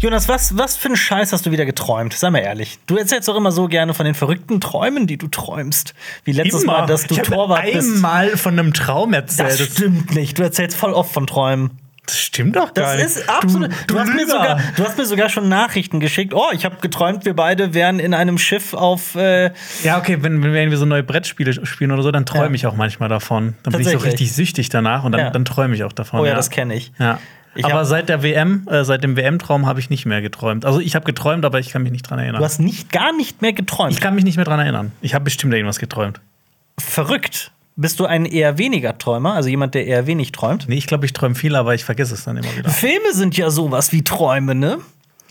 Jonas, was, was für einen Scheiß hast du wieder geträumt? Sei mal ehrlich. Du erzählst doch immer so gerne von den verrückten Träumen, die du träumst. Wie letztes Immer. Mal, dass du ich Torwart bist. einmal von einem Traum erzählt. Das stimmt nicht. Du erzählst voll oft von Träumen. Das stimmt doch gar Das nicht. ist absolut. Du, hast mir sogar, du hast mir sogar schon Nachrichten geschickt. Oh, ich habe geträumt, wir beide wären in einem Schiff auf. Äh, Ja, okay, wenn, wenn wir so neue Brettspiele spielen oder so, dann träume Ja. ich auch manchmal davon. Dann bin ich so richtig süchtig danach und dann, Ja. dann träume ich auch davon. oh ja, das kenne ich. Ja. Ich aber seit der WM, äh, seit dem WM-Traum habe ich nicht mehr geträumt. Also ich habe geträumt, aber ich kann mich nicht dran erinnern. Du hast nicht, gar nicht mehr geträumt. ich kann mich nicht mehr dran erinnern. Ich habe bestimmt irgendwas geträumt. Verrückt. Bist du ein eher weniger Träumer, also jemand, der eher wenig träumt? Nee, ich glaube, ich träume viel, aber ich vergesse es dann immer wieder. Filme sind ja sowas wie Träume, ne?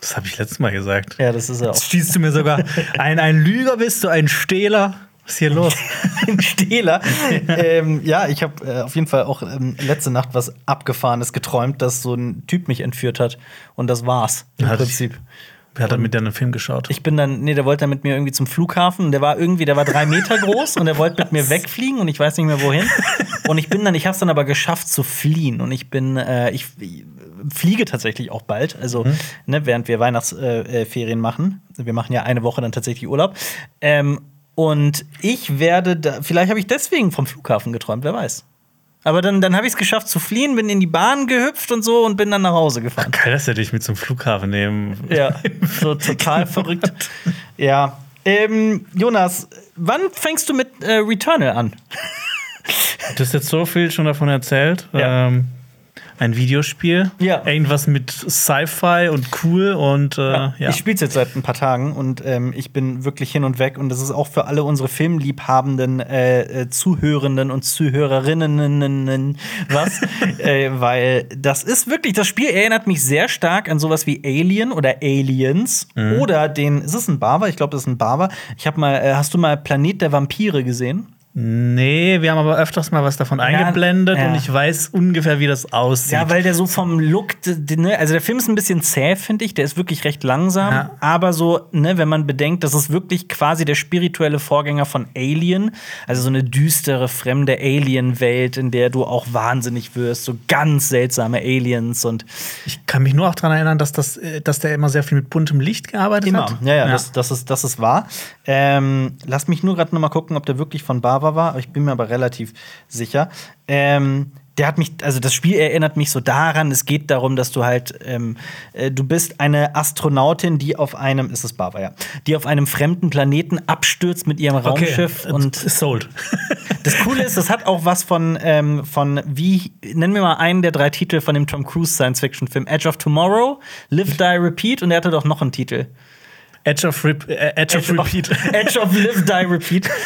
Das habe ich letztes Mal gesagt. Ja, das ist ja auch. Jetzt schießt du mir sogar ein, ein Lüger bist du, ein Stehler. Was ist hier los? ein Stehler. ähm, ja, ich habe äh, auf jeden Fall auch ähm, letzte Nacht was Abgefahrenes geträumt, dass so ein Typ mich entführt hat. Und das war's im Hat- Prinzip. Wer hat denn mit dir einen Film geschaut? Ich bin dann, nee, der wollte dann mit mir irgendwie zum Flughafen. Der war irgendwie, der war drei Meter groß und der wollte mit mir wegfliegen und ich weiß nicht mehr wohin. Und ich bin dann, ich habe es dann aber geschafft zu fliehen und ich bin, äh, ich fliege tatsächlich auch bald, also ne, während wir Weihnachtsferien äh, machen. Wir machen ja eine Woche dann tatsächlich Urlaub. Ähm, und ich werde, da, vielleicht habe ich deswegen vom Flughafen geträumt, wer weiß. Aber dann, dann habe ich es geschafft zu fliehen, bin in die Bahn gehüpft und so und bin dann nach Hause gefahren. Geil, dass er dich mit zum Flughafen nehmen. Ja, so total verrückt. Ja. Ähm, Jonas, wann fängst du mit äh, Returnal an? Du hast jetzt so viel schon davon erzählt. Ja. Ähm, ein Videospiel. Ja. Irgendwas mit Sci-Fi und cool und äh, ja. Ich spiele es jetzt seit ein paar Tagen und ähm, ich bin wirklich hin und weg. Und das ist auch für alle unsere filmliebhabenden äh, äh, Zuhörenden und Zuhörerinnen was. äh, weil das ist wirklich, das Spiel erinnert mich sehr stark an sowas wie Alien oder Aliens Mhm. oder den, ist es ein Bava? Ich glaube, das ist ein Bava. Ich habe mal, äh, hast du mal Planet der Vampire gesehen? Nee, wir haben aber öfters mal was davon eingeblendet ja. und ich weiß ungefähr, wie das aussieht. Ja, weil der so vom Look, ne, also der Film ist ein bisschen zäh, finde ich. Der ist wirklich recht langsam. Ja. Aber so, ne, wenn man bedenkt, das ist wirklich quasi der spirituelle Vorgänger von Alien. Also so eine düstere, fremde Alien-Welt, in der du auch wahnsinnig wirst. So ganz seltsame Aliens und ich kann mich nur auch daran erinnern, dass, das, äh, dass der immer sehr viel mit buntem Licht gearbeitet immer. hat. Ja, ja, Das, das, ist, das ist wahr. Ähm, lass mich nur gerade noch mal gucken, ob der wirklich von Bava war. Ich bin mir aber relativ sicher. Ähm, der hat mich, also das Spiel erinnert mich so daran, es geht darum, dass du halt, ähm, äh, du bist eine Astronautin, die auf einem, ist es Bava, ja, die auf einem fremden Planeten abstürzt mit ihrem Raumschiff Okay, und sold. das Coole ist, das hat auch was von, ähm, von wie, nennen wir mal einen der drei Titel von dem Tom Cruise Science-Fiction-Film, Edge of Tomorrow, Live, Die, Repeat und er hatte doch noch einen Titel. Edge of, Rep äh, Edge of Repeat. Edge of Live, Die, Repeat.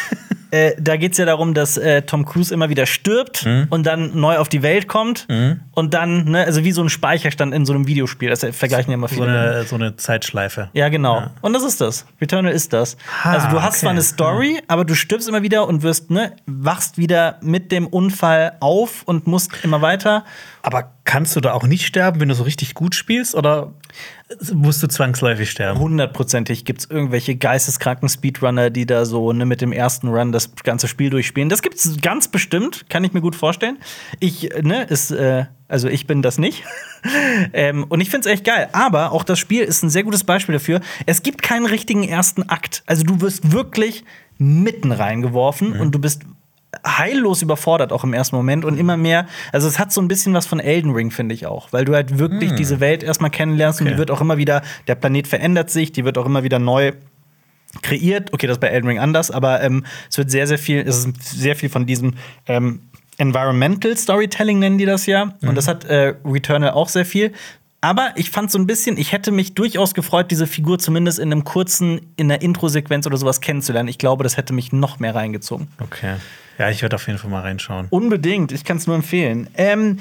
äh, da geht es ja darum, dass äh, Tom Cruise immer wieder stirbt Mhm. und dann neu auf die Welt kommt und dann, ne, also wie so ein Speicherstand in so einem Videospiel. Das vergleichen ja immer so, viele. eine, so eine Zeitschleife. ja, genau. Ja. Und das ist das. Returnal ist das. Ah, also du hast okay. zwar eine Story, aber du stirbst immer wieder und wirst, ne, wachst wieder mit dem Unfall auf und musst immer weiter. Aber kannst du da auch nicht sterben, wenn du so richtig gut spielst? Oder musst du zwangsläufig sterben? Hundertprozentig gibt es irgendwelche geisteskranken Speedrunner, die da so ne, mit dem ersten Run das ganze Spiel durchspielen. Das gibt es ganz bestimmt, kann ich mir gut vorstellen. Ich, ne, ist, äh, also ich bin das nicht. ähm, und ich finde es echt geil. Aber auch das Spiel ist ein sehr gutes Beispiel dafür. Es gibt keinen richtigen ersten Akt. Also du wirst wirklich mitten reingeworfen und du bist heillos überfordert auch im ersten Moment und immer mehr, also es hat so ein bisschen was von Elden Ring, finde ich auch, weil du halt wirklich diese Welt erstmal kennenlernst und Okay. die wird auch immer wieder, der Planet verändert sich, die wird auch immer wieder neu kreiert. Okay, das ist bei Elden Ring anders, aber ähm, es wird sehr, sehr viel, es ist sehr viel von diesem ähm, Environmental Storytelling nennen die das ja. Und das hat äh, Returnal auch sehr viel. Aber ich fand so ein bisschen, ich hätte mich durchaus gefreut, diese Figur zumindest in einem kurzen, in einer Intro-Sequenz oder sowas kennenzulernen. Ich glaube, das hätte mich noch mehr reingezogen. Okay. Ja, ich werde auf jeden Fall mal reinschauen. Unbedingt, ich kann es nur empfehlen. Ähm,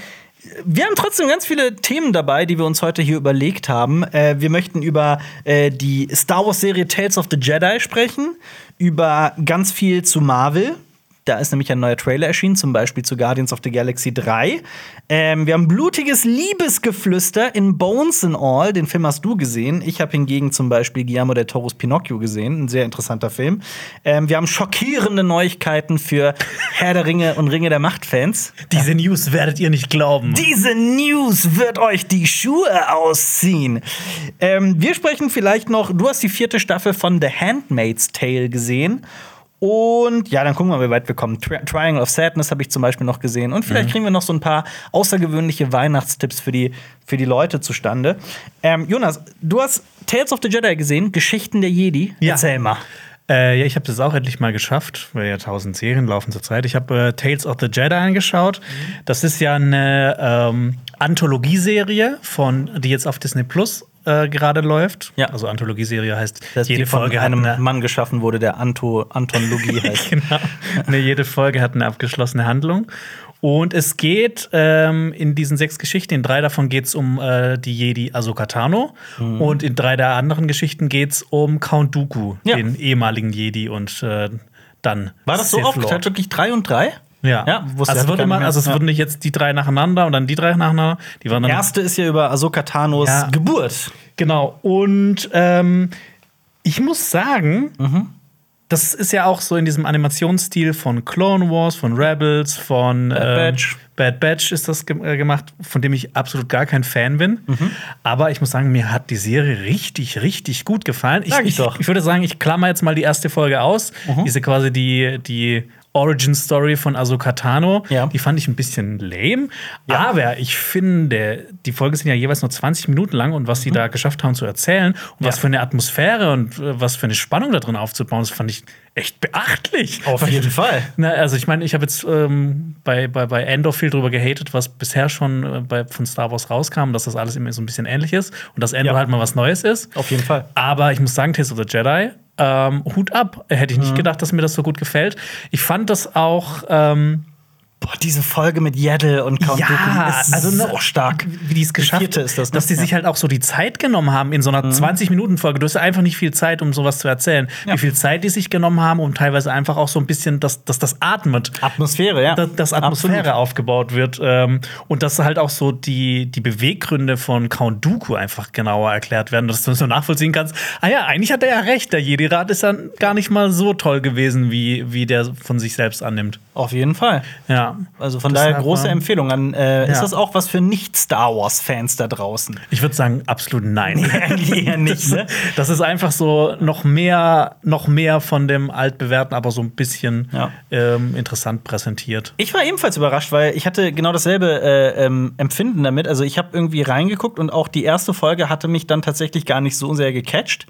wir haben trotzdem ganz viele Themen dabei, die wir uns heute hier überlegt haben. Äh, wir möchten über äh, die Star Wars-Serie Tales of the Jedi sprechen, über ganz viel zu Marvel. Da ist nämlich ein neuer Trailer erschienen, zum Beispiel zu Guardians of the Galaxy 3. Ähm, wir haben blutiges Liebesgeflüster in Bones and All. Den Film hast du gesehen. Ich habe hingegen zum Beispiel Guillermo del Toro's Pinocchio gesehen. Ein sehr interessanter Film. Ähm, wir haben schockierende Neuigkeiten für Herr der Ringe und Ringe der Macht-Fans. Diese News werdet ihr nicht glauben. Diese News wird euch die Schuhe ausziehen. Ähm, wir sprechen vielleicht noch, du hast die vierte Staffel von The Handmaid's Tale gesehen. Und ja, dann gucken wir mal, wie weit wir kommen. Tri Triangle of Sadness habe ich zum Beispiel noch gesehen. Und vielleicht kriegen wir noch so ein paar außergewöhnliche Weihnachtstipps für die, für die Leute zustande. Ähm, Jonas, du hast Tales of the Jedi gesehen, Geschichten der Jedi. Ja. Erzähl mal. Äh, ja, ich habe das auch endlich mal geschafft, weil ja tausend Serien laufen zurzeit. Ich habe äh, Tales of the Jedi angeschaut. Das ist ja eine ähm, Anthologieserie von, die jetzt auf Disney Plus äh, gerade läuft. Ja. Also Anthologieserie heißt, Das jede die von Folge hat einem eine, Mann geschaffen wurde, der Anto, Anton Logie heißt. genau. ne, jede Folge hat eine abgeschlossene Handlung. Und es geht ähm, in diesen sechs Geschichten, in drei davon geht es um äh, die Jedi Ahsoka Tano Mhm. und in drei der anderen Geschichten geht es um Count Dooku, Ja. den ehemaligen Jedi und äh, dann War das so Sith oft? Lord. Hat wirklich drei und drei? Ja, Ja, also es, wird immer, also es wurden nicht jetzt die drei nacheinander und dann die drei nacheinander. Die waren dann Erste ist ja über Ahsoka Tanos Ja. Geburt. Genau. Und ähm, ich muss sagen, das ist ja auch so in diesem Animationsstil von Clone Wars, von Rebels, von Bad ähm, Batch. Bad Batch ist das ge äh, gemacht, von dem ich absolut gar kein Fan bin. Aber ich muss sagen, mir hat die Serie richtig, richtig gut gefallen. Sag ich ich, doch. ich würde sagen, ich klammer jetzt mal die erste Folge aus. Diese quasi die, die Origin Story von Ahsoka Tano. Ja. Die fand ich ein bisschen lame. Aber ich finde, die Folgen sind ja jeweils nur 20 Minuten lang und was Mhm. sie da geschafft haben zu erzählen und was für eine Atmosphäre und äh, was für eine Spannung da drin aufzubauen, das fand ich echt beachtlich. Auf jeden Fall. Na, also ich meine, ich habe jetzt ähm, bei, bei, bei Endor viel drüber gehatet, was bisher schon äh, bei, von Star Wars rauskam, dass das alles immer so ein bisschen ähnlich ist und dass Endor Ja. halt mal was Neues ist. Auf jeden Fall. Aber ich muss sagen, Tales of the Jedi, ähm, Hut ab. Hätte ich Mhm. nicht gedacht, dass mir das so gut gefällt. Ich fand das auch. Ähm, Boah, diese Folge mit Yaddle und Count Dooku, die ist also so ne- stark. Wie die es geschafft ist das, ne? dass die sich halt auch so die Zeit genommen haben in so einer 20-Minuten-Folge. Du hast ja einfach nicht viel Zeit, um sowas zu erzählen. Ja. Wie viel Zeit die sich genommen haben, um teilweise einfach auch so ein bisschen, dass, dass das atmet. Atmosphäre, ja. dass, dass Atmosphäre Absolut. aufgebaut wird ähm, und dass halt auch so die, die Beweggründe von Count Dooku einfach genauer erklärt werden, dass du so nachvollziehen kannst. Ah ja, eigentlich hat er ja recht, der Jedi-Rat ist ja gar nicht mal so toll gewesen, wie, wie der von sich selbst annimmt. Auf jeden Fall. Ja. Also von Deshalb, daher große Empfehlung. An, äh, Ist ja. das auch was für Nicht-Star Wars-Fans da draußen? Ich würde sagen, absolut nein. Eigentlich eher nicht, ne? Das ist einfach so noch mehr, noch mehr von dem altbewährten, aber so ein bisschen Ja. ähm, interessant präsentiert. Ich war ebenfalls überrascht, weil ich hatte genau dasselbe äh, ähm, Empfinden damit. Also ich habe irgendwie reingeguckt und auch die erste Folge hatte mich dann tatsächlich gar nicht so sehr gecatcht.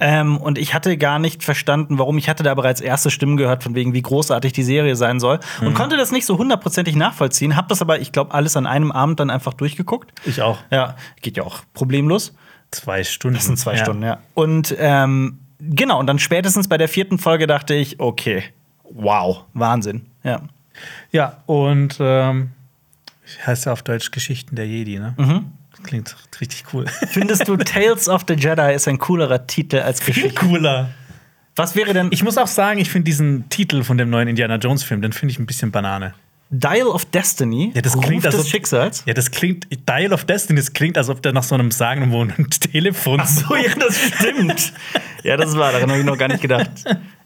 Ähm, und ich hatte gar nicht verstanden, warum. Ich hatte da bereits erste Stimmen gehört, von wegen, wie großartig die Serie sein soll. Und konnte das nicht so hundertprozentig nachvollziehen. Hab das aber, ich glaube, alles an einem Abend dann einfach durchgeguckt. Ich auch. Ja, geht ja auch problemlos. Zwei Stunden. Das sind zwei Stunden, ja. Und ähm, genau, und dann spätestens bei der vierten Folge dachte ich, okay, wow, Wahnsinn. Ja. Ja, und ähm, heißt ja auf Deutsch Geschichten der Jedi, ne? Mhm. Klingt richtig cool. Findest du Tales of the Jedi ist ein coolerer Titel als Geschichte? cooler. Was wäre denn Ich muss auch sagen, ich finde diesen Titel von dem neuen Indiana Jones Film, den finde ich ein bisschen Banane. Dial of Destiny? Ja, das klingt, als des ob- Schicksals? Ja, das klingt Dial of Destiny, das klingt, als ob der nach so einem sagenumwobenen Telefon Ach so, ja, das stimmt. ja, das war, daran habe ich noch gar nicht gedacht.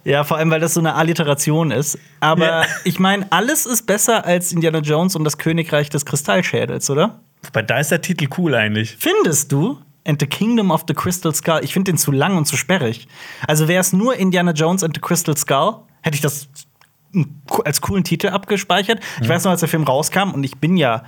Ja, vor allem, weil das so eine Alliteration ist. Aber Ja. ich meine, alles ist besser als Indiana Jones und das Königreich des Kristallschädels, oder? Wobei, da ist der Titel cool eigentlich. Findest du? And the Kingdom of the Crystal Skull. Ich finde den zu lang und zu sperrig. Also wäre es nur Indiana Jones and the Crystal Skull, hätte ich das als coolen Titel abgespeichert. Ich weiß noch, als der Film rauskam und ich bin ja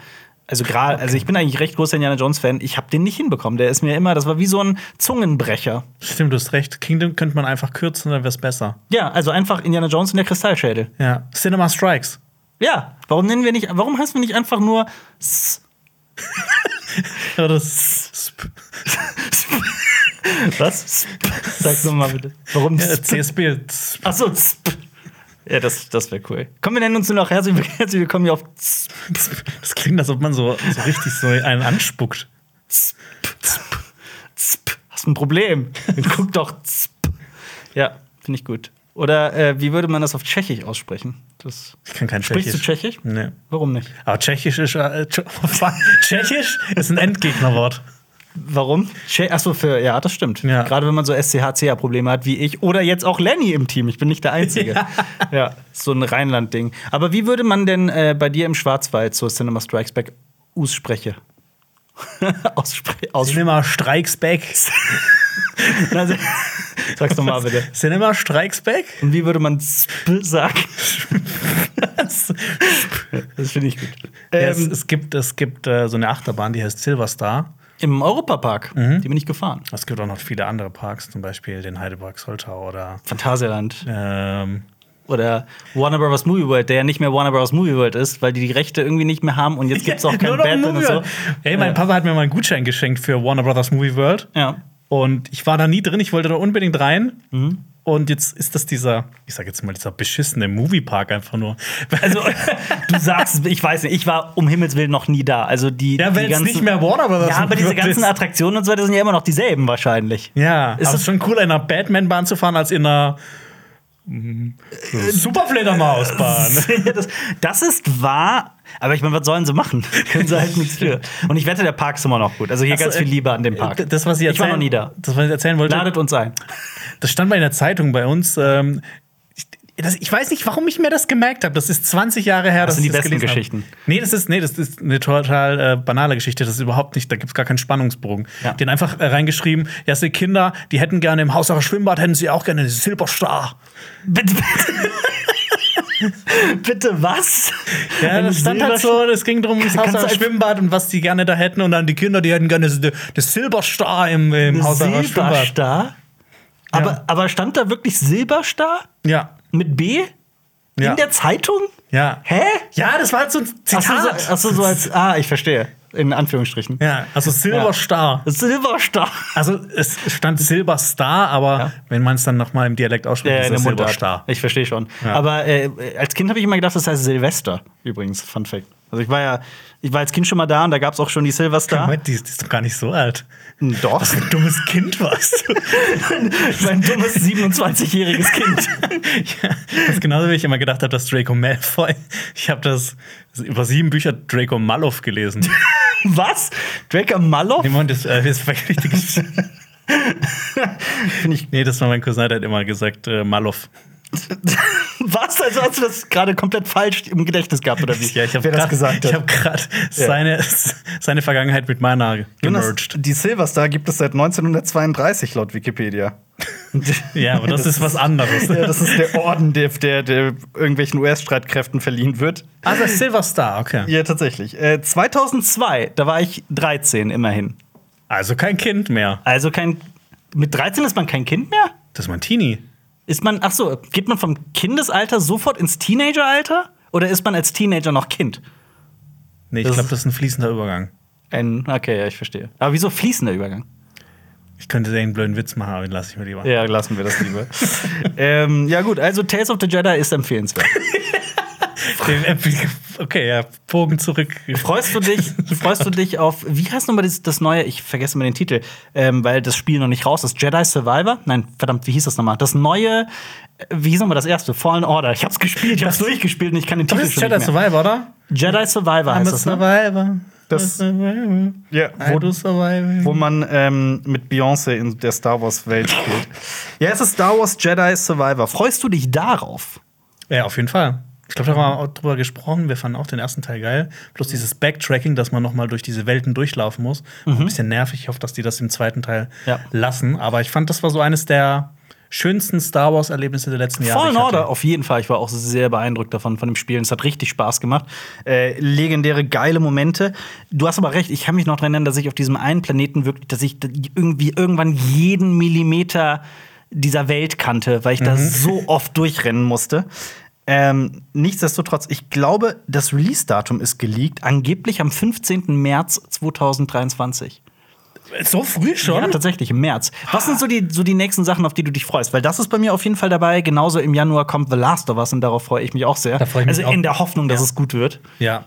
also gerade, also ich bin eigentlich recht großer Indiana Jones Fan. Ich habe den nicht hinbekommen. Der ist mir immer, das war wie so ein Zungenbrecher. Stimmt, du hast recht. Kingdom könnte man einfach kürzen, dann wäre es besser. Ja, also einfach Indiana Jones und der Kristallschädel. Ja. Cinema Strikes. Ja, warum nennen wir nicht, warum heißen wir nicht einfach nur S Ja, das Was? Sag's nochmal bitte. Warum ja, CSB. Ach so, Sp. Ja, das, das wäre cool. Komm, wir nennen uns nur noch herzlich, herzlich willkommen hier auf Sp. Das klingt, als ob man so, so richtig so einen anspuckt. Sp. Sp. Sp. Hast ein Problem? Dann guck doch. Sp. Ja, finde ich gut. Oder äh, wie würde man das auf Tschechisch aussprechen? Das Ich kann kein Sprichst Tschechisch. du Tschechisch? Nee. Warum nicht? Aber Tschechisch ist, äh, Tsch- Tschechisch ist ein Endgegnerwort. Warum? Achso, für, ja, das stimmt. Ja. Gerade wenn man so SCHCA-Probleme hat wie ich oder jetzt auch Lenny im Team. Ich bin nicht der Einzige. Ja. ja. so ein Rheinland-Ding. Aber wie würde man denn äh, bei dir im Schwarzwald so Cinema Strikes Back ausspreche? Ausspre aus Cinema Strikes Back. Sag's doch mal bitte. Cinema Strikes Back? Und wie würde man sagen? Das finde ich gut. Ja, es, Ähm, es gibt, es gibt äh, so eine Achterbahn, die heißt Silver Star. Im Europapark, Mhm. die bin ich gefahren. Es gibt auch noch viele andere Parks, zum Beispiel den Heidelberg Soltau oder Phantasialand. ähm, Oder Warner Bros. Movie World, der ja nicht mehr Warner Bros. Movie World ist, weil die die Rechte irgendwie nicht mehr haben und jetzt gibt's auch kein Batman und so. Ey, mein Ja. Papa hat mir mal einen Gutschein geschenkt für Warner Brothers Movie World. Ja. Und ich war da nie drin, ich wollte da unbedingt rein. Mhm. Und jetzt ist das dieser, ich sag jetzt mal, dieser beschissene Moviepark einfach nur. Also, du sagst, ich weiß nicht, ich war um Himmels Willen noch nie da. Also die, ja, die ganzen, nicht mehr Warner Brothers Ja, aber diese ganzen ist. Attraktionen und so weiter sind ja immer noch dieselben wahrscheinlich. Ja, Ist aber es das- ist schon cooler, in einer Batman-Bahn zu fahren, als in einer mm, Superfledermausbahn. das, das ist wahr, aber ich meine, was sollen sie machen? Können sie halt nichts für. Und ich wette, der Park ist immer noch gut. Also hier Ach so, ganz viel äh, Liebe an dem Park. Das, was ich ich war erzählen, noch nie da. Das, was ich erzählen wollte, Ladet uns ein. das stand mal in der Zeitung bei uns. Ähm, das, ich weiß nicht, warum ich mir das gemerkt habe. Das ist 20 Jahre her, Das sind die besten Geschichten. Habe. Nee, das ist, nee, das ist eine total äh, banale Geschichte. Das ist überhaupt nicht, da gibt es gar keinen Spannungsbogen. Ja. Den einfach äh, reingeschrieben, ja, sind Kinder, die hätten gerne im Hausacher Schwimmbad, hätten sie auch gerne eine Silberstar. Bitte, bitte was? Ja, Eine das stand halt so, es ging darum, das Hausacher einfach- Schwimmbad und was die gerne da hätten. Und dann die Kinder, die hätten gerne das, Silberstar im, im Schwimmbad. Silberstar? Aber, aber stand da wirklich Silberstar? Ja. Mit B? Ja. In der Zeitung? Ja. Hä? Ja, das war halt so ein Achso, Zitat. so, ach so, so als. Ah, ich verstehe. In Anführungsstrichen. Ja, also Silberstar. Silberstar. Also es stand Silberstar, aber Ja. wenn man es dann noch mal im Dialekt ausspricht, Ja, ist es. Silberstar. Ich verstehe schon. Ja. Aber äh, als Kind habe ich immer gedacht, das heißt Silvester. Übrigens, Fun Fact. Also ich war ja, ich war als Kind schon mal da und da gab es auch schon die Silverstar. Moment, die, ist- die ist doch gar nicht so alt. Doch. Was für ein dummes Kind warst du. mein dummes 27-jähriges Kind. ja, das ist genauso wie ich immer gedacht habe, dass Draco Malfoy. Ich habe das über sieben Bücher Draco Malov gelesen. Was? Draco Malov? Nee, Moment, das, äh, das Geschichte. Finde ich. Nee, das war mein Cousin, der hat immer gesagt, äh, Malov. Was? Also hast du das gerade komplett falsch im Gedächtnis gehabt, oder wie? Ja, ich habe das gesagt Ich habe gerade seine, seine Vergangenheit mit meiner gemerged. die Silverstar gibt es seit 1932 laut Wikipedia. Ja, aber das, ist was anderes. Ja, das ist der Orden, der, der, der irgendwelchen US-Streitkräften verliehen wird. Ah, das ist Silver Star, okay. Ja, tatsächlich. Äh, 2002, da war ich 13 immerhin. Also kein Kind mehr. Also kein. Mit 13 ist man kein Kind mehr? Das ist mein Teenie. Ist man, ach so, geht man vom Kindesalter sofort ins Teenageralter? Oder ist man als Teenager noch Kind? Nee, ich glaube, das ist ein fließender Übergang. Ein, okay, ja, ich verstehe. Aber wieso fließender Übergang? Ich könnte den blöden Witz machen, aber den lasse ich mir lieber. Ja, lassen wir das lieber. ähm, ja, gut, also Tales of the Jedi ist empfehlenswert. Den- Okay, ja, Bogen zurück. Freust du dich, freust du dich auf, wie heißt nochmal das, das neue, ich vergesse mal den Titel, ähm, weil das Spiel noch nicht raus ist. Jedi Survivor? Nein, verdammt, wie hieß das nochmal? Das neue, äh, wie hieß nochmal das erste? Fallen Order. Ich hab's gespielt, ich hab's durchgespielt und ich kann den Das Titel ist schon Jedi nicht mehr. Survivor, oder? Jedi Survivor I'm heißt das, ne? Survivor. Das- Survivor. Ja, wo, wo man ähm, mit Beyoncé in der Star Wars-Welt spielt. Ja, es ist Star Wars Jedi Survivor. Freust du dich darauf? Ja, auf jeden Fall. Ich glaube, da haben wir auch drüber gesprochen. Wir fanden auch den ersten Teil geil. Plus dieses Backtracking, dass man noch mal durch diese Welten durchlaufen muss. Ein bisschen nervig. Ich hoffe, dass die das im zweiten Teil Ja. lassen. Aber ich fand, das war so eines der schönsten Star Wars-Erlebnisse der letzten Jahre. Fallen Order, auf jeden Fall. Ich war auch sehr beeindruckt davon, von dem Spiel. Es hat richtig Spaß gemacht. Äh, legendäre, geile Momente. Du hast aber recht, ich kann mich noch daran erinnern, dass ich auf diesem einen Planeten wirklich, dass ich irgendwie irgendwann jeden Millimeter dieser Welt kannte, weil ich da so oft durchrennen musste. Ähm, nichtsdestotrotz, ich glaube, das Release-Datum ist geleakt, angeblich am 15. März 2023. So früh schon? Ja, tatsächlich, im März. Was sind so die, so die nächsten Sachen, auf die du dich freust? Weil das ist bei mir auf jeden Fall dabei. Genauso im Januar kommt The Last of Us und darauf freue ich mich auch sehr. Da freue ich mich also auch. in der Hoffnung, dass Ja. es gut wird. Ja.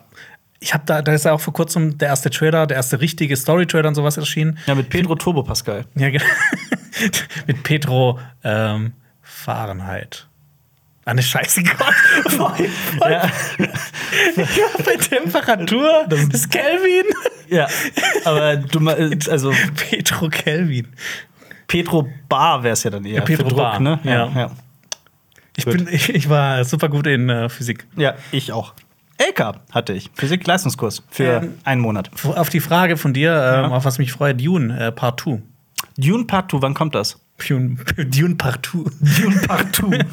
Ich habe da, da ist ja auch vor kurzem der erste Trailer, der erste richtige Story-Trailer und sowas erschienen. Ja, mit Pedro Turbo Pascal. Ja, genau. Mit Petro ähm, Fahrenheit. Ah, ne Scheiße, Gott. Voll, voll. Ja. Ja, bei Temperatur das ist Kelvin. ja, aber du also Petro Kelvin. Petro Bar wäre es ja dann eher. Ja, Petro Druck, Bar, ne? ja. ja. Ich, bin, ich, ich war super gut in äh, Physik. Ja, ich auch. LK hatte ich. Physik-Leistungskurs für Ähm, einen Monat. Auf die Frage von dir, ähm, auf was mich freut, Dune äh, Part 2. Dune Part 2, wann kommt das? Dune, Dune Part 2. Dune Part 2.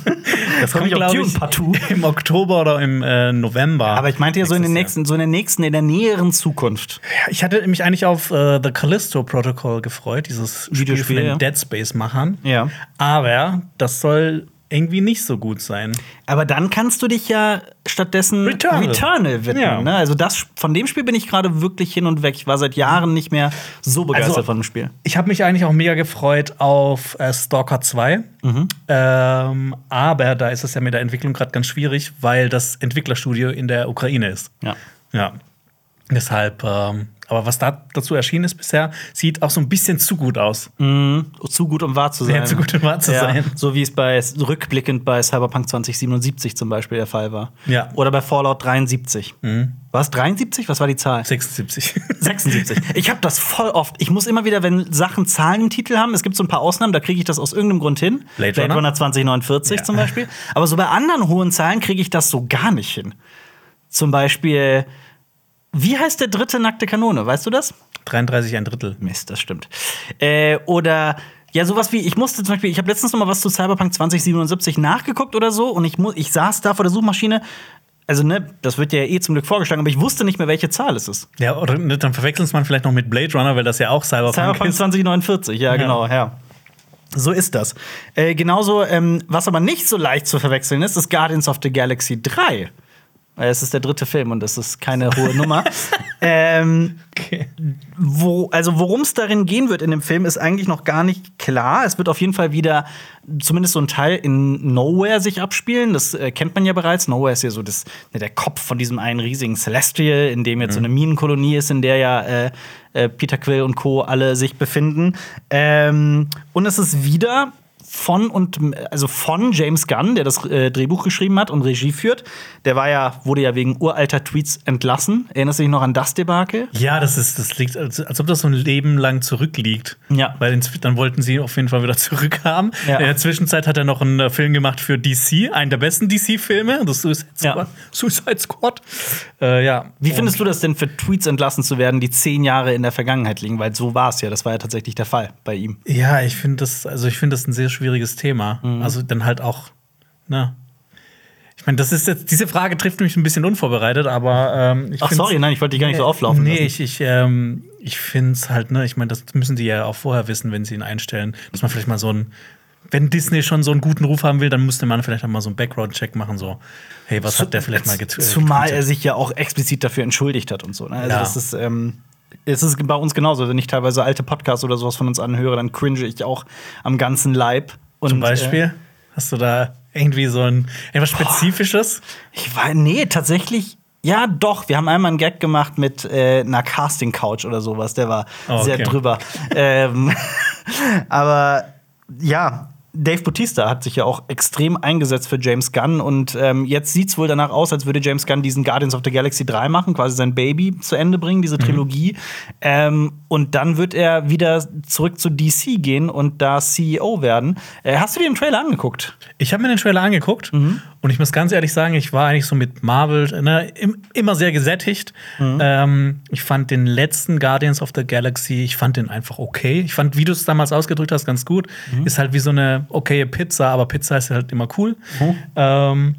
Das Kommt, glaub ich, im Oktober oder im äh, November. Aber ich meinte ja so in, den nächsten, so in der nächsten, in der näheren Zukunft. Ich hatte mich eigentlich auf äh, The Callisto Protocol gefreut, dieses Spiel Videospiel, von den ja. Dead Space-Machern. Ja. Aber das soll irgendwie nicht so gut sein. Aber dann kannst du dich ja stattdessen Returnal. widmen. Ja. Ne? Also das, von dem Spiel bin ich gerade wirklich hin und weg. Ich war seit Jahren nicht mehr so begeistert Also- von dem Spiel. Ich habe mich eigentlich auch mega gefreut auf äh, Stalker 2. Mhm. Ähm, aber da ist es ja mit der Entwicklung gerade ganz schwierig, weil das Entwicklerstudio in der Ukraine ist. Ja. Ja. Deshalb, ähm, aber was da dazu erschienen ist bisher, sieht auch so ein bisschen zu gut aus. Mhm. Zu gut, um wahr zu sein. Sehr zu gut, um wahr zu ja. sein. So wie es bei rückblickend bei Cyberpunk 2077 zum Beispiel der Fall war. Ja. Mhm. Oder bei Fallout 73. War es 73? Was war die Zahl? 76. 76. Ich habe das voll oft. Ich muss immer wieder, wenn Sachen Zahlen im Titel haben, es gibt so ein paar Ausnahmen, da kriege ich das aus irgendeinem Grund hin. Blade Runner? 2049 Ja. zum Beispiel. Aber so bei anderen hohen Zahlen kriege ich das so gar nicht hin. Zum Beispiel, wie heißt der dritte nackte Kanone? Weißt du das? 33 ein Drittel. Mist, das stimmt. Äh, oder ja, sowas wie, ich musste zum Beispiel, ich habe letztens noch mal was zu Cyberpunk 2077 nachgeguckt oder so und ich, ich saß da vor der Suchmaschine. Also, ne, das wird ja eh zum Glück vorgeschlagen, aber ich wusste nicht mehr, welche Zahl es ist. Ja, oder ne, dann verwechseln es man vielleicht noch mit Blade Runner, weil das ja auch Cyberpunk, Cyberpunk ist. 2049, ja, genau, ja. So ist das. Äh, genauso, ähm, was aber nicht so leicht zu verwechseln ist, ist Guardians of the Galaxy 3. Äh, Es ist der dritte Film und es ist keine hohe Nummer. ähm, Okay. wo, also worum es darin gehen wird in dem Film, ist eigentlich noch gar nicht klar. Es wird auf jeden Fall wieder zumindest so ein Teil in Nowhere sich abspielen. Das äh, kennt man ja bereits. Nowhere ist ja so das, ne, der Kopf von diesem einen riesigen Celestial, in dem jetzt so eine Minenkolonie ist, in der ja äh, äh, Peter Quill und Co. alle sich befinden. Ähm, und es ist wieder von und also von James Gunn, der das äh, Drehbuch geschrieben hat und Regie führt. Der war ja wurde ja wegen uralter Tweets entlassen. Erinnerst du dich noch an das Debakel? Ja, das ist, das liegt, als, als ob das so ein Leben lang zurückliegt. Ja. Weil dann wollten sie ihn auf jeden Fall wieder zurückhaben. Ja. In der Zwischenzeit hat er noch einen äh, Film gemacht für DC, einen der besten DC-Filme, das Suicide Ja. Squad. Suicide Squad. Äh, ja. Wie findest du das denn für Tweets entlassen zu werden, die zehn Jahre in der Vergangenheit liegen? Weil so war es ja. Das war ja tatsächlich der Fall bei ihm. Ja, ich finde das, also ich finde das ein sehr schwieriges Thema. Mhm. Also dann halt auch, ne. Ich meine, das ist jetzt, diese Frage trifft mich ein bisschen unvorbereitet, aber ähm, ich Ach, sorry, nein, ich wollte dich gar nicht so auflaufen Nee, lassen. ich, ich, ähm, ich finde es halt, ne, ich meine, das müssen die ja auch vorher wissen, wenn sie ihn einstellen, dass man vielleicht mal so ein wenn Disney schon so einen guten Ruf haben will, dann müsste man vielleicht auch mal so einen Background-Check machen, so, hey, was hat der vielleicht mal getwittert? Zumal er sich ja auch explizit dafür entschuldigt hat und so. Ne? Also Ja. das ist, ähm, es ist bei uns genauso. Wenn ich teilweise alte Podcasts oder sowas von uns anhöre, dann cringe ich auch am ganzen Leib. Und, Zum Beispiel, Äh, hast du da irgendwie so ein etwas Spezifisches? ich war, nee, tatsächlich. Ja, doch. Wir haben einmal einen Gag gemacht mit äh, einer Casting-Couch oder sowas. Der war Oh, sehr okay. drüber. ähm, aber ja, Dave Bautista hat sich ja auch extrem eingesetzt für James Gunn und ähm, jetzt sieht es wohl danach aus, als würde James Gunn diesen Guardians of the Galaxy 3 machen, quasi sein Baby zu Ende bringen, diese Trilogie. Ähm, und dann wird er wieder zurück zu DC gehen und da CEO werden. Äh, hast du dir den Trailer angeguckt? Ich habe mir den Trailer angeguckt Mhm. Und ich muss ganz ehrlich sagen, ich war eigentlich so mit Marvel ne, im, immer sehr gesättigt. Mhm. Ähm, ich fand den letzten Guardians of the Galaxy, ich fand den einfach okay. Ich fand, wie du es damals ausgedrückt hast, ganz gut. Mhm. Ist halt wie so eine okaye Pizza, aber Pizza ist halt immer cool. Ähm,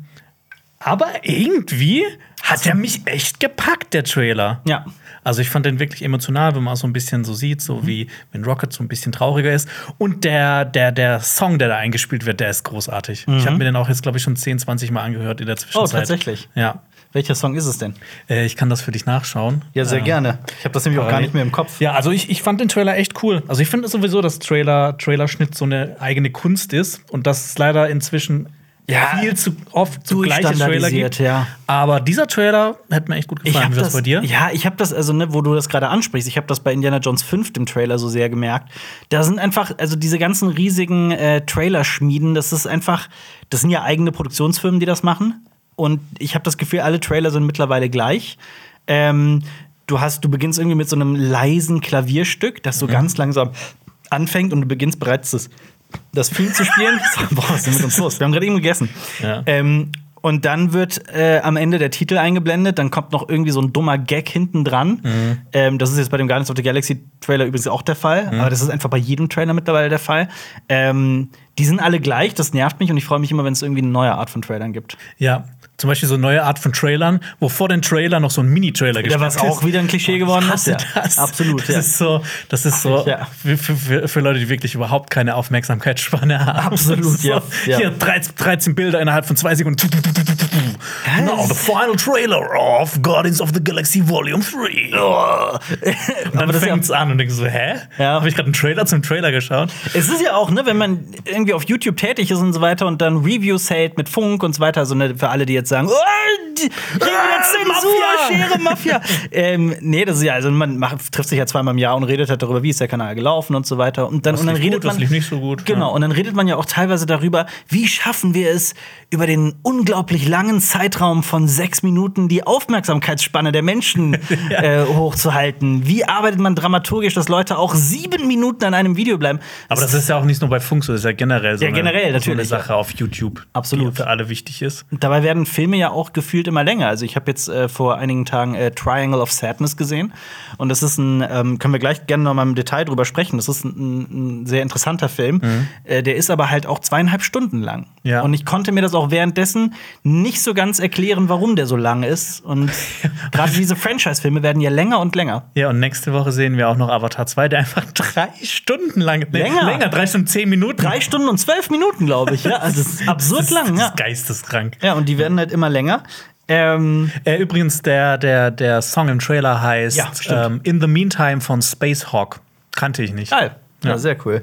aber irgendwie hat er mich echt gepackt, der Trailer. Ja. Also ich fand den wirklich emotional, wenn man so ein bisschen so sieht, Mhm. so wie wenn Rocket so ein bisschen trauriger ist. Und der, der, der Song, der da eingespielt wird, der ist großartig. Ich habe mir den auch jetzt, glaube ich, schon 10, 20 Mal angehört in der Zwischenzeit. Mhm. Oh, tatsächlich? Ja. Welcher Song ist es denn? Äh, ich kann das für dich nachschauen. Ja, sehr Äh, gerne. Ich habe das nämlich auch gar nicht mehr im Kopf. Ja, also ich, ich fand den Trailer echt cool. Also ich finde sowieso, dass Trailer, Trailerschnitt so eine eigene Kunst ist und dass es leider inzwischen Ja, viel zu oft so gleiche Trailer gibt. ja. Aber dieser Trailer hat mir echt gut gefallen. Wie war das bei dir? Ja, ich habe das, also, ne, wo du das gerade ansprichst, ich habe das bei Indiana Jones 5 im Trailer so sehr gemerkt. Da sind einfach, also diese ganzen riesigen äh, Trailer-Schmieden, das ist einfach, das sind ja eigene Produktionsfirmen, die das machen. Und ich habe das Gefühl, alle Trailer sind mittlerweile gleich. Ähm, du hast, du beginnst irgendwie mit so einem leisen Klavierstück, das so Mhm. ganz langsam anfängt und du beginnst bereits das, das Theme zu spielen. Boah, was ist denn mit uns los? Wir haben gerade eben gegessen. Ja. Ähm, und dann wird äh, am Ende der Titel eingeblendet, dann kommt noch irgendwie so ein dummer Gag hinten dran. Mhm. Ähm, das ist jetzt bei dem Guardians of the Galaxy Trailer übrigens auch der Fall, Mhm. aber das ist einfach bei jedem Trailer mittlerweile der Fall. Ähm, die sind alle gleich, das nervt mich und ich freue mich immer, wenn es irgendwie eine neue Art von Trailern gibt. Ja. Zum Beispiel so eine neue Art von Trailern, wo vor den Trailer noch so ein Mini-Trailer Ja, was gesteckt auch wieder ein Klischee geworden Ich ist. Ja, das. absolut. Das Ja. ist so, das ist so Ja. für, für- für, Leute, die wirklich überhaupt keine Aufmerksamkeitsspanne haben. Absolut, ist so, ja. Hier 13, 13 Bilder innerhalb von zwei Sekunden. Now the final trailer of Guardians of the Galaxy Volume 3. Und dann ist ja- fängt's an und denkst so, hä? Ja. Habe ich gerade einen Trailer zum Trailer geschaut? Es ist ja auch, ne, wenn man irgendwie auf YouTube tätig ist und so weiter und dann Reviews hält mit Funk und so weiter, so ne, für alle, die jetzt sagen, oh, die Ah, Mafia! Schere, Mafia. ähm, nee, das ist ja, also man macht, trifft sich ja zweimal im Jahr und redet halt darüber, wie ist der Kanal gelaufen und so weiter. Und dann, und dann redet gut, man. lief nicht so gut, Genau, ja. und dann redet man ja auch teilweise darüber, wie schaffen wir es, über den unglaublich langen Zeitraum von sechs Minuten die Aufmerksamkeitsspanne der Menschen äh, hochzuhalten. Wie arbeitet man dramaturgisch, dass Leute auch sieben Minuten an einem Video bleiben? Aber das ist ja auch nicht nur bei Funk so, das ist ja generell so, Ja, generell, eine, so eine Sache auf YouTube, Absolut. die für alle wichtig ist. Dabei werden Filme ja auch gefühlt immer länger. Also ich habe jetzt äh, vor einigen Tagen äh, Triangle of Sadness gesehen und das ist ein, ähm, können wir gleich gerne noch mal im Detail drüber sprechen. Das ist ein, ein sehr interessanter Film. Äh, der ist aber halt auch zweieinhalb Stunden lang. Ja. Und ich konnte mir das auch währenddessen nicht so ganz erklären, warum der so lang ist. Und gerade diese Franchise-Filme werden ja länger und länger. Ja, und nächste Woche sehen wir auch noch Avatar 2, der einfach drei Stunden lang, nee, Länger. länger, drei Stunden, zehn Minuten. Drei Stunden und zwölf Minuten, glaube ich. Ja, also das ist absurd das, lang. Das ist geisteskrank. ja, und die werden halt immer länger. Ähm, Äh, übrigens, der, der, der Song im Trailer heißt Ja, ähm, In the Meantime von Space Hawk. Kannte ich nicht. Geil. Ja, Ja. sehr cool.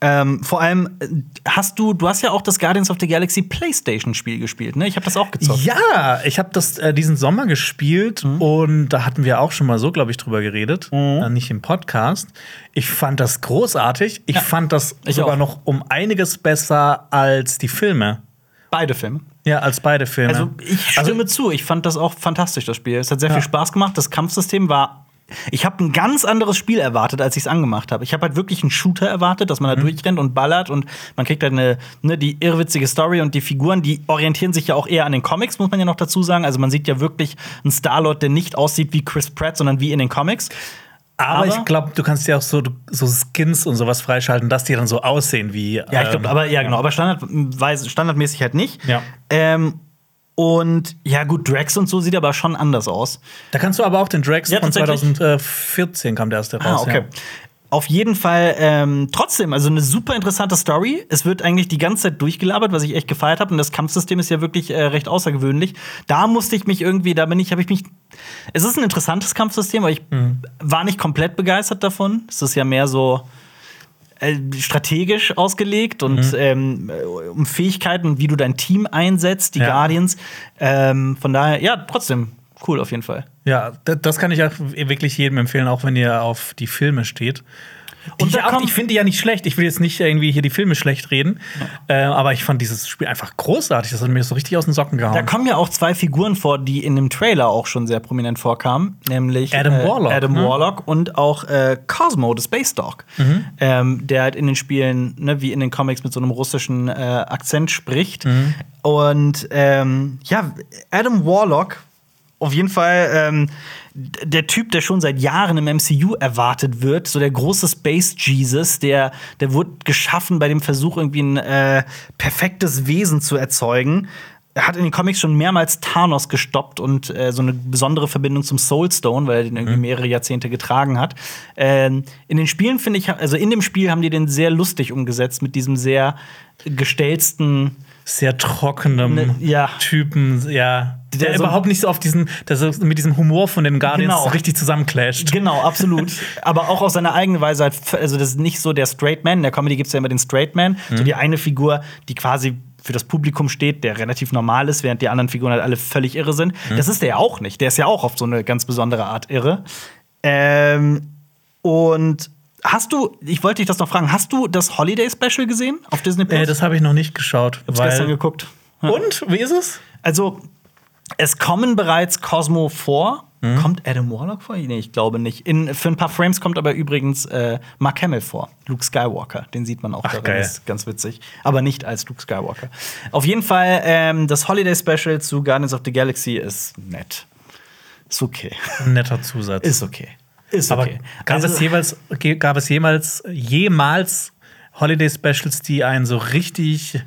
Ähm, vor allem äh, hast du, du hast ja auch das Guardians of the Galaxy PlayStation-Spiel gespielt, ne? Ich habe das auch gezockt. Ja, ich habe das äh, diesen Sommer gespielt Mhm. und da hatten wir auch schon mal so, glaube ich, drüber geredet, äh, nicht im Podcast. Ich fand das großartig. Ich Ja, fand das ich sogar auch. noch um einiges besser als die Filme. Beide Filme. Ja, als beide Filme. Also ich stimme zu, ich fand das auch fantastisch, das Spiel. Es hat sehr viel Spaß gemacht. Das Kampfsystem war. Ich habe ein ganz anderes Spiel erwartet, als ich es angemacht habe. Ich habe halt wirklich einen Shooter erwartet, dass man da durchrennt und ballert und man kriegt halt eine, ne, die irrwitzige Story und die Figuren, die orientieren sich ja auch eher an den Comics, muss man ja noch dazu sagen. Also man sieht ja wirklich einen Star-Lord, der nicht aussieht wie Chris Pratt, sondern wie in den Comics. Aber, aber- ich glaube, du kannst ja auch so, so Skins und sowas freischalten, dass die dann so aussehen wie. Ja, ich glaube, ähm, aber ja, genau, aber standardweise, standardmäßig halt nicht. Ja. Ähm, und ja, gut, Drax und so sieht aber schon anders aus. Da kannst du aber auch den Drax Ja, von tatsächlich. 2014 kam der erste raus. Ah, okay. Auf jeden Fall ähm, trotzdem, also eine super interessante Story. Es wird eigentlich die ganze Zeit durchgelabert, was ich echt gefeiert habe. Und das Kampfsystem ist ja wirklich äh, recht außergewöhnlich. Da musste ich mich irgendwie, da bin ich, habe ich mich. Es ist ein interessantes Kampfsystem, aber ich war nicht komplett begeistert davon. Es ist ja mehr so äh, strategisch ausgelegt und ähm, äh, um Fähigkeiten, wie du dein Team einsetzt, die Ja. Guardians. Ähm, von daher, ja, trotzdem cool auf jeden Fall. Ja, da- das kann ich auch wirklich jedem empfehlen, auch wenn ihr auf die Filme steht. Und ich, auch- ich finde die ja nicht schlecht. Ich will jetzt nicht irgendwie hier die Filme schlecht reden, äh, aber ich fand dieses Spiel einfach großartig. Das hat mir so richtig aus den Socken gehauen. Da kommen ja auch zwei Figuren vor, die in dem Trailer auch schon sehr prominent vorkamen, nämlich Adam äh, Warlock, Adam ne? Warlock und auch äh, Cosmo, the Space Dog, Mhm. ähm, der halt in den Spielen, ne, wie in den Comics, mit so einem russischen äh, Akzent spricht. Mhm. Und ähm, ja, Adam Warlock, auf jeden Fall ähm, der Typ, der schon seit Jahren im MCU erwartet wird, so der große Space Jesus, der, der wurde geschaffen bei dem Versuch, irgendwie ein äh, perfektes Wesen zu erzeugen. Er hat in den Comics schon mehrmals Thanos gestoppt und äh, so eine besondere Verbindung zum Soulstone, weil er den irgendwie mehrere Jahrzehnte getragen hat. Ähm, in den Spielen finde ich, also in dem Spiel haben die den sehr lustig umgesetzt mit diesem sehr gestellsten Sehr trockenem Ne, ja. Typen, ja. Der, so- überhaupt nicht so auf diesen, der so mit diesem Humor von den Guardians Genau. richtig zusammenclasht. Genau, absolut. Aber auch aus seiner eigenen Weise, halt, also das ist nicht so der Straight Man. In der Comedy gibt es ja immer den Straight Man, so die eine Figur, die quasi für das Publikum steht, der relativ normal ist, während die anderen Figuren halt alle völlig irre sind. Das ist der ja auch nicht. Der ist ja auch auf so eine ganz besondere Art irre. Ähm, und hast du, ich wollte dich das noch fragen, hast du das Holiday Special gesehen auf Disney Plus? Äh, das habe ich noch nicht geschaut. hab's gestern geguckt. Ja. Und? Wie ist es? Also, es kommen bereits Cosmo vor. Kommt Adam Warlock vor? Nee, ich glaube nicht. In, für ein paar Frames kommt aber übrigens äh, Mark Hamill vor. Luke Skywalker. Den sieht man auch Ach, darin. geil. Ist ganz witzig. Aber nicht als Luke Skywalker. Auf jeden Fall, ähm, das Holiday Special zu Guardians of the Galaxy ist nett. Ist okay. Ein netter Zusatz. Ist okay. Ist Aber okay. gab, Also- es jeweils, gab es jemals, jemals Holiday Specials, die einen so richtig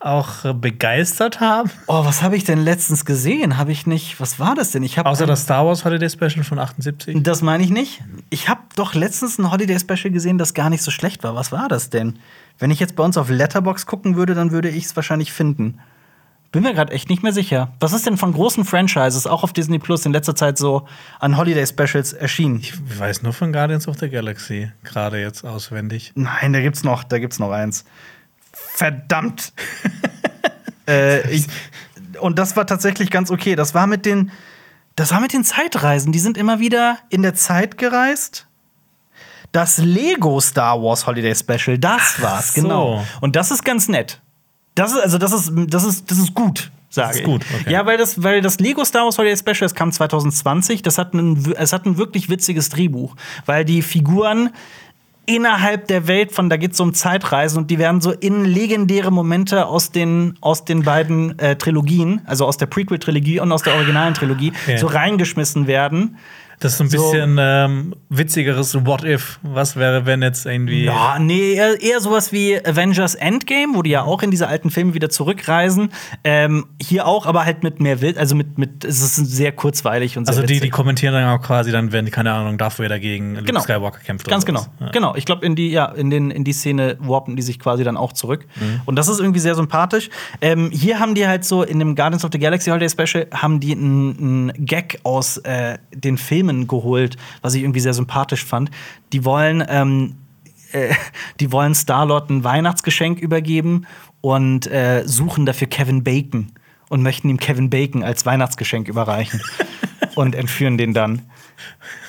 auch äh, begeistert haben? Oh, was habe ich denn letztens gesehen? Habe ich nicht. Was war das denn? Ich habe Außer das Star Wars Holiday Special von 78? Das meine ich nicht. Ich habe doch letztens ein Holiday Special gesehen, das gar nicht so schlecht war. Was war das denn? Wenn ich jetzt bei uns auf Letterbox gucken würde, dann würde ich es wahrscheinlich finden. Bin mir gerade echt nicht mehr sicher. Was ist denn von großen Franchises auch auf Disney Plus in letzter Zeit so an Holiday Specials erschienen? Ich weiß nur von Guardians of the Galaxy, gerade jetzt auswendig. Nein, da gibt's noch, da gibt's noch eins. Verdammt. äh, ich, und das war tatsächlich ganz okay. Das war mit den, Das war mit den Zeitreisen. Die sind immer wieder in der Zeit gereist. Das Lego Star Wars Holiday Special, das war's, so. genau. Und das ist ganz nett. Das ist, also, das ist, das ist, das ist gut, sage Das ist gut, okay. Ja, weil das, weil das Lego Star Wars Holiday Special, das kam 2020, das hat ein, es hat ein wirklich witziges Drehbuch, weil die Figuren innerhalb der Welt von, da geht es um Zeitreisen und die werden so in legendäre Momente aus den, aus den beiden äh, Trilogien, also aus der Prequel-Trilogie und aus der originalen Trilogie, Ja. so reingeschmissen werden. Das ist ein So. bisschen ähm, witzigeres What If. Was wäre, wenn jetzt irgendwie. Ja, nee, eher, eher sowas wie Avengers Endgame, wo die ja auch in diese alten Filme wieder zurückreisen. Ähm, hier auch, aber halt mit mehr Wild, also mit, mit es ist sehr kurzweilig und sehr Also die, die kommentieren dann auch quasi dann, wenn, keine Ahnung, Darth Vader gegen Luke Genau. Skywalker kämpft. Ganz oder genau. Ja. Genau. Ich glaube, in die, ja, in, den, in die Szene warpen die sich quasi dann auch zurück. Mhm. Und das ist irgendwie sehr sympathisch. Ähm, hier haben die halt so in dem Guardians of the Galaxy Holiday Special haben die einen einen Gag aus äh, den Filmen geholt, was ich irgendwie sehr sympathisch fand. Die wollen, ähm, äh, die wollen Star-Lord ein Weihnachtsgeschenk übergeben und äh, suchen dafür Kevin Bacon und möchten ihm Kevin Bacon als Weihnachtsgeschenk überreichen und entführen den dann.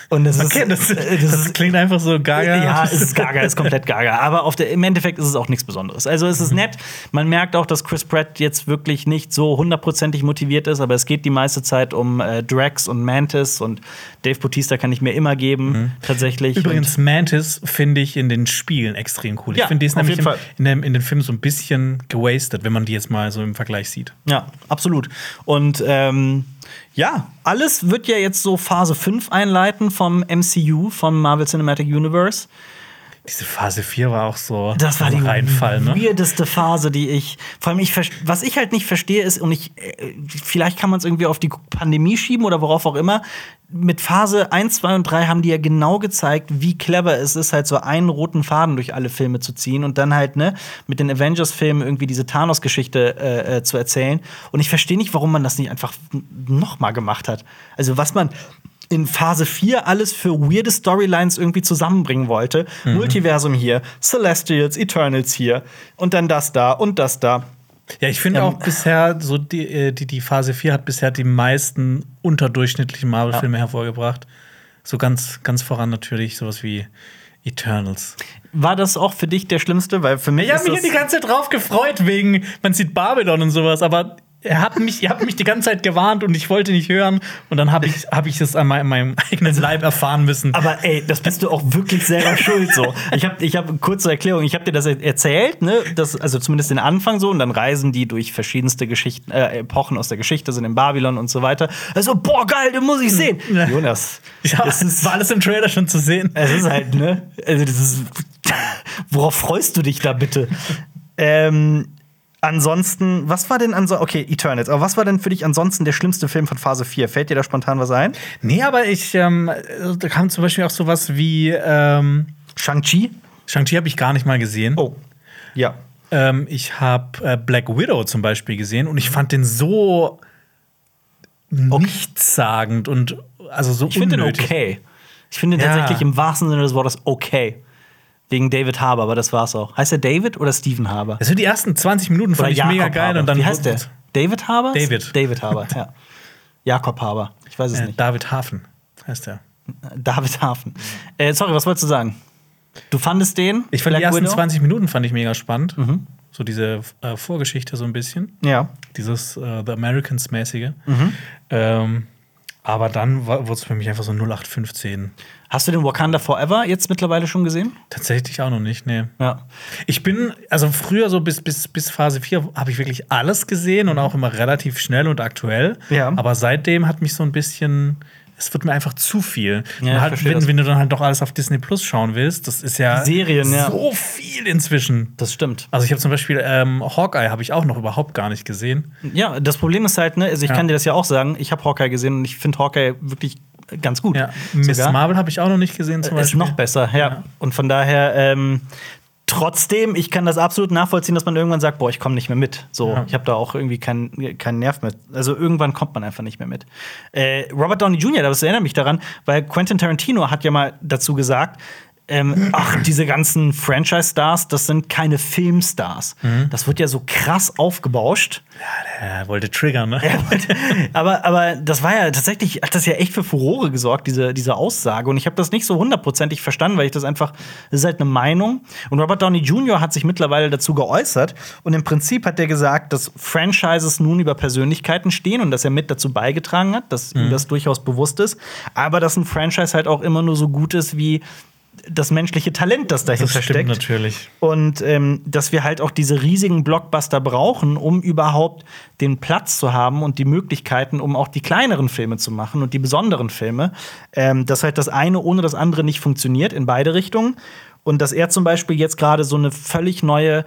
Und das Okay, das, ist, äh, das, ist klingt einfach so gaga. ja, es ist gaga, es ist komplett gaga. Aber auf der, im Endeffekt ist es auch nichts Besonderes. Also es ist nett. Man merkt auch, dass Chris Pratt jetzt wirklich nicht so hundertprozentig motiviert ist, aber es geht die meiste Zeit um äh, Drax und Mantis und Dave Bautista kann ich mir immer geben, tatsächlich. Übrigens, Mantis finde ich in den Spielen extrem cool. Ja, ich finde, die ist auf nämlich im, in, dem, in den Filmen so ein bisschen gewastet, wenn man die jetzt mal so im Vergleich sieht. Und, ja, absolut. Und ähm, ja, alles wird ja jetzt so Phase 5 einleiten vom MCU, vom Marvel Cinematic Universe. Diese Phase 4 war auch so Das war die ein Reinfall, ne? weirdeste Phase, die ich. Vor allem, ich, was ich halt nicht verstehe, ist, und ich, äh, vielleicht kann man es irgendwie auf die Pandemie schieben oder worauf auch immer. Mit Phase 1, 2 und 3 haben die ja genau gezeigt, wie clever es ist, halt so einen roten Faden durch alle Filme zu ziehen und dann halt, ne, mit den Avengers-Filmen irgendwie diese Thanos-Geschichte äh, äh, zu erzählen. Und ich verstehe nicht, warum man das nicht einfach noch mal gemacht hat. Also, was man in Phase 4 alles für weirde Storylines irgendwie zusammenbringen wollte. Multiversum hier, Celestials, Eternals hier und dann das da und das da. Ja, ich finde Ähm, auch bisher, so die, äh, die, die Phase 4 hat bisher die meisten unterdurchschnittlichen Marvel-Filme hervorgebracht. So ganz, ganz voran natürlich sowas wie Eternals. War das auch für dich der schlimmste? Weil für mich Ich habe mich das die ganze Zeit drauf gefreut, wegen, man sieht Babylon und sowas, aber er hat mich, ihr habt mich die ganze Zeit gewarnt und ich wollte nicht hören. Und dann habe ich, hab ich es an meinem, meinem eigenen Leib erfahren müssen. aber ey, das bist du auch wirklich selber schuld so. Ich habe ich hab kurze Erklärung, ich habe dir das er- erzählt, ne, das also zumindest den Anfang so und dann reisen die durch verschiedenste Geschichten äh, Epochen aus der Geschichte, sind in Babylon und so weiter. Also boah, geil, den muss ich sehen. Ja. Jonas, ja, das ist war alles im Trailer schon zu sehen. Es ist halt, ne? Also, das ist. Worauf freust du dich da bitte? ähm, ansonsten, was war denn ansonsten. Okay, Eternals, aber was war denn für dich ansonsten der schlimmste Film von Phase 4? Fällt dir da spontan was ein? Nee, aber ich, ähm, da kam zum Beispiel auch sowas wie, ähm, Shang-Chi? Shang-Chi habe ich gar nicht mal gesehen. Oh. Ja. Ähm, ich habe äh, Black Widow zum Beispiel gesehen und ich fand den so nichtssagend und also so Ich finde den unnötig. okay. Ich finde den Ja. tatsächlich im wahrsten Sinne des Wortes okay. Wegen David Harbour, aber das war's auch. Heißt er David oder Stephen Harbour? Also die ersten 20 Minuten fand Oder ich mega geil Harbour. und dann Wie heißt der? David Harbour? David. David Harbour, ja. Jakob Harbour. Ich weiß es Äh, nicht. David Hafen heißt er. David Hafen. Äh, sorry, was wolltest du sagen? Du fandest den? Ich fand die Black ersten Widow? 20 Minuten fand ich mega spannend. So diese äh, Vorgeschichte so ein bisschen. Ja. Dieses äh, The Americans-mäßige. Mhm. Ähm, aber dann wurde es für mich einfach so 0815. Hast du den Wakanda Forever jetzt mittlerweile schon gesehen? Tatsächlich auch noch nicht, nee. Ja. Ich bin, also früher so bis, bis, bis Phase 4 habe ich wirklich alles gesehen und auch immer relativ schnell und aktuell. Ja. Aber seitdem hat mich so ein bisschen, es wird mir einfach zu viel. Ja, halt, wenn, wenn du dann halt doch alles auf Disney Plus schauen willst, das ist ja Serien, ja. so viel inzwischen. Das stimmt. Also ich habe zum Beispiel ähm, Hawkeye habe ich auch noch überhaupt gar nicht gesehen. Ja, das Problem ist halt, ne, also ich Ja. kann dir das ja auch sagen, ich habe Hawkeye gesehen und ich finde Hawkeye wirklich ganz gut. Ja, Miss. Marvel habe ich auch noch nicht gesehen zum ist Beispiel. noch besser, ja. Ja. Und von daher, ähm, trotzdem, ich kann das absolut nachvollziehen, dass man irgendwann sagt, boah, ich komme nicht mehr mit. So, Ja. ich habe da auch irgendwie keinen keinen Nerv mit. Also irgendwann kommt man einfach nicht mehr mit. Äh, Robert Downey Jr., das erinnert mich daran, weil Quentin Tarantino hat ja mal dazu gesagt, ähm, ach, diese ganzen Franchise-Stars, das sind keine Filmstars. Mhm. Das wird ja so krass aufgebauscht. Er wollte triggern, ne? aber, aber das war ja tatsächlich, hat das ja echt für Furore gesorgt, diese, diese Aussage. Und ich habe das nicht so hundertprozentig verstanden, weil ich das einfach, das ist halt eine Meinung. Und Robert Downey Jr. hat sich mittlerweile dazu geäußert. Und im Prinzip hat er gesagt, dass Franchises nun über Persönlichkeiten stehen und dass er mit dazu beigetragen hat, dass Mhm. ihm das durchaus bewusst ist. Aber dass ein Franchise halt auch immer nur so gut ist wie das menschliche Talent, das dahinter Das steckt. natürlich. Und ähm, dass wir halt auch diese riesigen Blockbuster brauchen, um überhaupt den Platz zu haben und die Möglichkeiten, um auch die kleineren Filme zu machen und die besonderen Filme. Ähm, dass halt das eine ohne das andere nicht funktioniert in beide Richtungen. Und dass er zum Beispiel jetzt gerade so eine völlig neue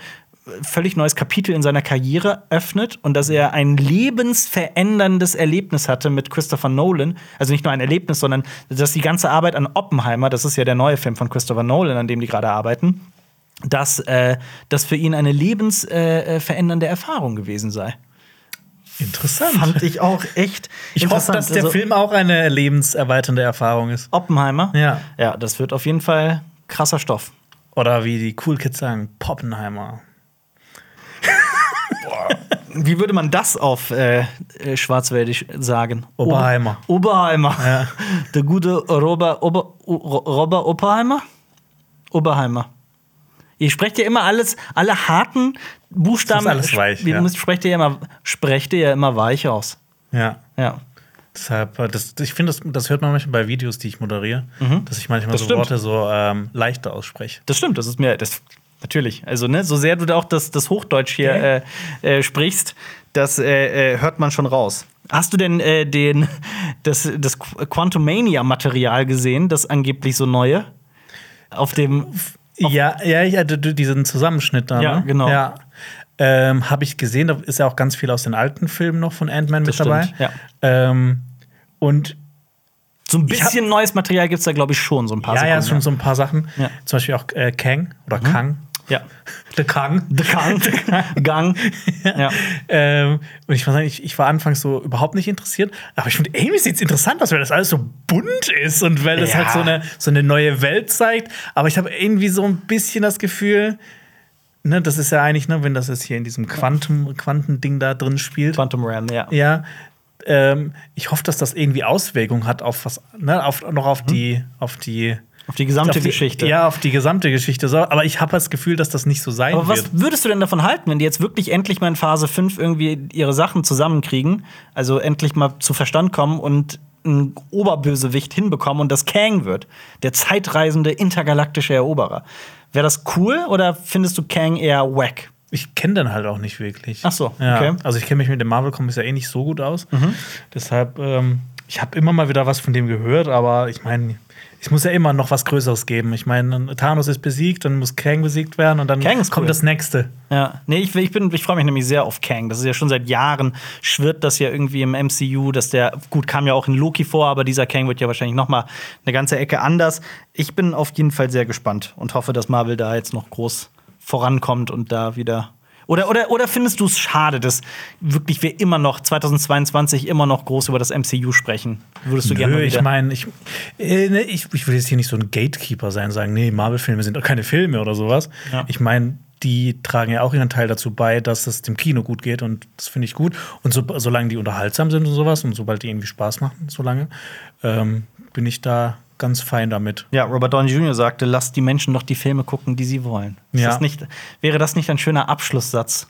völlig neues Kapitel in seiner Karriere öffnet und dass er ein lebensveränderndes Erlebnis hatte mit Christopher Nolan. Also nicht nur ein Erlebnis, sondern dass die ganze Arbeit an Oppenheimer, das ist ja der neue Film von Christopher Nolan, an dem die gerade arbeiten, dass äh, das für ihn eine lebensverändernde äh, Erfahrung gewesen sei. Interessant. Fand ich auch echt ich hoffe, dass der Also, Film auch eine lebenserweiternde Erfahrung ist. Oppenheimer. Ja. Ja, das wird auf jeden Fall krasser Stoff. Oder wie die Cool Kids sagen, Poppenheimer. Wie würde man das auf äh, äh, Schwarzwäldisch sagen? Oberheimer. Ober Oberheimer. Ja. Der gute Robert, Ober, Robert Oppenheimer? Oberheimer. Ihr sprecht ja immer alles, alle harten Buchstaben. Das ist alles weich, Ihr ja. müsst- sprecht ihr ja immer, sprecht ihr ja immer weich aus. Ja. Ja. Deshalb, äh, das, ich finde, das, das hört man manchmal bei Videos, die ich moderiere, dass ich manchmal Mhm. Das so stimmt. Worte so ähm, leichter ausspreche. Das stimmt, das ist mir, das, natürlich. Also, ne, so sehr du da auch das, das Hochdeutsch hier äh, äh, sprichst, das äh, äh, hört man schon raus. Hast du denn äh, den, das, das Quantumania-Material gesehen, das angeblich so neue? Auf dem. Ja, ja, ja, d- d- diesen Zusammenschnitt da. Ja, ne? genau. Ja. Ähm, Habe ich gesehen, da ist ja auch ganz viel aus den alten Filmen noch von Ant-Man mit Das dabei. stimmt, ja. Ähm, und So ein bisschen neues Material gibt es da, glaube ich, schon, so ein paar ja, ja, Sekunden. schon so ein paar Sachen. Ja. Mhm. Zum Beispiel auch äh, Kang oder Kang. Ja. Der Kang. The Gang. Gang. Ja. Ähm, und ich muss sagen, ich, ich war anfangs so überhaupt nicht interessiert, aber ich finde, irgendwie sieht es interessant aus, weil das alles so bunt ist und weil das Ja. halt so eine, so eine neue Welt zeigt. Aber ich habe irgendwie so ein bisschen das Gefühl, ne, das ist ja eigentlich, ne, wenn das jetzt hier in diesem Quantum, Quantending da drin spielt. Quantum Ram, ja. Ja. Ähm, ich hoffe, dass das irgendwie Auswirkungen hat auf was, ne, auf, noch auf die, auf die Auf die gesamte auf die, Geschichte. Ja, auf die gesamte Geschichte. So, aber ich habe das Gefühl, dass das nicht so sein Aber wird. was würdest du denn davon halten, wenn die jetzt wirklich endlich mal in Phase 5 irgendwie ihre Sachen zusammenkriegen, also endlich mal zu Verstand kommen und einen Oberbösewicht hinbekommen und das Kang wird, der zeitreisende intergalaktische Eroberer. Wäre das cool oder findest du Kang eher wack? Ich kenne den halt auch nicht wirklich. Ach so, ja. okay. Mhm. Also ich kenne mich mit dem Marvel Comics ja eh nicht so gut aus. Deshalb, ähm, ich habe immer mal wieder was von dem gehört, aber ich meine, es muss ja immer noch was Größeres geben. Ich meine, Thanos ist besiegt, dann muss Kang besiegt werden und dann kommt cool. das nächste. Ja, nee, ich, ich, bin- ich freue mich nämlich sehr auf Kang. Das ist ja schon seit Jahren, schwirrt das ja irgendwie im MCU, dass der, gut, kam ja auch in Loki vor, aber dieser Kang wird ja wahrscheinlich noch mal eine ganze Ecke anders. Ich bin auf jeden Fall sehr gespannt und hoffe, dass Marvel da jetzt noch groß vorankommt und da wieder. Oder, oder, oder findest du es schade, dass wirklich wir immer noch 2022 immer noch groß über das MCU sprechen? Würdest du gerne ich meine, ich, äh, ne, ich, ich will jetzt hier nicht so ein Gatekeeper sein, sagen, nee, Marvel-Filme sind doch keine Filme oder sowas. Ja. Ich meine, die tragen ja auch ihren Teil dazu bei, dass es dem Kino gut geht und das finde ich gut. Und so, solange die unterhaltsam sind und sowas und sobald die irgendwie Spaß machen, solange, ähm, bin ich da ganz fein damit. Ja, Robert Downey Jr. sagte, lasst die Menschen doch die Filme gucken, die sie wollen. Ja. das nicht, wäre das nicht ein schöner Abschlusssatz?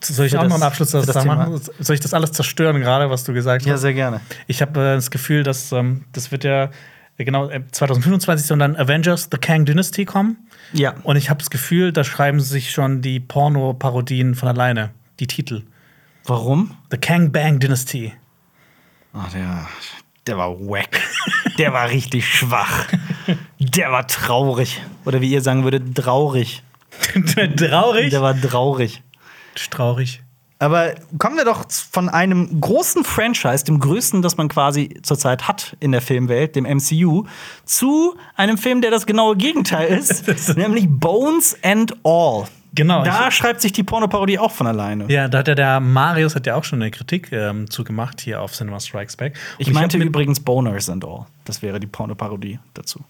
Soll ich auch noch das- einen Abschluss für das machen? Soll ich das alles zerstören, gerade was du gesagt hast? sehr gerne. Ich habe äh, das Gefühl, dass ähm, das wird ja äh, genau äh, 2025 soll dann Avengers The Kang Dynasty kommen. Ja. Und ich habe das Gefühl, da schreiben sich schon die Porno-Parodien von alleine, die Titel. Warum? The Kang Bang Dynasty. Ach, der, der war wack. der war richtig schwach. Der war traurig. Oder wie ihr sagen würdet, traurig. Traurig. Der war traurig. Traurig. Aber kommen wir doch von einem großen Franchise, dem größten, das man quasi zurzeit hat in der Filmwelt, dem MCU, zu einem Film, der das genaue Gegenteil ist, nämlich Bones and All. Genau. Da ich, schreibt sich die Pornoparodie auch von alleine. ja, da hat ja der Marius hat ja auch schon eine Kritik ähm, zugemacht hier auf Cinema Strikes Back. Ich Und meinte hab mit- übrigens Boners and All. Das wäre die Pornoparodie dazu.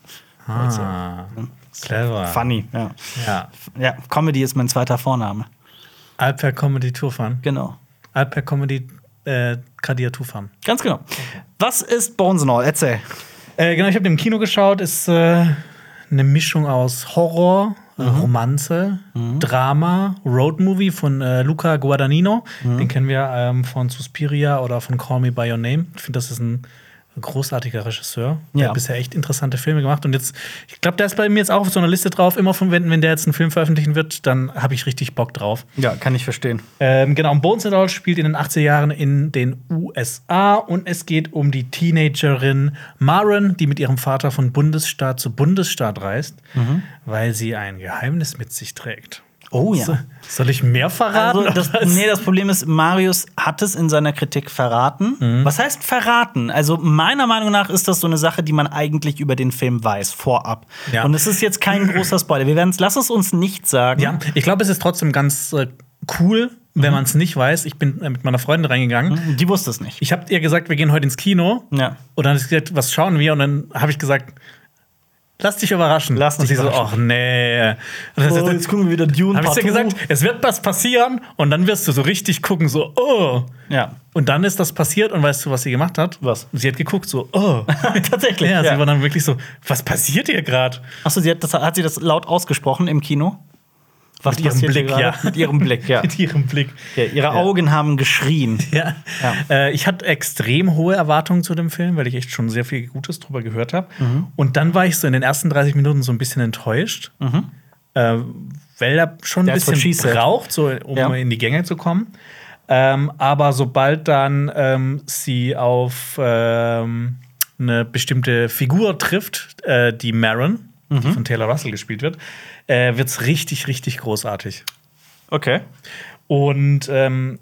Ah, clever. Funny, ja. Ja. Ja, Comedy ist mein zweiter Vorname. Alper Comedy Tourfan. Genau. Alper Comedy äh, Kadir Tufan. Ganz genau. Was ist Bones and All? Erzähl. Äh, genau, ich habe im Kino geschaut. Ist äh, eine Mischung aus Horror, äh, Romanze, Drama, Roadmovie von äh, Luca Guadagnino. Den kennen wir ähm, von Suspiria oder von Call Me by Your Name. Ich finde, das ist ein großartiger Regisseur. Der Ja. hat bisher echt interessante Filme gemacht. Und jetzt, ich glaube, der ist bei mir jetzt auch auf so einer Liste drauf. Immer von, wenn, wenn der jetzt einen Film veröffentlichen wird, dann habe ich richtig Bock drauf. Ja, kann ich verstehen. Ähm, genau, und Bones and All spielt in den 80er Jahren in den USA und es geht um die Teenagerin Maren, die mit ihrem Vater von Bundesstaat zu Bundesstaat reist, weil sie ein Geheimnis mit sich trägt. Oh ja. So, soll ich mehr verraten? Also das, nee, das Problem ist, Marius hat es in seiner Kritik verraten. Was heißt verraten? Also meiner Meinung nach ist das so eine Sache, die man eigentlich über den Film weiß, vorab. Ja. Und es ist jetzt kein großer Spoiler. Wir werden lass es uns nicht sagen. Ja, ich glaube, es ist trotzdem ganz äh, cool, wenn man es nicht weiß. Ich bin äh, mit meiner Freundin reingegangen. Die wusste es nicht. Ich habe ihr gesagt, wir gehen heute ins Kino. Ja. Und dann hat sie gesagt, was schauen wir? Und dann habe ich gesagt, lass dich überraschen. Lass und dich sie so, ach nee. Und Oh, jetzt gucken wir wieder Dune habe ich dir gesagt, es wird was passieren und dann wirst du so richtig gucken, so, oh. Ja. Und dann ist das passiert und weißt du, was sie gemacht hat? Was? Sie hat geguckt, so, oh. Tatsächlich. ja, Ja. sie war dann wirklich so, was passiert hier gerade? Achso, sie hat, das, hat sie das laut ausgesprochen im Kino? Was Mit ihrem Blick, ja. Mit ihrem Blick, ja. Mit ihrem Blick. ja ihre Augen haben geschrien. Ja. Ja. Äh, ich hatte extrem hohe Erwartungen zu dem Film, weil ich echt schon sehr viel Gutes drüber gehört habe. Mhm. Und dann war ich so in den ersten 30 Minuten so ein bisschen enttäuscht, äh, weil er schon ein bisschen braucht, so, um Ja. in die Gänge zu kommen. Ähm, aber sobald dann ähm, sie auf ähm, eine bestimmte Figur trifft, äh, die Maron, Mhm. die von Taylor Russell gespielt wird, äh, wird es richtig, richtig großartig. Okay. Und ähm,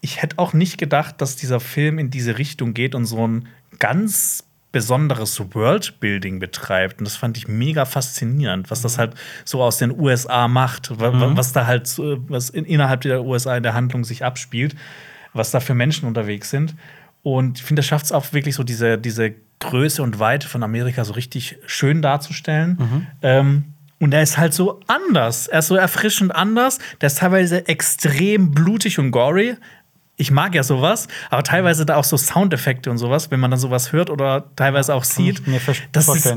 ich hätte auch nicht gedacht, dass dieser Film in diese Richtung geht und so ein ganz besonderes Worldbuilding betreibt. Und das fand ich mega faszinierend, was das halt so aus den USA macht, wa- was da halt was in, innerhalb der USA in der Handlung sich abspielt, was da für Menschen unterwegs sind. Und ich finde, das schafft es auch wirklich so diese, diese Größe und Weite von Amerika so richtig schön darzustellen. Ähm, und er ist halt so anders. Er ist so erfrischend anders. Der ist teilweise extrem blutig und gory. Ich mag ja sowas, aber teilweise da auch so Soundeffekte und sowas, wenn man dann sowas hört oder teilweise auch sieht. das ist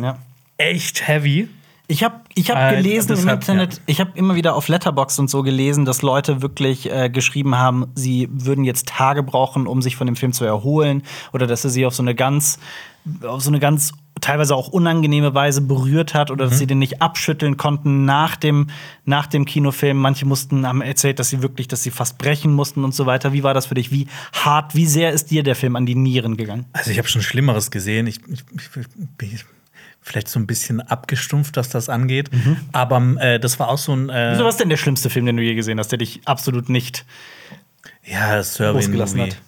echt heavy. Ich habe ich hab Äh, gelesen im deshalb, Internet, ja. ich habe immer wieder auf Letterbox und so gelesen, dass Leute wirklich äh, geschrieben haben, sie würden jetzt Tage brauchen, um sich von dem Film zu erholen oder dass er sie auf so eine ganz auf so eine ganz teilweise auch unangenehme Weise berührt hat oder dass sie den nicht abschütteln konnten nach dem nach dem Kinofilm. Manche mussten haben erzählt, dass sie wirklich, dass sie fast brechen mussten und so weiter. Wie war das für dich? Wie hart, wie sehr ist dir der Film an die Nieren gegangen? Also ich habe schon Schlimmeres gesehen. Ich, ich, ich bin vielleicht so ein bisschen abgestumpft, was das angeht. Aber äh, das war auch so ein äh, Wieso was ist denn der schlimmste Film, den du je gesehen hast, der dich absolut nicht ja, losgelassen Movie. hat?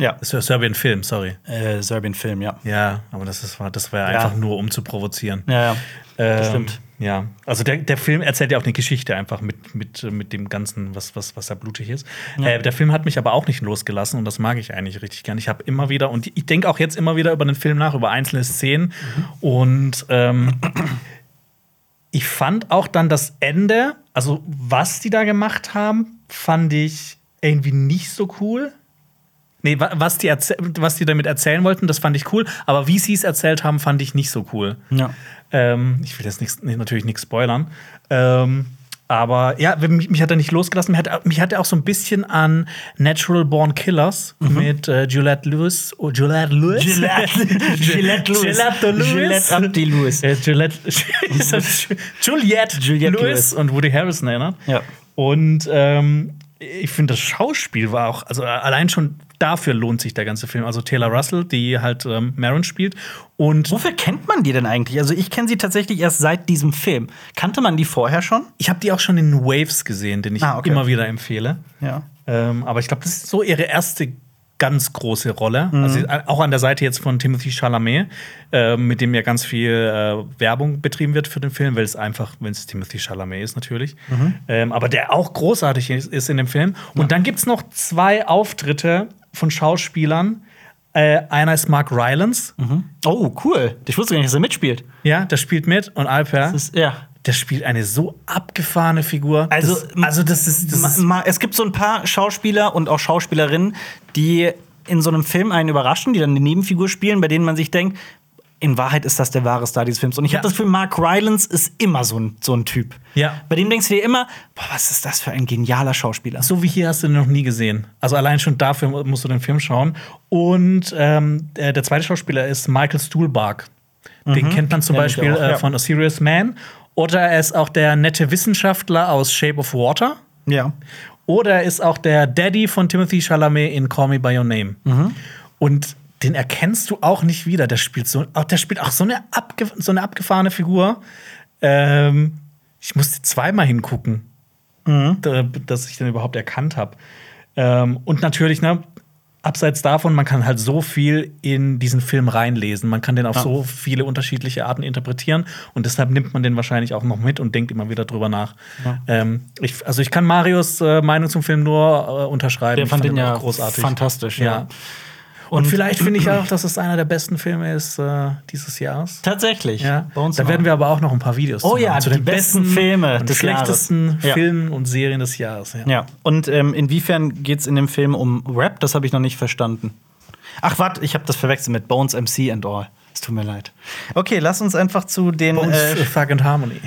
Ja. Ja Serbian-Film, sorry. Äh, Serbian Film, ja. Ja, aber das, ist, das war Ja. einfach nur, um zu provozieren. Ja, ja. Ähm, stimmt. Ja, also der, der Film erzählt ja auch eine Geschichte einfach mit, mit, äh, mit dem Ganzen, was, was, was da blutig ist. Äh, der Film hat mich aber auch nicht losgelassen und das mag ich eigentlich richtig gern. Ich habe immer wieder, und ich denke auch jetzt immer wieder über den Film nach, über einzelne Szenen. Und ähm, ich fand auch dann das Ende, also was die da gemacht haben, fand ich irgendwie nicht so cool. Nee, wa- was die, was die damit erzählen wollten, das fand ich cool. Aber wie sie es erzählt haben, fand ich nicht so cool. Ja. Ähm, ich will jetzt nix, natürlich nichts spoilern. Ähm, aber ja, mich, mich hat er nicht losgelassen. Mich hat, mich hat er auch so ein bisschen an Natural Born Killers mit äh, Juliette Lewis. Oh, Juliette Lewis? Gillette, Gillette Lewis. Gillette Lewis. Gillette Abdi Lewis. Äh, Juliette, Juliette, Juliette Lewis, Lewis. und Woody Harrison erinnert. Ja. Und ähm, ich finde, das Schauspiel war auch, also allein schon dafür lohnt sich der ganze Film. Also Taylor Russell, die halt ähm, Maron spielt. Und Wofür kennt man die denn eigentlich? Also ich kenne sie tatsächlich erst seit diesem Film. Kannte man die vorher schon? ich habe die auch schon in Waves gesehen, den ich Ah, okay. immer wieder empfehle. Ja. Ähm, aber ich glaube, das ist so ihre erste ganz große Rolle. Also äh, auch an der Seite jetzt von Timothy Chalamet, äh, mit dem ja ganz viel äh, Werbung betrieben wird für den Film, weil es einfach, wenn es Timothy Chalamet ist natürlich. Ähm, aber der auch großartig ist, ist in dem Film. Und dann gibt es noch zwei Auftritte von Schauspielern. Äh, einer ist Mark Rylance. Oh, cool. Ich wusste gar nicht, dass er mitspielt. Ja, der spielt mit. Und Alper, Das ist, ja. der spielt eine so abgefahrene Figur. Also, das, also das ist, das ist es gibt so ein paar Schauspieler und auch Schauspielerinnen, die in so einem Film einen überraschen, die dann eine Nebenfigur spielen, bei denen man sich denkt, in Wahrheit ist das der wahre Star dieses Films. Und ich Ja. habe das Gefühl, Mark Rylance ist immer so ein, so ein Typ. Ja. Bei dem denkst du dir immer, boah, was ist das für ein genialer Schauspieler. So wie hier hast du den noch nie gesehen. Also allein schon dafür musst du den Film schauen. Und ähm, der, der zweite Schauspieler ist Michael Stuhlbarg. Den kennt man zum Kenn Beispiel auch, ja. äh, von A Serious Man. Oder er ist auch der nette Wissenschaftler aus Shape of Water. Ja. Oder er ist auch der Daddy von Timothy Chalamet in Call Me By Your Name. Und den erkennst du auch nicht wieder. Der spielt so, auch, der spielt auch so eine, abge, so eine abgefahrene Figur. Ähm, ich musste zweimal hingucken, da, dass ich den überhaupt erkannt habe. Ähm, und natürlich, ne, abseits davon, man kann halt so viel in diesen Film reinlesen. Man kann den auf Ja. so viele unterschiedliche Arten interpretieren. Und deshalb nimmt man den wahrscheinlich auch noch mit und denkt immer wieder drüber nach. Ähm, ich, also ich kann Marios äh, Meinung zum Film nur äh, unterschreiben. Der Ich fand den ja auch großartig. fantastisch, ja. Ja. Und, vielleicht finde ich auch, dass es einer der besten Filme ist äh, dieses Jahres. Tatsächlich. Ja, Bei uns da werden wir aber auch noch ein paar Videos Oh zu ja, zu die den besten besten Filme und des schlechtesten Jahres. Ja. Filmen und Serien des Jahres. Ja. Ja, und ähm, inwiefern geht es in dem Film um Rap? Das habe ich noch nicht verstanden. Ach, warte, ich habe das verwechselt mit Bones MC and All. Es tut mir leid. Okay, lass uns einfach zu den Bones, äh, äh, Thug and Harmony.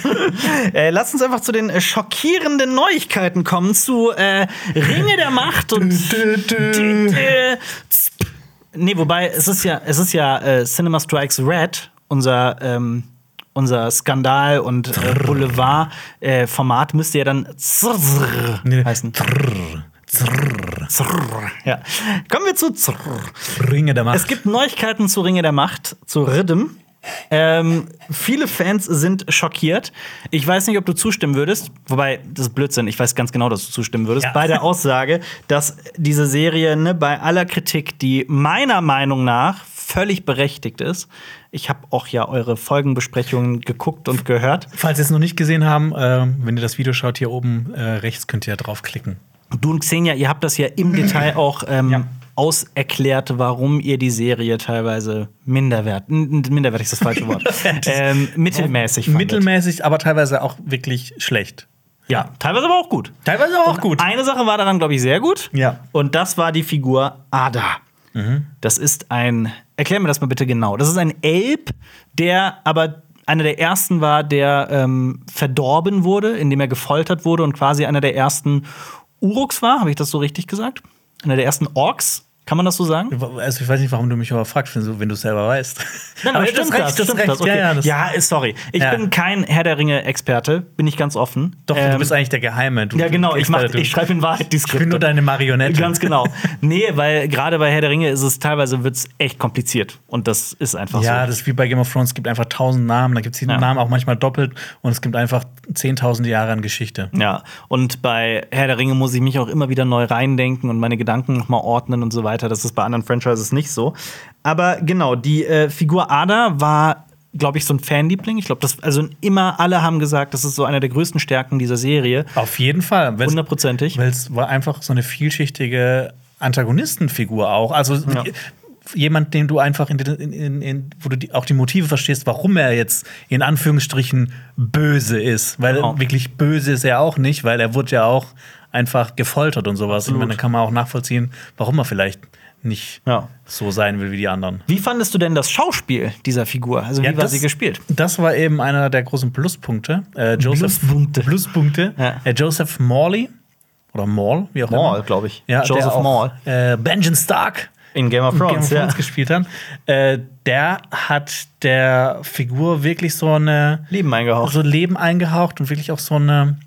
äh, lass uns einfach zu den äh, schockierenden Neuigkeiten kommen zu äh, Ringe der Macht und äh. Nee, wobei es ist ja es ist ja äh, Cinema Strikes Red, unser ähm, unser Skandal und äh, Boulevard äh, Format müsste ja dann Nee. heißen. Trrr, zrrr. Zrrr. Ja. Kommen wir zu Zrrr. Ringe der Macht. Es gibt Neuigkeiten zu Ringe der Macht, zu Rhythm. Ähm, viele Fans sind schockiert. Ich weiß nicht, ob du zustimmen würdest, wobei das ist Blödsinn. Ich weiß ganz genau, dass du zustimmen würdest Ja. bei der Aussage, dass diese Serie ne, bei aller Kritik, die meiner Meinung nach völlig berechtigt ist. Ich habe auch ja eure Folgenbesprechungen geguckt und gehört. Falls ihr es noch nicht gesehen haben, äh, wenn ihr das Video schaut, hier oben äh, rechts könnt ihr ja draufklicken. Du und Xenia, ihr habt das ja im Detail auch ähm, Ja. auserklärt, warum ihr die Serie teilweise minderwert, minderwertig ist das falsche Wort, ähm, mittelmäßig fandet. Mittelmäßig, aber teilweise auch wirklich schlecht. Ja, teilweise aber auch gut. Teilweise aber auch gut. Eine Sache war dann, glaube ich, sehr gut. Ja. Und das war die Figur Ada. Das ist ein, erklär mir das mal bitte genau. Das ist ein Elb, der aber einer der ersten war, der ähm, verdorben wurde, indem er gefoltert wurde und quasi einer der ersten Uruks war. Habe ich das so richtig gesagt? Einer der ersten Orks. Kann man das so sagen? Also ich weiß nicht, warum du mich aber fragst, wenn du, du es selber weißt. Nein, aber stimmt das, stimmt das, okay. Ja, ja, das ja, sorry. Ich Ja. bin kein Herr der Ringe-Experte, bin ich ganz offen. Doch, du Ähm, bist eigentlich der Geheime. Du, Ja, genau, ich, mach- ich schreibe in Wahrheit die Ich bin Skripte. nur deine Marionette. Ganz genau. Nee, weil gerade bei Herr der Ringe ist es teilweise wird's echt kompliziert. Und das ist einfach Ja, so. das ist wie bei Game of Thrones. Es gibt einfach tausend Namen. Da gibt es die Ja. Namen auch manchmal doppelt. Und es gibt einfach zehntausende Jahre an Geschichte. Ja, und bei Herr der Ringe muss ich mich auch immer wieder neu reindenken und meine Gedanken nochmal ordnen und so weiter. Weiter. Das ist bei anderen Franchises nicht so. Aber genau, die äh, Figur Ada war glaube ich, so ein Fanliebling. Ich glaube, das, also immer alle haben gesagt, das ist so eine der größten Stärken dieser Serie. Auf jeden Fall. Hundertprozentig. Weil es war einfach so eine vielschichtige Antagonistenfigur auch. Also Ja. jemand, den du einfach in, in, in, in wo du die, auch die Motive verstehst, warum er jetzt in Anführungsstrichen böse ist. Weil Genau. wirklich böse ist er auch nicht, weil er wurde ja auch einfach gefoltert und sowas. Absolut. Ich meine, da kann man auch nachvollziehen, warum er vielleicht nicht Ja. so sein will wie die anderen. Wie fandest du denn das Schauspiel dieser Figur? Also, wie Ja, war das- sie gespielt? Das war eben einer der großen Pluspunkte. Äh, Joseph, Pluspunkte. Pluspunkte. Ja. Äh, Joseph Morley. Oder Mall, wie auch Maul, immer. glaube ich. Ja, Joseph auch, Maul. Äh, Benjamin Stark In Game of in Game Thrones, of Thrones ja. gespielt hat. Äh, der hat der Figur wirklich so eine Leben eingehaucht. so Leben eingehaucht und wirklich auch so eine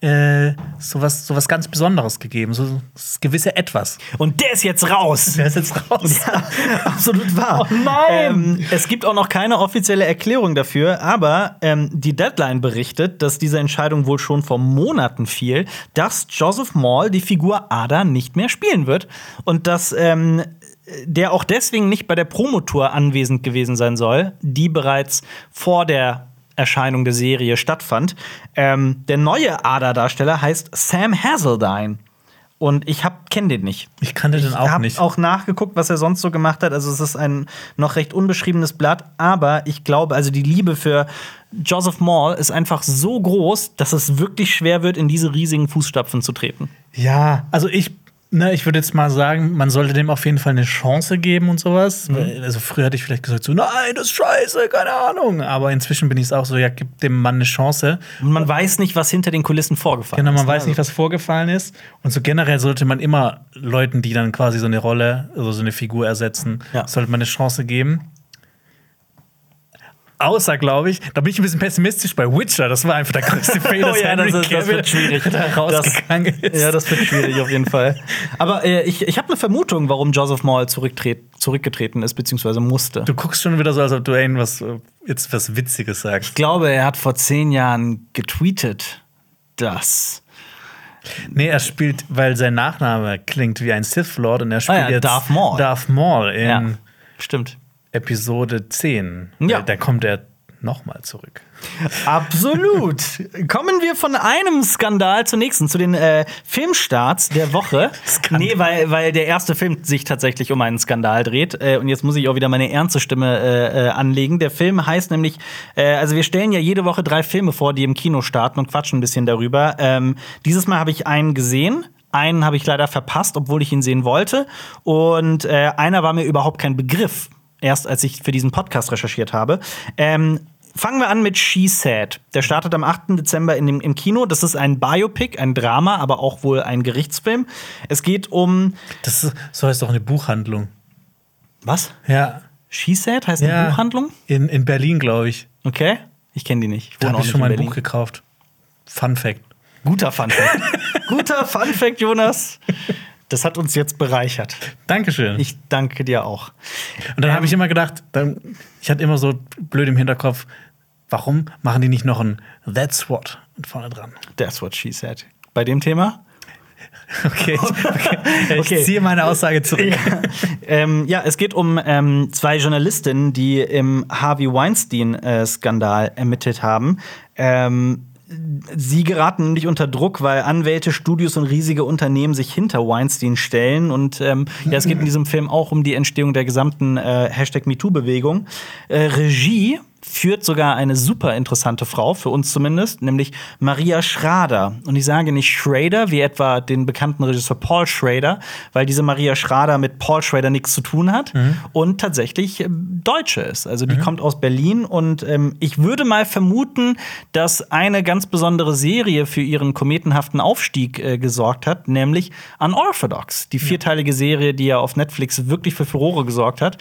äh, so, was, so was ganz Besonderes gegeben. So das gewisse Etwas. Und der ist jetzt raus. Der ist jetzt raus. Absolut wahr. Oh nein! Ähm, es gibt auch noch keine offizielle Erklärung dafür, aber ähm, die Deadline berichtet, dass diese Entscheidung wohl schon vor Monaten fiel, dass Joseph Maul die Figur Ada nicht mehr spielen wird und dass ähm, der auch deswegen nicht bei der Promotour anwesend gewesen sein soll, die bereits vor der Erscheinung der Serie stattfand. Ähm, der neue Ada-Darsteller heißt Sam Hazeldine. Und ich kenne den nicht. Ich kannte den Ich auch habe nicht. auch nachgeguckt, was er sonst so gemacht hat. Also es ist ein noch recht unbeschriebenes Blatt, aber ich glaube, also die Liebe für Joseph Maul ist einfach so groß, dass es wirklich schwer wird, in diese riesigen Fußstapfen zu treten. Ja, also ich, ne, ich würde jetzt mal sagen, man sollte dem auf jeden Fall eine Chance geben und sowas. Weil, Also früher hätte ich vielleicht gesagt so, nein, das ist scheiße, keine Ahnung. Aber inzwischen bin ich es auch so, ja, gib dem Mann eine Chance. Und man weiß nicht, was hinter den Kulissen vorgefallen Genau, ist. man ne? weiß nicht, was vorgefallen ist. Und so generell sollte man immer Leuten, die dann quasi so eine Rolle, also so eine Figur ersetzen, Ja. sollte man eine Chance geben. Außer, glaube ich, da bin ich ein bisschen pessimistisch bei Witcher. Das war einfach der größte Fehler, Oh ja, das ist- das wird schwierig. da rausgegangen Das- ist. Ja, das wird schwierig auf jeden Fall. Aber äh, ich, ich habe eine Vermutung, warum Joseph Maul zurückgetreten ist, beziehungsweise musste. Du guckst schon wieder so, als ob du irgendwas äh, jetzt was Witziges sagst. Ich glaube, er hat vor zehn Jahren getweetet, dass Nee, er spielt, weil sein Nachname klingt wie ein Sith Lord und er spielt Ah ja, jetzt Darth Maul. Darth Maul in ja, stimmt. Episode 10. Ja. Da kommt er nochmal zurück. Absolut. Kommen wir von einem Skandal zum nächsten, zu den äh, Filmstarts der Woche. nee, weil, weil der erste Film sich tatsächlich um einen Skandal dreht. Äh, und jetzt muss ich auch wieder meine ernste Stimme äh, äh, anlegen. Der Film heißt nämlich, äh, also wir stellen ja jede Woche drei Filme vor, die im Kino starten und quatschen ein bisschen darüber. Ähm, dieses Mal habe ich einen gesehen. Einen habe ich leider verpasst, obwohl ich ihn sehen wollte. Und äh, einer war mir überhaupt kein Begriff erst als ich für diesen Podcast recherchiert habe. Ähm, fangen wir an mit She Said. Der startet am 8. Dezember in dem, im Kino. Das ist ein Biopic, ein Drama, aber auch wohl ein Gerichtsfilm. Es geht um. Das ist, so heißt doch eine Buchhandlung. Was? Ja. She Said heißt eine ja. Buchhandlung? In, in Berlin, glaube ich. Okay. Ich kenne die nicht. Ich Da habe ich schon mal in ein. Buch gekauft. Fun Fact. Guter Fun Fact. Guter Fun Fact, Jonas. Das hat uns jetzt bereichert. Dankeschön. Ich danke dir auch. und dann habe Ähm, ich immer gedacht, dann, ich hatte immer so blöd im Hinterkopf, warum machen die nicht noch ein That's What vorne dran? That's what she said. Bei dem Thema? Okay, okay. ich Okay. ziehe meine Aussage zurück. Ja, ähm, ja es geht um ähm, zwei Journalistinnen, die im Harvey Weinstein-Skandal ermittelt haben. Ähm, Sie geraten nämlich unter Druck, weil Anwälte, Studios und riesige Unternehmen sich hinter Weinstein stellen. Und ähm, ja, es geht in diesem Film auch um die Entstehung der gesamten äh, Hashtag MeToo-Bewegung. Äh, Regie führt sogar eine super interessante Frau, für uns zumindest, nämlich Maria Schrader. Und ich sage nicht Schrader, wie etwa den bekannten Regisseur Paul Schrader, weil diese Maria Schrader mit Paul Schrader nichts zu tun hat und tatsächlich ähm, Deutsche ist. Also die kommt aus Berlin und ähm, ich würde mal vermuten, dass eine ganz besondere Serie für ihren kometenhaften Aufstieg äh, gesorgt hat, nämlich Unorthodox. Die vierteilige Serie, die ja auf Netflix wirklich für Furore gesorgt hat,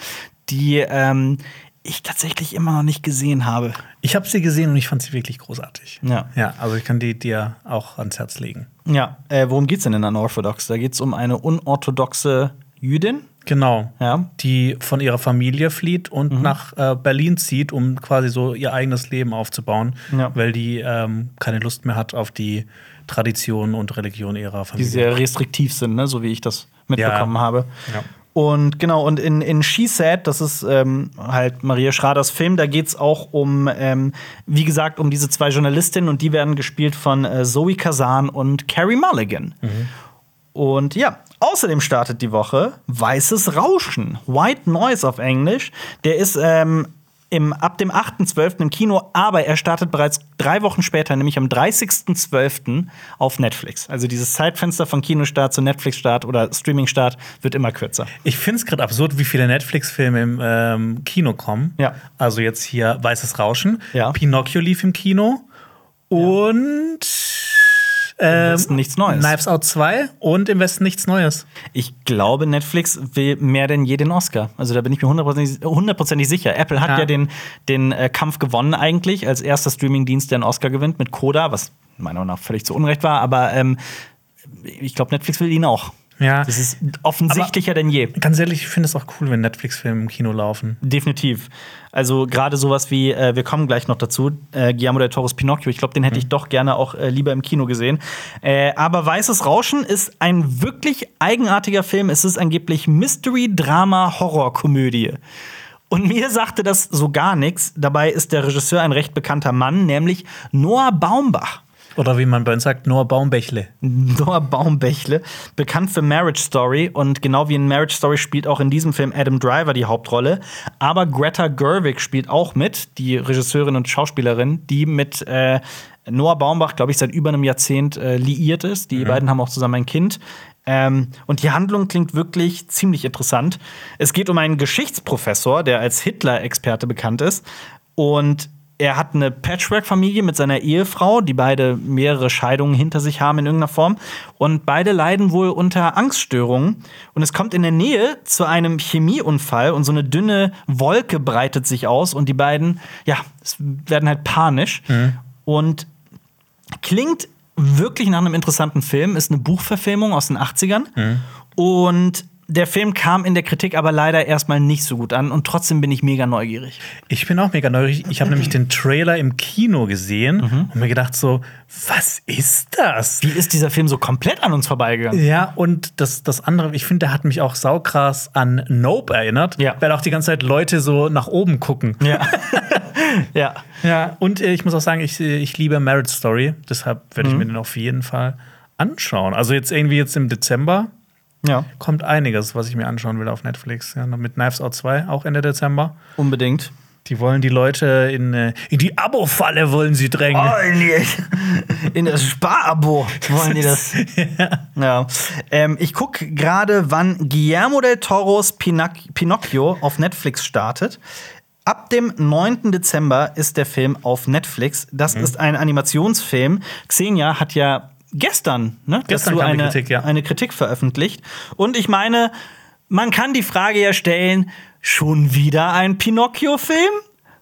die ähm, ich tatsächlich immer noch nicht gesehen habe. Ich habe sie gesehen und ich fand sie wirklich großartig. Ja. Ja, also ich kann die dir auch ans Herz legen. Ja, äh, worum geht's denn in Unorthodox? Da geht's um eine unorthodoxe Jüdin. Genau. Ja. Die von ihrer Familie flieht und Mhm. nach äh, Berlin zieht, um quasi so ihr eigenes Leben aufzubauen, Ja. weil die ähm, keine Lust mehr hat auf die Tradition und Religion ihrer Die Familie. sehr restriktiv sind, ne? so wie ich das mitbekommen Ja. habe. Ja. Und genau, und in, in She Said, das ist ähm, halt Maria Schraders Film, da geht es auch um, ähm, wie gesagt, um diese zwei Journalistinnen und die werden gespielt von äh, Zoe Kazan und Carrie Mulligan. Und ja, außerdem startet die Woche Weißes Rauschen, White Noise auf Englisch. Der ist ähm, im, ab dem 8.12. im Kino, aber er startet bereits drei Wochen später, nämlich am 30.12. auf Netflix. Also dieses Zeitfenster von Kinostart zu Netflix-Start oder Streaming-Start wird immer kürzer. Ich finde es gerade absurd, wie viele Netflix-Filme im ähm, Kino kommen. Ja. Also jetzt hier Weißes Rauschen. Ja. Pinocchio lief im Kino. Und ähm, Westen nichts Neues. Knives Out 2 und im Westen nichts Neues. Ich glaube, Netflix will mehr denn je den Oscar. Also da bin ich mir hundertprozentig hundertprozentig sicher. Apple hat ja, Ja. den, den äh, Kampf gewonnen eigentlich, als erster Streamingdienst, der einen Oscar gewinnt mit Coda, was meiner Meinung nach völlig zu Unrecht war. Aber ähm, ich glaube, Netflix will ihn auch. Ja. Das ist offensichtlicher denn je. Ganz ehrlich, ich finde es auch cool, wenn Netflix-Filme im Kino laufen. Definitiv. Also gerade sowas wie, äh, wir kommen gleich noch dazu, äh, Guillermo del Toro's Pinocchio. Ich glaube, den hätte ich doch gerne auch äh, lieber im Kino gesehen. Äh, aber Weißes Rauschen ist ein wirklich eigenartiger Film. Es ist angeblich Mystery, Drama, Horror-Komödie. Und mir sagte das so gar nichts. Dabei ist der Regisseur ein recht bekannter Mann, nämlich Noah Baumbach. Oder wie man bei uns sagt, Noah Baumbächle. Noah Baumbächle, bekannt für Marriage Story und genau wie in Marriage Story spielt auch in diesem Film Adam Driver die Hauptrolle. Aber Greta Gerwig spielt auch mit, die Regisseurin und Schauspielerin, die mit äh, Noah Baumbach, glaube ich, seit über einem Jahrzehnt äh, liiert ist. Die beiden haben auch zusammen ein Kind. Ähm, und die Handlung klingt wirklich ziemlich interessant. Es geht um einen Geschichtsprofessor, der als Hitler-Experte bekannt ist. Und er hat eine Patchwork-Familie mit seiner Ehefrau, die beide mehrere Scheidungen hinter sich haben in irgendeiner Form. Und beide leiden wohl unter Angststörungen. Und es kommt in der Nähe zu einem Chemieunfall und so eine dünne Wolke breitet sich aus. Und die beiden, ja, es werden halt panisch. Und klingt wirklich nach einem interessanten Film, ist eine Buchverfilmung aus den 80ern. Und der Film kam in der Kritik aber leider erstmal nicht so gut an und trotzdem bin ich mega neugierig. Ich bin auch mega neugierig. Ich habe nämlich den Trailer im Kino gesehen und mir gedacht so, was ist das? Wie ist dieser Film so komplett an uns vorbeigegangen? Ja, und das, das andere, ich finde, der hat mich auch saukrass an Nope erinnert, Ja. weil auch die ganze Zeit Leute so nach oben gucken. Ja. ja. Ja, und äh, ich muss auch sagen, ich, ich liebe Marriage Story, deshalb werde ich mir den auf jeden Fall anschauen. Also jetzt irgendwie jetzt im Dezember Ja, kommt einiges, was ich mir anschauen will auf Netflix. Ja, mit Knives Out 2, auch Ende Dezember. unbedingt. Die wollen die Leute in, äh, in die Abo-Falle wollen sie drängen. Wollen die in das Sparabo wollen die das? ja. Ähm, ich gucke gerade, wann Guillermo del Toros Pinac Pinocchio auf Netflix startet. Ab dem 9. Dezember ist der Film auf Netflix. Das ist ein Animationsfilm. Xenia hat ja gestern, ne, Gestern kam eine, Kritik, ja. eine Kritik veröffentlicht. Und ich meine, man kann die Frage ja stellen: schon wieder ein Pinocchio-Film?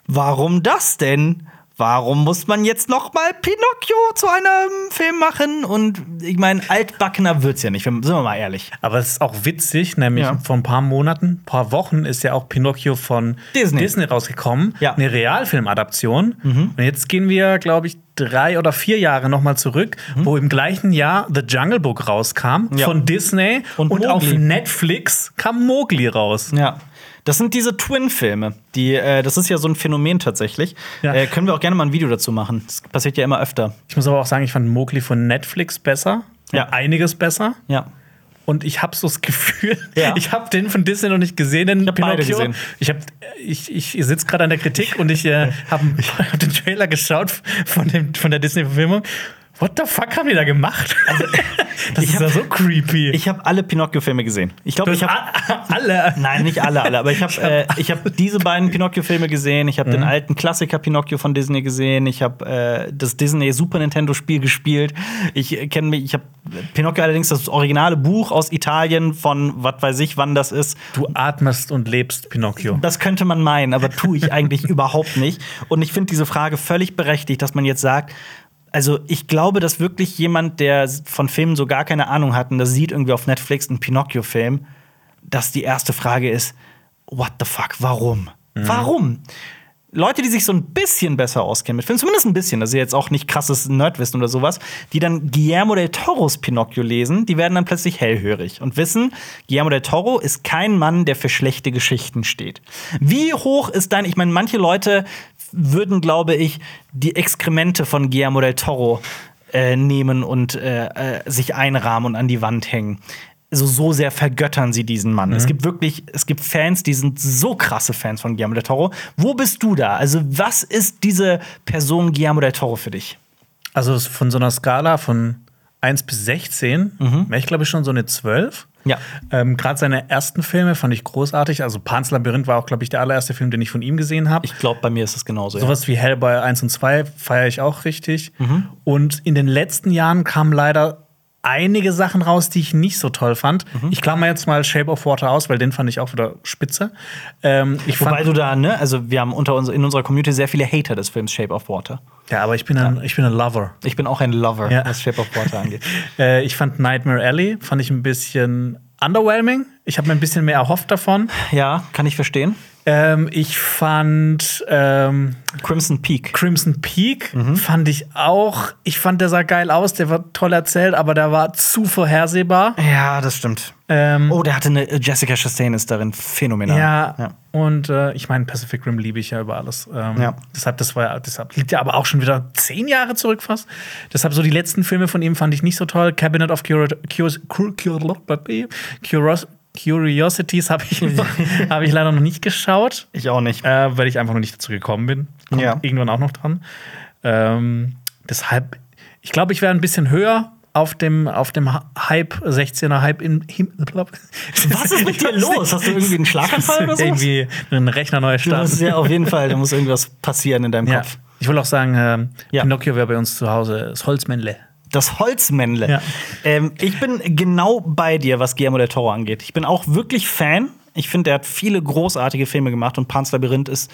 Warum das denn? Warum muss man jetzt noch mal Pinocchio zu einem Film machen? Und ich meine, altbackener wird's ja nicht, sind wir mal ehrlich. Aber es ist auch witzig, nämlich Ja. vor ein paar Monaten, paar Wochen ist ja auch Pinocchio von Disney. Disney, rausgekommen. Ja. Mhm. Eine Realfilmadaption. Und jetzt gehen wir, glaube ich, drei oder vier Jahre noch mal zurück, wo im gleichen Jahr The Jungle Book rauskam Mhm. Ja. von Disney. Und Und, auf. Netflix kam Mowgli raus. Ja. Das sind diese Twin-Filme. Die, äh, das ist ja so ein Phänomen tatsächlich. Ja. Äh, können wir auch gerne mal ein Video dazu machen. Das passiert ja immer öfter. Ich muss aber auch sagen, ich fand Mowgli von Netflix besser. Ja. Einiges besser. Ja. Und ich habe so das Gefühl, Ja. ich habe den von Disney noch nicht gesehen, den hab beide gesehen. Ich, hab- ich, ich sitze gerade an der Kritik und ich äh, habe hab den Trailer geschaut von, dem, von der Disney-Verfilmung. What the fuck haben die da gemacht? das ist hab- ja so creepy. Ich habe alle Pinocchio-Filme gesehen. Ich glaube, ich habe alle. Nein, nicht alle, alle. Aber ich habe äh, ich hab diese beiden Pinocchio-Filme gesehen. Ich habe Mhm. den alten Klassiker Pinocchio von Disney gesehen. Ich habe äh, das Disney Super Nintendo-Spiel gespielt. Ich äh, kenne mich, ich habe Pinocchio allerdings das originale Buch aus Italien von was weiß ich, wann das ist. Du atmest und lebst Pinocchio. Das könnte man meinen, aber tue ich eigentlich überhaupt nicht. Und ich finde diese Frage völlig berechtigt, dass man jetzt sagt, also ich glaube, dass wirklich jemand, der von Filmen so gar keine Ahnung hat und das sieht irgendwie auf Netflix einen Pinocchio-Film, dass die erste Frage ist, what the fuck, warum? Warum? Leute, die sich so ein bisschen besser auskennen mit Filmen, zumindest ein bisschen, also jetzt auch nicht krasses Nerdwissen oder sowas, die dann Guillermo del Toros Pinocchio lesen, die werden dann plötzlich hellhörig und wissen, Guillermo del Toro ist kein Mann, der für schlechte Geschichten steht. Wie hoch ist dein, ich meine, manche Leute würden, glaube ich, die Exkremente von Guillermo del Toro äh, nehmen und äh, äh, sich einrahmen und an die Wand hängen so, so sehr vergöttern sie diesen Mann. Mhm. Es gibt wirklich, es gibt Fans, die sind so krasse Fans von Guillermo del Toro. Wo bist du da? Also, was ist diese Person Guillermo del Toro für dich? Also, von so einer Skala von 1 bis 16 mhm. wäre ich, glaube ich, schon so eine 12. Ja. Ähm, Gerade seine ersten Filme fand ich großartig. Also Pans Labyrinth war auch, glaube ich, der allererste Film, den ich von ihm gesehen habe. Ich glaube, bei mir ist es genauso. Sowas ja. wie Hellboy 1 und 2 feiere ich auch richtig. Mhm. Und in den letzten Jahren kam leider einige Sachen raus, die ich nicht so toll fand. Mhm. Ich klammer jetzt mal Shape of Water aus, weil den fand ich auch wieder spitze. Ähm, Wobei du da, ne, also wir haben unter uns, in unserer Community sehr viele Hater des Films Shape of Water. Ja, aber ich bin ein, ich bin ein Lover. Ich bin auch ein Lover, ja. was Shape of Water angeht. äh, ich fand Nightmare Alley, fand ich ein bisschen underwhelming. Ich habe mir ein bisschen mehr erhofft davon. Ja, kann ich verstehen. Ähm, ich fand ähm, Crimson Peak. Crimson Peak mhm. fand ich auch. Ich fand, der sah geil aus, der war toll erzählt, aber der war zu vorhersehbar. Ja, das stimmt. Ähm, oh, der hatte eine Jessica Chastain ist darin phänomenal. Ja. ja. Und äh, ich meine, Pacific Rim liebe ich ja über alles. Ähm, ja. Deshalb, das war deshalb liegt ja aber auch schon wieder zehn Jahre zurück fast. Deshalb so die letzten Filme von ihm fand ich nicht so toll. Cabinet of Curiosities Curiosities habe ich, hab ich leider noch nicht geschaut. Ich auch nicht. Äh, weil ich einfach noch nicht dazu gekommen bin. Kommt ja. irgendwann auch noch dran. Ähm, deshalb, ich glaube, ich wäre ein bisschen höher auf dem, auf dem Hype, 16er Hype in Was ist mit dir los? Hast du irgendwie einen Schlaganfall oder so? Irgendwie einen Rechner neu starten. Ja, auf jeden Fall. Da muss irgendwas passieren in deinem ja. Kopf. Ich will auch sagen, äh, ja. Pinocchio wäre bei uns zu Hause das Holzmännle das Holzmännle. Ja. Ähm, ich bin genau bei dir, was Guillermo del Toro angeht. Ich bin auch wirklich Fan. Ich finde, er hat viele großartige Filme gemacht und Pan's Labyrinth ist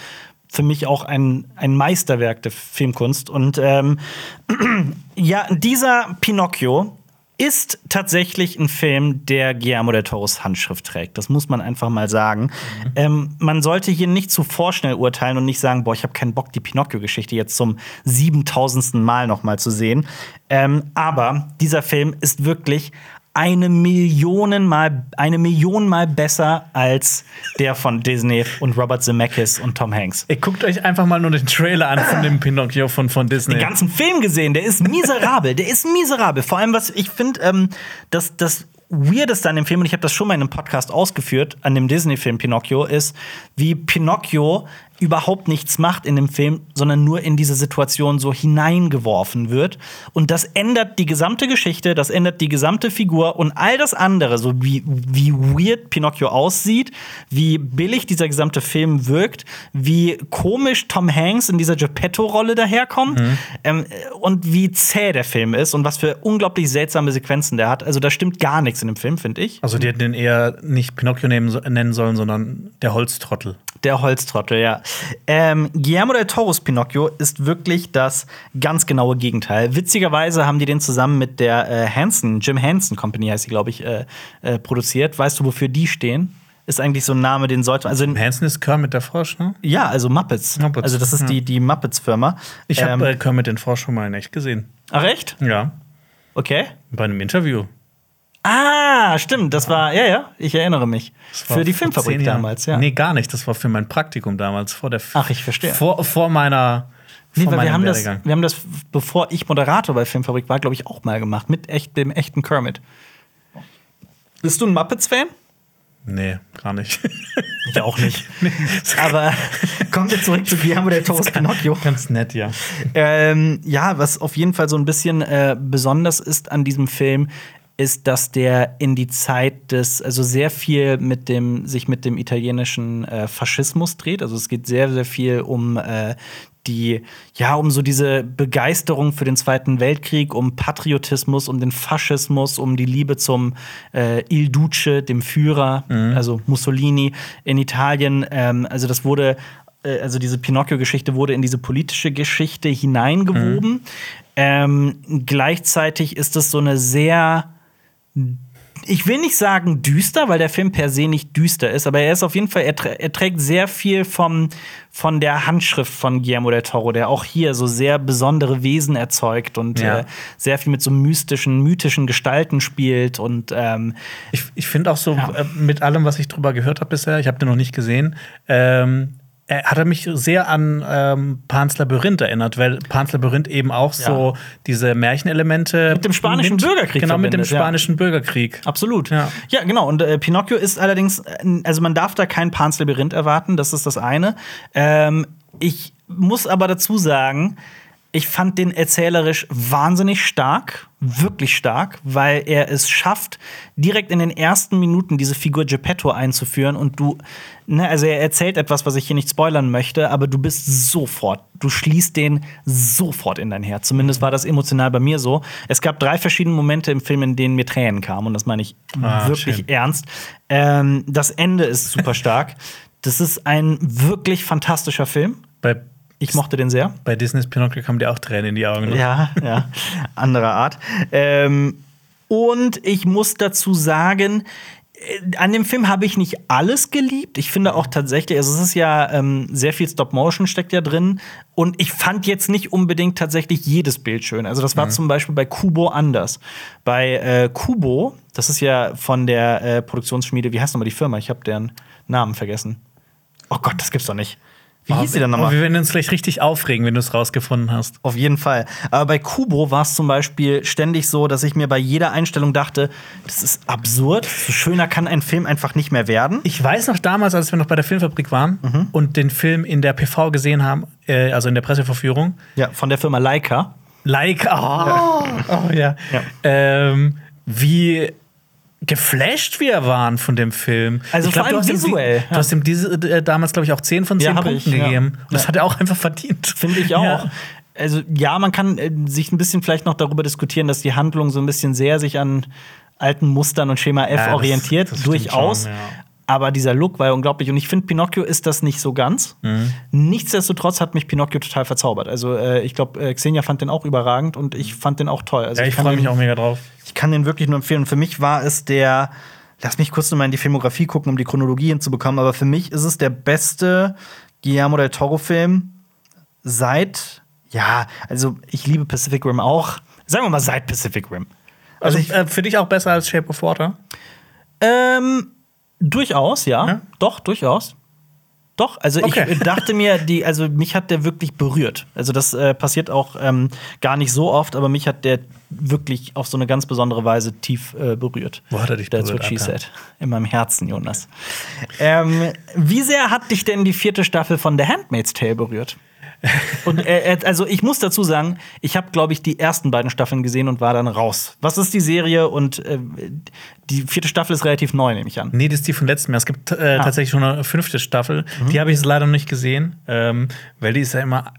für mich auch ein, ein Meisterwerk der Filmkunst. Und ähm, ja, dieser Pinocchio ist tatsächlich ein Film, der Guillermo del Toros Handschrift trägt. Das muss man einfach mal sagen. Mhm. Ähm, man sollte hier nicht zu vorschnell urteilen und nicht sagen, boah, ich habe keinen Bock, die Pinocchio-Geschichte jetzt zum siebentausendsten Mal noch mal zu sehen. Ähm, aber dieser Film ist wirklich eine Million mal, eine Million mal besser als der von Disney und Robert Zemeckis und Tom Hanks. Ihr guckt euch einfach mal nur den Trailer an von dem Pinocchio von, von Disney. Den ganzen Film gesehen, der ist miserabel. der ist miserabel. Vor allem, was ich finde, ähm, dass das Weirdeste an dem Film, und ich habe das schon mal in einem Podcast ausgeführt, an dem Disney-Film Pinocchio, ist, wie Pinocchio überhaupt nichts macht in dem Film, sondern nur in diese Situation so hineingeworfen wird. Und das ändert die gesamte Geschichte, das ändert die gesamte Figur und all das andere, so wie, wie weird Pinocchio aussieht, wie billig dieser gesamte Film wirkt, wie komisch Tom Hanks in dieser Geppetto-Rolle daherkommt mhm. ähm, und wie zäh der Film ist und was für unglaublich seltsame Sequenzen der hat. Also da stimmt gar nichts in dem Film, finde ich. Also die hätten den eher nicht Pinocchio nehmen, nennen sollen, sondern der Holztrottel. Der Holztrottel, ja. Ähm, Guillermo del Toros Pinocchio ist wirklich das ganz genaue Gegenteil. Witzigerweise haben die den zusammen mit der äh, Hansen, Jim Hansen Company heißt sie, glaube ich, äh, äh, produziert. Weißt du, wofür die stehen? Ist eigentlich so ein Name, den sollte man. Also Hansen ist Kermit der Frosch, ne? Ja, also Muppets. Muppets. Also das ist ja. die, die Muppets-Firma. Ich habe ähm, äh, Kermit den Frosch schon mal in echt gesehen. Ach echt? Ja. Okay. Bei einem Interview. Ah, stimmt, das war, ja, ja, ich erinnere mich. Für die Filmfabrik damals, ja. Nee, gar nicht, das war für mein Praktikum damals, vor der Ach, ich verstehe. Vor, vor meiner Nee, weil wir haben, das, wir haben das, bevor ich Moderator bei Filmfabrik war, glaube ich, auch mal gemacht. Mit echt, dem echten Kermit. Bist du ein Muppets-Fan? Nee, gar nicht. Ich auch nicht. Aber kommen wir zurück zu Guillermo del Toro's Pinocchio. Ganz nett, ja. Ähm, ja, was auf jeden Fall so ein bisschen äh, besonders ist an diesem Film, ist, dass der in die Zeit des, also sehr viel mit dem, sich mit dem italienischen äh, Faschismus dreht. Also es geht sehr, sehr viel um äh, die, ja, um so diese Begeisterung für den Zweiten Weltkrieg, um Patriotismus, um den Faschismus, um die Liebe zum äh, Il Duce, dem Führer, mhm. also Mussolini in Italien. Ähm, also das wurde äh, also diese Pinocchio-Geschichte wurde in diese politische Geschichte hineingewoben. Mhm. Ähm, gleichzeitig ist es so eine sehr ich will nicht sagen düster, weil der Film per se nicht düster ist, aber er ist auf jeden Fall, er, er trägt sehr viel vom, von der Handschrift von Guillermo del Toro, der auch hier so sehr besondere Wesen erzeugt und Ja. äh, sehr viel mit so mystischen, mythischen Gestalten spielt und ähm, Ich, ich finde auch so, Ja. äh, mit allem, was ich drüber gehört habe bisher, ich habe den noch nicht gesehen, ähm, er hat er mich sehr an ähm, Pan's Labyrinth erinnert, weil Pan's Labyrinth eben auch so diese Märchenelemente Mit dem spanischen Bürgerkrieg Genau, mit dem verbindet, ja. spanischen Bürgerkrieg. Absolut. Ja. Ja, genau. Und äh, Pinocchio ist allerdings, äh, also man darf da kein Pans Labyrinth erwarten, das ist das eine. Ähm, ich muss aber dazu sagen, ich fand den erzählerisch wahnsinnig stark, wirklich stark, weil er es schafft, direkt in den ersten Minuten diese Figur Geppetto einzuführen und du, ne, also er erzählt etwas, was ich hier nicht spoilern möchte, aber du bist sofort, du schließt den sofort in dein Herz. Zumindest war das emotional bei mir so. Es gab drei verschiedene Momente im Film, in denen mir Tränen kamen und das meine ich Ah, wirklich schön. ernst. Ähm, das Ende ist super stark. Das ist ein wirklich fantastischer Film. Bei, Ich mochte den sehr. bei Disneys Pinocchio kamen dir auch Tränen in die Augen. Ne? Ja, ja, anderer Art. Ähm, und ich muss dazu sagen, an dem Film habe ich nicht alles geliebt. Ich finde auch tatsächlich, also es ist ja ähm, sehr viel Stop-Motion steckt ja drin. Und ich fand jetzt nicht unbedingt tatsächlich jedes Bild schön. Also das war zum Beispiel bei Kubo anders. Bei äh, Kubo, das ist ja von der äh, Produktionsschmiede, wie heißt nochmal die Firma? Ich habe deren Namen vergessen. Oh Gott, das gibt's doch nicht. Wie hieß sie denn Oh, nochmal? wir werden uns gleich richtig aufregen, wenn du es rausgefunden hast. Auf jeden Fall. Aber bei Kubo war es zum Beispiel ständig so, dass ich mir bei jeder Einstellung dachte, das ist absurd. So schöner kann ein Film einfach nicht mehr werden. Ich weiß noch damals, als wir noch bei der Filmfabrik waren Mhm. und den Film in der PV gesehen haben, äh, also in der Presseverführung, Ja, von der Firma Leica. Like, oh, oh ja. Ja. Ähm, wie geflasht wir waren von dem Film. Also ich glaub, vor allem du visuell, die- ja. Du hast ihm diese, äh, damals, glaube ich, auch 10 von 10 Ja, Punkten ich, ja. gegeben. Und das Ja. hat er auch einfach verdient. Finde ich auch. Ja. Also ja, man kann äh, sich ein bisschen vielleicht noch darüber diskutieren, dass die Handlung so ein bisschen sehr sich an alten Mustern und Schema F Ja, orientiert, das durchaus. schon, ja. Aber dieser Look war ja unglaublich. Und ich finde, Pinocchio ist das nicht so ganz. Mhm. Nichtsdestotrotz hat mich Pinocchio total verzaubert. Also, äh, ich glaube, äh, Xenia fand den auch überragend und ich fand den auch toll. Also, Ja, ich kann freue mich auch mega drauf. Ich kann den wirklich nur empfehlen. Und für mich war es der, lass mich kurz noch mal in die Filmografie gucken, um die Chronologie hinzubekommen, aber für mich ist es der beste Guillermo del Toro-Film seit, ja, also ich liebe Pacific Rim auch. Sagen wir mal seit Pacific Rim. Also, ich- äh, für dich auch besser als Shape of Water? Ähm, durchaus, ja. Ja? Doch, durchaus. Doch, also Okay. ich dachte mir, die, also mich hat der wirklich berührt. Also das äh, passiert auch ähm, gar nicht so oft, aber mich hat der wirklich auf so eine ganz besondere Weise tief äh, berührt. Wo hat er dich That's berührt, what she said. In meinem Herzen, Jonas. ähm, wie sehr hat dich denn die vierte Staffel von The Handmaid's Tale berührt? Und äh, also ich muss dazu sagen, ich habe, glaube ich, die ersten beiden Staffeln gesehen und war dann raus. Was ist die Serie? Und äh, die vierte Staffel ist relativ neu, nehme ich an. Nee, das ist die von letztem Jahr. Es gibt äh, Ah. tatsächlich schon eine fünfte Staffel. Mhm. Die habe ich leider noch nicht gesehen, ähm, weil die ist ja immer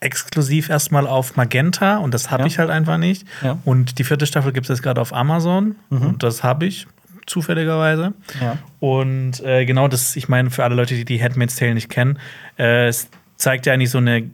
exklusiv erstmal auf Magenta und das habe Ja. ich halt einfach nicht. Ja. Mhm. Und die vierte Staffel gibt es jetzt gerade auf Amazon und das habe ich zufälligerweise. Ja. Und äh, genau das, ich meine, für alle Leute, die die Handmaid's Tale nicht kennen, äh, es zeigt ja eigentlich so eine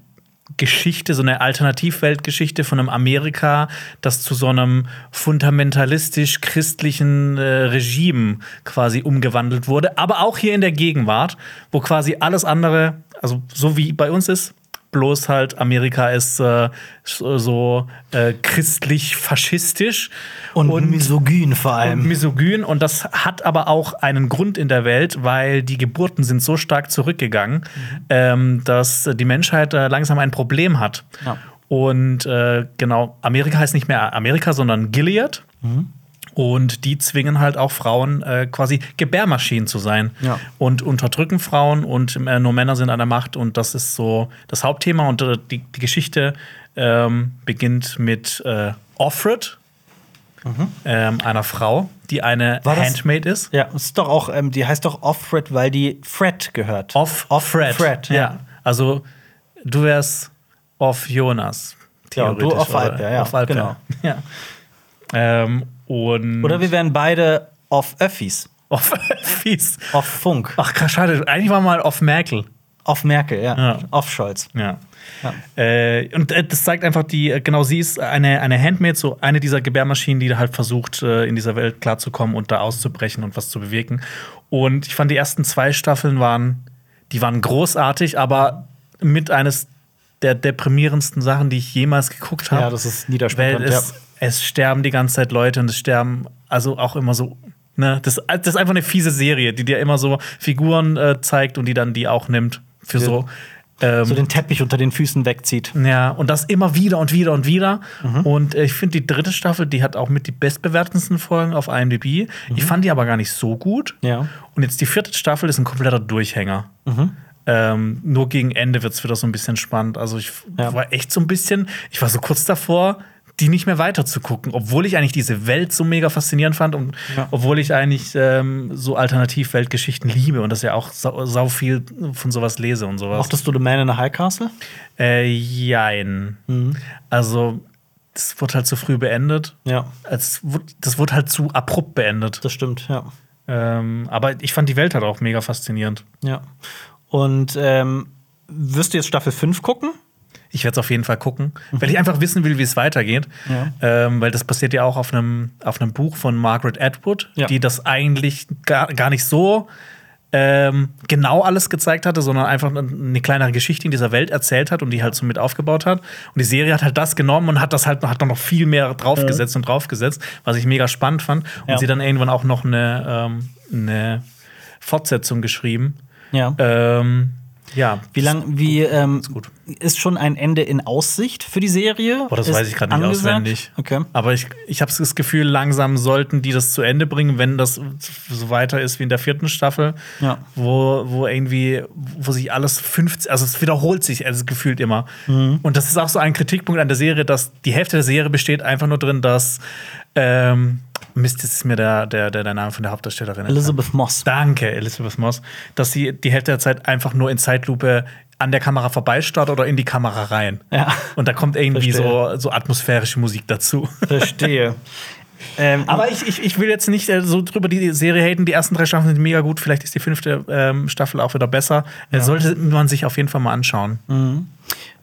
Geschichte, so eine Alternativweltgeschichte von einem Amerika, das zu so einem fundamentalistisch-christlichen äh, Regime quasi umgewandelt wurde, aber auch hier in der Gegenwart, wo quasi alles andere, also so wie bei uns ist, bloß halt Amerika ist äh, so äh, christlich-faschistisch Und, misogyn vor und allem. misogyn und das hat aber auch einen Grund in der Welt, weil die Geburten sind so stark zurückgegangen, ähm, dass die Menschheit äh, langsam ein Problem hat. Ja. Und äh, genau, Amerika heißt nicht mehr Amerika, sondern Gilead. Und die zwingen halt auch Frauen äh, quasi Gebärmaschinen zu sein. Ja. Und unterdrücken Frauen und äh, nur Männer sind an der Macht. Und das ist so das Hauptthema. Und äh, die, die Geschichte ähm, beginnt mit äh, Offred, ähm, einer Frau, die eine Handmaid ist. Ja, es ist doch auch, ähm, die heißt doch Offred, weil die Fred gehört. Off, off Fred. Fred, ja. ja. Also du wärst off Jonas. Ja, und du theoretisch, off? Alper, ja, Off Alper. genau. Ja. Ähm, und Oder wir wären beide off Öffis. off Fies. Off Funk. Ach krass, schade. Eigentlich war mal off Merkel. Auf Merkel, ja. Ja. Auf Scholz. Ja. Ja. Äh, und äh, das zeigt einfach die, äh, genau, sie ist eine, eine Handmaid, so eine dieser Gebärmaschinen, die halt versucht, äh, in dieser Welt klarzukommen und da auszubrechen und was zu bewegen. Und ich fand, die ersten zwei Staffeln waren, die waren großartig, aber mit eines der deprimierendsten Sachen, die ich jemals geguckt habe. Ja, das ist Weil niederschmetternd. es, es sterben die ganze Zeit Leute und es sterben also auch immer so. Ne, das, das ist einfach eine fiese Serie, die dir immer so Figuren äh, zeigt und die dann die auch nimmt für Ja. so. Ähm, so den Teppich unter den Füßen wegzieht. ja, und das immer wieder und wieder und wieder. Mhm. Und äh, ich finde, die dritte Staffel, die hat auch mit die bestbewertendsten Folgen auf IMDb. Ich fand die aber gar nicht so gut. Mhm. Ja. Und jetzt die vierte Staffel ist ein kompletter Durchhänger. Mhm. Ähm, nur gegen Ende wird es wieder so ein bisschen spannend. Also ich Ja. war echt so ein bisschen, ich war so kurz davor, die nicht mehr weiter zu gucken, obwohl ich eigentlich diese Welt so mega faszinierend fand und Ja. obwohl ich eigentlich ähm, so Alternativweltgeschichten liebe und das ja auch sau, sau viel von sowas lese und sowas. Mochtest du The Man in the High Castle? Äh, jein. Mhm. Also, das wurde halt zu früh beendet. Ja, das wurde halt zu abrupt beendet. das stimmt, ja. Ähm, aber ich fand die Welt halt auch mega faszinierend. Ja. Und ähm, wirst du jetzt Staffel 5 gucken? Ich werde es auf jeden Fall gucken, weil ich einfach wissen will, wie es weitergeht. Ja. Ähm, weil das basiert ja auch auf einem auf einem Buch von Margaret Atwood, Ja. die das eigentlich gar, gar nicht so ähm, genau alles gezeigt hatte, sondern einfach eine kleinere Geschichte in dieser Welt erzählt hat und die halt so mit aufgebaut hat. Und die Serie hat halt das genommen und hat das halt hat noch viel mehr draufgesetzt und draufgesetzt, was ich mega spannend fand. Und Ja. sie dann irgendwann auch noch eine, ähm, eine Fortsetzung geschrieben. Ja. Ähm, ja. Wie lang, wie ähm, gut. ist schon ein Ende in Aussicht für die Serie? Boah, das Ist weiß ich gerade nicht angesagt? auswendig. Okay. Aber ich, ich habe das Gefühl, langsam sollten die das zu Ende bringen, wenn das so weiter ist wie in der vierten Staffel, Ja. wo, wo irgendwie, wo sich alles 50, also es wiederholt sich also gefühlt immer. Mhm. Und das ist auch so ein Kritikpunkt an der Serie, dass die Hälfte der Serie besteht einfach nur drin, dass ähm, Mist, jetzt ist mir der, der, der, der Name von der Hauptdarstellerin. Elizabeth Moss. Danke, Elizabeth Moss, dass sie die Hälfte der Zeit einfach nur in Zeitlupe an der Kamera vorbeistarrt oder in die Kamera rein. Ja. Und da kommt irgendwie Verstehe. so, so atmosphärische Musik dazu. Verstehe. ähm, Aber ich, ich, ich will jetzt nicht äh, so drüber die Serie haten. Die ersten drei Staffeln sind mega gut. Vielleicht ist die fünfte ähm, Staffel auch wieder besser. Äh, Sollte man sich auf jeden Fall mal anschauen.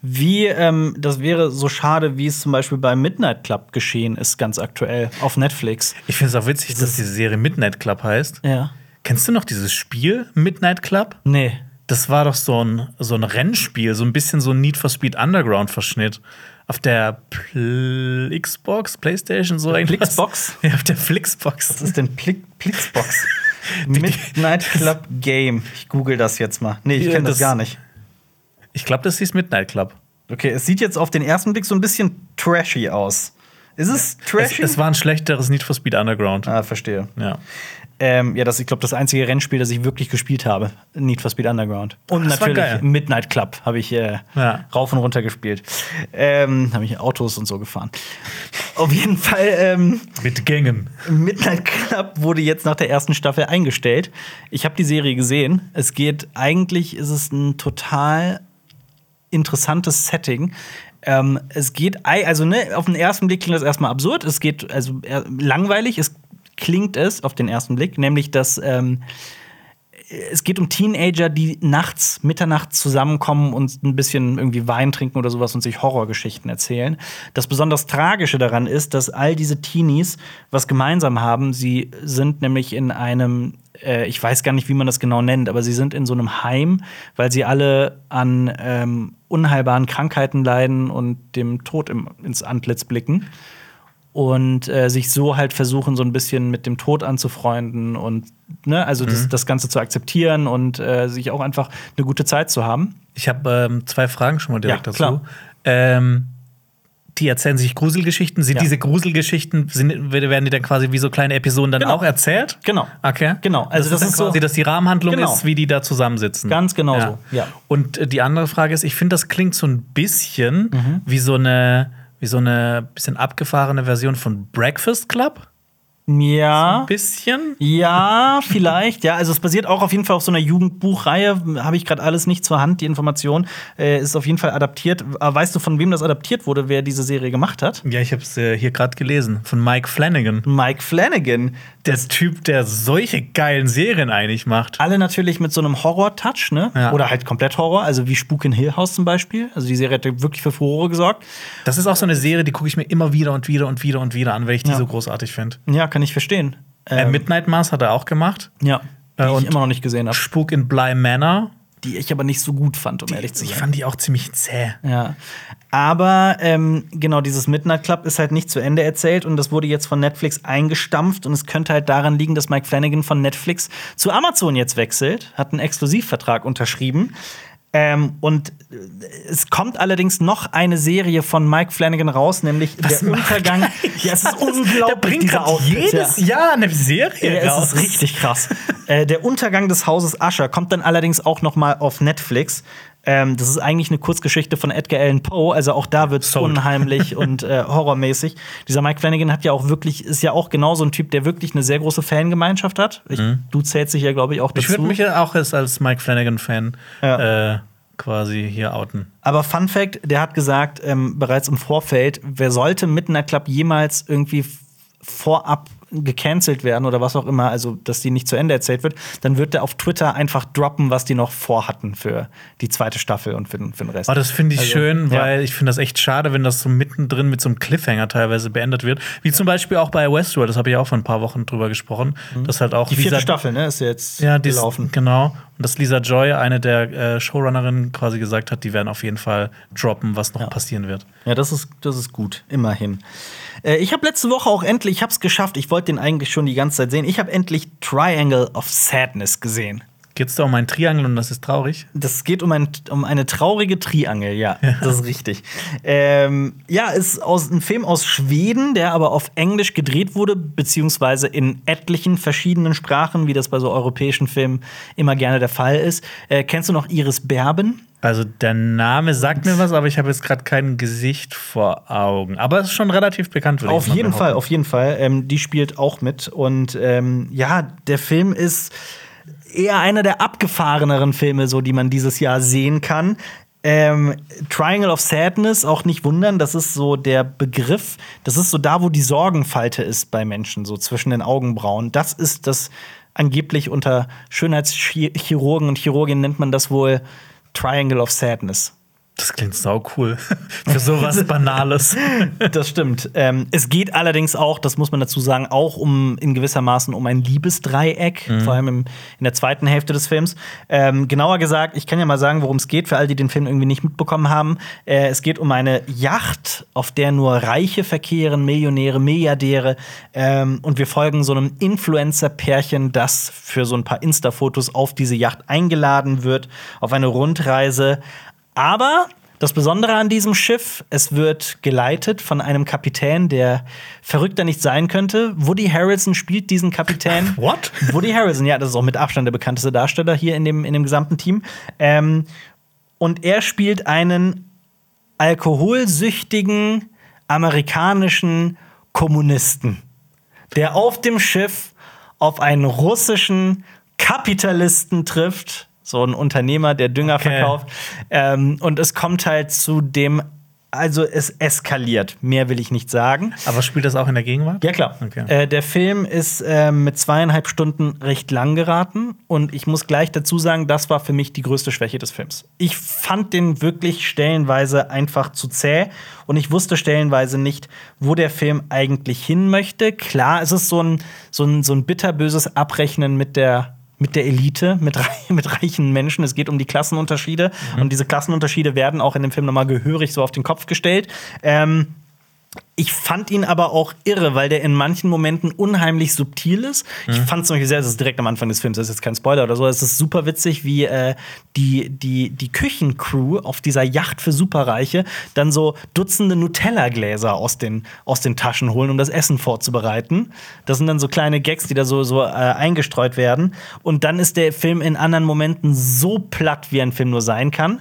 wie, ähm, das wäre so schade, wie es zum Beispiel bei Midnight Club geschehen ist, ganz aktuell auf Netflix. Ich finde es auch witzig, dass diese Serie Midnight Club heißt. Ja. Kennst du noch dieses Spiel Midnight Club? Nee. Das war doch so ein, so ein Rennspiel, so ein bisschen so ein Need for Speed Underground-Verschnitt. Auf der Pl Xbox, Playstation, so irgendwas. Flixbox? Ja, auf der Flixbox. Was ist denn Pli Blitzbox? Midnight Club Game. Ich google das jetzt mal. Nee, ich kenne das, das- gar nicht. Ich glaube, das hieß Midnight Club. Okay, es sieht jetzt auf den ersten Blick so ein bisschen trashy aus. Ist es Es, trashy? es war ein schlechteres Need for Speed Underground. ah, verstehe. Ja. Ähm, ja, das ist, ich glaube, das einzige Rennspiel, das ich wirklich gespielt habe. Need for Speed Underground. Und Das natürlich. Midnight Club habe ich äh, Ja. rauf und runter gespielt. Ähm, habe ich Autos und so gefahren. Auf jeden Fall, ähm, Mit Gängen. Midnight Club wurde jetzt nach der ersten Staffel eingestellt. Ich habe die Serie gesehen. Es geht, eigentlich ist es ein total interessantes Setting. Ähm, es geht, also ne, auf den ersten Blick klingt das erstmal absurd. Es geht, also langweilig, es klingt es auf den ersten Blick, nämlich dass ähm, es geht um Teenager, die nachts, Mitternacht zusammenkommen und ein bisschen irgendwie Wein trinken oder sowas und sich Horrorgeschichten erzählen. Das besonders Tragische daran ist, dass all diese Teenies was gemeinsam haben. Sie sind nämlich in einem, äh, ich weiß gar nicht, wie man das genau nennt, aber sie sind in so einem Heim, weil sie alle an ähm, unheilbaren Krankheiten leiden und dem Tod im, ins Antlitz blicken und äh, sich so halt versuchen, so ein bisschen mit dem Tod anzufreunden und ne, also das, das Ganze zu akzeptieren und äh, sich auch einfach eine gute Zeit zu haben. Ich habe ähm, zwei Fragen schon mal direkt Ja, dazu. Ähm, die erzählen sich Gruselgeschichten. Sind Ja. diese Gruselgeschichten, sind, werden die dann quasi wie so kleine Episoden dann Genau. auch erzählt? Genau. Okay. Genau. Also das dann ist so- quasi, dass die Rahmenhandlung Genau. ist, wie die da zusammensitzen. Ganz genau so, ja. Und äh, die andere Frage ist, ich finde, das klingt so ein bisschen Mhm. wie so eine, wie so eine bisschen abgefahrene Version von Breakfast Club. Ja. Ein bisschen. Ja, vielleicht. Ja, also es basiert auch auf jeden Fall auf so einer Jugendbuchreihe. Habe ich gerade alles nicht zur Hand, die Information. Äh, ist auf jeden Fall adaptiert. Aber weißt du, von wem das adaptiert wurde, wer diese Serie gemacht hat? Ja, ich habe es äh, hier gerade gelesen. Von Mike Flanagan. Mike Flanagan. Der Typ, der solche geilen Serien eigentlich macht. Alle natürlich mit so einem Horror-Touch, ne? Ja. Oder halt komplett Horror, also wie Spuk in Hill House zum Beispiel. Also die Serie hat wirklich für Furore gesorgt. Das ist auch so eine Serie, die gucke ich mir immer wieder und wieder und wieder und wieder an, weil ich die Ja. so großartig finde. Ja, kann ich verstehen. Äh, Ähm, Midnight Mass hat er auch gemacht. ja, die Äh, ich und- immer noch nicht gesehen habe. Spuk in Bly Manor. Die ich aber nicht so gut fand, um ehrlich zu Ich sein. fand die auch ziemlich zäh. Ja. Aber ähm, genau, dieses Midnight Club ist halt nicht zu Ende erzählt und das wurde jetzt von Netflix eingestampft und es könnte halt daran liegen, dass Mike Flanagan von Netflix zu Amazon jetzt wechselt, hat einen Exklusivvertrag unterschrieben. Ähm, und äh, es kommt allerdings noch eine Serie von Mike Flanagan raus, nämlich Was der Untergang. Ja, es ist Der unglaublich, bringt dieser Outfit, jedes ja. Jahr eine Serie Ja, raus. es ist richtig krass. äh, der Untergang des Hauses Usher kommt dann allerdings auch noch mal auf Netflix. Ähm, das ist eigentlich eine Kurzgeschichte von Edgar Allan Poe, also auch da wird es unheimlich und äh, horrormäßig. Dieser Mike Flanagan hat ja auch wirklich, ist ja auch genau so ein Typ, der wirklich eine sehr große Fangemeinschaft hat. Ich, Du zählst dich ja, glaube ich, auch dazu. Ich würde mich ja auch jetzt als Mike Flanagan-Fan Ja. äh, quasi hier outen. Aber Fun Fact, der hat gesagt, ähm, bereits im Vorfeld, wer sollte Midnight Club jemals irgendwie vorab gecancelt werden oder was auch immer, also dass die nicht zu Ende erzählt wird, dann wird er auf Twitter einfach droppen, was die noch vorhatten für die zweite Staffel und für, den- für den Rest. Oh, das finde ich Also, schön, ja. weil ich finde das echt schade, wenn das so mittendrin mit so einem Cliffhanger teilweise beendet wird. Wie zum Beispiel auch bei Westworld, das habe ich auch vor ein paar Wochen drüber gesprochen. Das halt auch Mhm. die vierte Lisa- Staffel, ne, ist jetzt Ja, die ist- gelaufen. Genau. Und dass Lisa Joy, eine der äh, Showrunnerinnen, quasi gesagt hat, die werden auf jeden Fall droppen, was noch Ja. passieren wird. Ja, das ist, das ist gut, immerhin. Äh, ich habe letzte Woche auch endlich, ich habe es geschafft, ich wollte den eigentlich schon die ganze Zeit sehen. Ich habe endlich Triangle of Sadness gesehen. Geht es da um ein Triangel und das ist traurig? Das geht um, ein, um eine traurige Triangel, ja, das ist richtig. Ähm, ja, ist aus, ein Film aus Schweden, der aber auf Englisch gedreht wurde, beziehungsweise in etlichen verschiedenen Sprachen, wie das bei so europäischen Filmen immer gerne der Fall ist. Äh, kennst du noch Iris Berben? Also der Name sagt mir was, aber ich habe jetzt gerade kein Gesicht vor Augen. Aber es ist schon relativ bekannt. würde ich Auf jeden Fall, auf jeden Fall. Ähm, die spielt auch mit. Und ähm, ja, der Film ist eher einer der abgefahreneren Filme, so die man dieses Jahr sehen kann. Ähm, Triangle of Sadness, auch nicht wundern, das ist so der Begriff, das ist so da, wo die Sorgenfalte ist bei Menschen, so zwischen den Augenbrauen. Das ist das angeblich unter Schönheitschirurgen und Chirurginnen nennt man das wohl Triangle of Sadness. Das klingt sau cool. Für sowas Banales. Das stimmt. Ähm, es geht allerdings auch, das muss man dazu sagen, auch um in gewissermaßen um ein Liebesdreieck, vor allem im, in der zweiten Hälfte des Films. Ähm, genauer gesagt, ich kann ja mal sagen, worum es geht, für all die den Film irgendwie nicht mitbekommen haben. Äh, es geht um eine Yacht, auf der nur Reiche verkehren, Millionäre, Milliardäre. Ähm, und wir folgen so einem Influencer-Pärchen, das für so ein paar Insta-Fotos auf diese Yacht eingeladen wird, auf eine Rundreise. Aber das Besondere an diesem Schiff, es wird geleitet von einem Kapitän, der verrückter nicht sein könnte. Woody Harrelson spielt diesen Kapitän. What? Woody Harrelson, ja, das ist auch mit Abstand der bekannteste Darsteller hier in dem, in dem gesamten Team. Ähm, und er spielt einen alkoholsüchtigen amerikanischen Kommunisten, der auf dem Schiff auf einen russischen Kapitalisten trifft, so ein Unternehmer, der Dünger Okay. verkauft. Ähm, und es kommt halt zu dem, also es eskaliert. Mehr will ich nicht sagen. Aber spielt das auch in der Gegenwart? Ja, klar. Okay. Äh, der Film ist äh, mit zweieinhalb Stunden recht lang geraten. Und ich muss gleich dazu sagen, das war für mich die größte Schwäche des Films. Ich fand den wirklich stellenweise einfach zu zäh. Und ich wusste stellenweise nicht, wo der Film eigentlich hin möchte. Klar, es ist so ein, so ein, so ein bitterböses Abrechnen mit der mit der Elite, mit, mit reichen Menschen. Es geht um die Klassenunterschiede. Und diese Klassenunterschiede werden auch in dem Film nochmal gehörig so auf den Kopf gestellt. Ähm, ich fand ihn aber auch irre, weil der in manchen Momenten unheimlich subtil ist. Ich fand zum Beispiel sehr, das ist direkt am Anfang des Films, das ist jetzt kein Spoiler oder so, es ist super witzig, wie äh, die, die, die Küchencrew auf dieser Yacht für Superreiche dann so Dutzende Nutella-Gläser aus den, aus den Taschen holen, um das Essen vorzubereiten. Das sind dann so kleine Gags, die da so, so äh, eingestreut werden. Und dann ist der Film in anderen Momenten so platt, wie ein Film nur sein kann.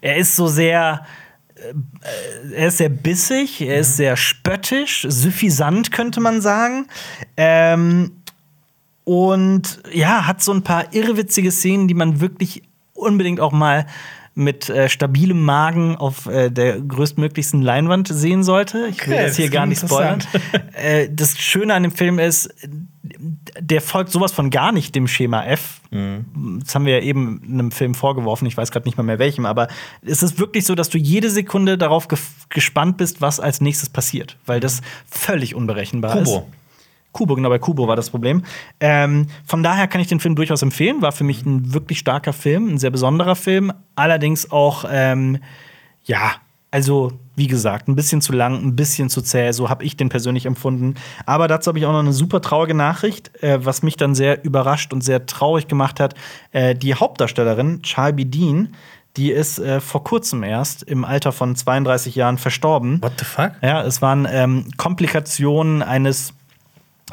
Er ist so sehr er ist sehr bissig, er ist sehr spöttisch, suffisant könnte man sagen. Ähm, und ja, hat so ein paar irrwitzige Szenen, die man wirklich unbedingt auch mal mit äh, stabilem Magen auf äh, der größtmöglichsten Leinwand sehen sollte. Ich will Okay, das hier gar nicht spoilern. äh, das Schöne an dem Film ist, der folgt sowas von gar nicht dem Schema F. Mhm. Das haben wir ja eben einem Film vorgeworfen, ich weiß gerade nicht mal mehr welchem, aber es ist wirklich so, dass du jede Sekunde darauf gespannt bist, was als nächstes passiert, weil das völlig unberechenbar ist. Kubo. Genau, bei Kubo war das Problem. Ähm, von daher kann ich den Film durchaus empfehlen. War für mich ein wirklich starker Film, ein sehr besonderer Film. Allerdings auch, ähm, ja, also wie gesagt, ein bisschen zu lang, ein bisschen zu zäh. So habe ich den persönlich empfunden. Aber dazu habe ich auch noch eine super traurige Nachricht, äh, was mich dann sehr überrascht und sehr traurig gemacht hat. Äh, die Hauptdarstellerin, Charlie Dean, die ist äh, vor kurzem erst im Alter von 32 Jahren verstorben. What the fuck? Ja, es waren ähm, Komplikationen eines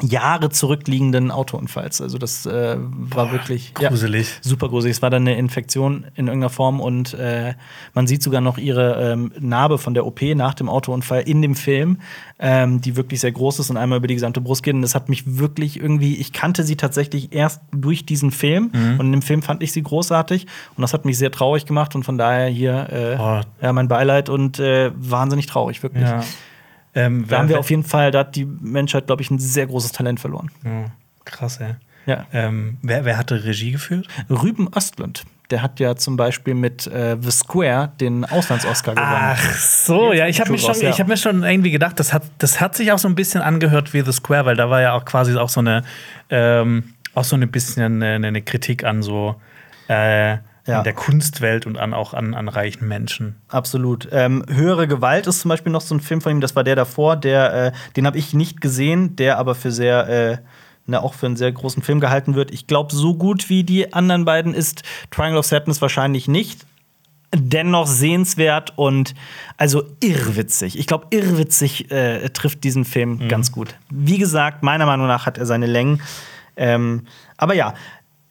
Jahre zurückliegenden Autounfalls. Also das äh, war wirklich ja, gruselig. super gruselig. Es war dann eine Infektion in irgendeiner Form und äh, man sieht sogar noch ihre ähm, Narbe von der OP nach dem Autounfall in dem Film, ähm, die wirklich sehr groß ist und einmal über die gesamte Brust geht. Und das hat mich wirklich irgendwie, ich kannte sie tatsächlich erst durch diesen Film Mhm. und in dem Film fand ich sie großartig und das hat mich sehr traurig gemacht und von daher hier äh, Oh. ja, mein Beileid und äh, wahnsinnig traurig, wirklich. Ja. Ähm, Da haben wir auf jeden Fall, da hat die Menschheit, glaube ich, ein sehr großes Talent verloren. Ja, krass, ey. Ja. Ähm, wer, wer hatte Regie geführt? Rüben Östlund, der hat ja zum Beispiel mit äh, The Square den Auslands-Oscar gewonnen. Ach so, ja, ich habe mir, schon- ja. ich hab mir schon irgendwie gedacht, das hat, das hat sich auch so ein bisschen angehört wie The Square, weil da war ja auch quasi auch so eine, ähm, auch so ein bisschen eine, eine Kritik an so äh, Ja. an der Kunstwelt und an auch an, an reichen Menschen. Absolut. Ähm, Höhere Gewalt ist zum Beispiel noch so ein Film von ihm, das war der davor, der, äh, den habe ich nicht gesehen, der aber für sehr, äh, na, auch für einen sehr großen Film gehalten wird. Ich glaube, so gut wie die anderen beiden ist Triangle of Sadness wahrscheinlich nicht. Dennoch sehenswert und also irrwitzig. Ich glaube, irrwitzig äh, trifft diesen Film ganz gut. Wie gesagt, meiner Meinung nach hat er seine Längen. Ähm, aber ja,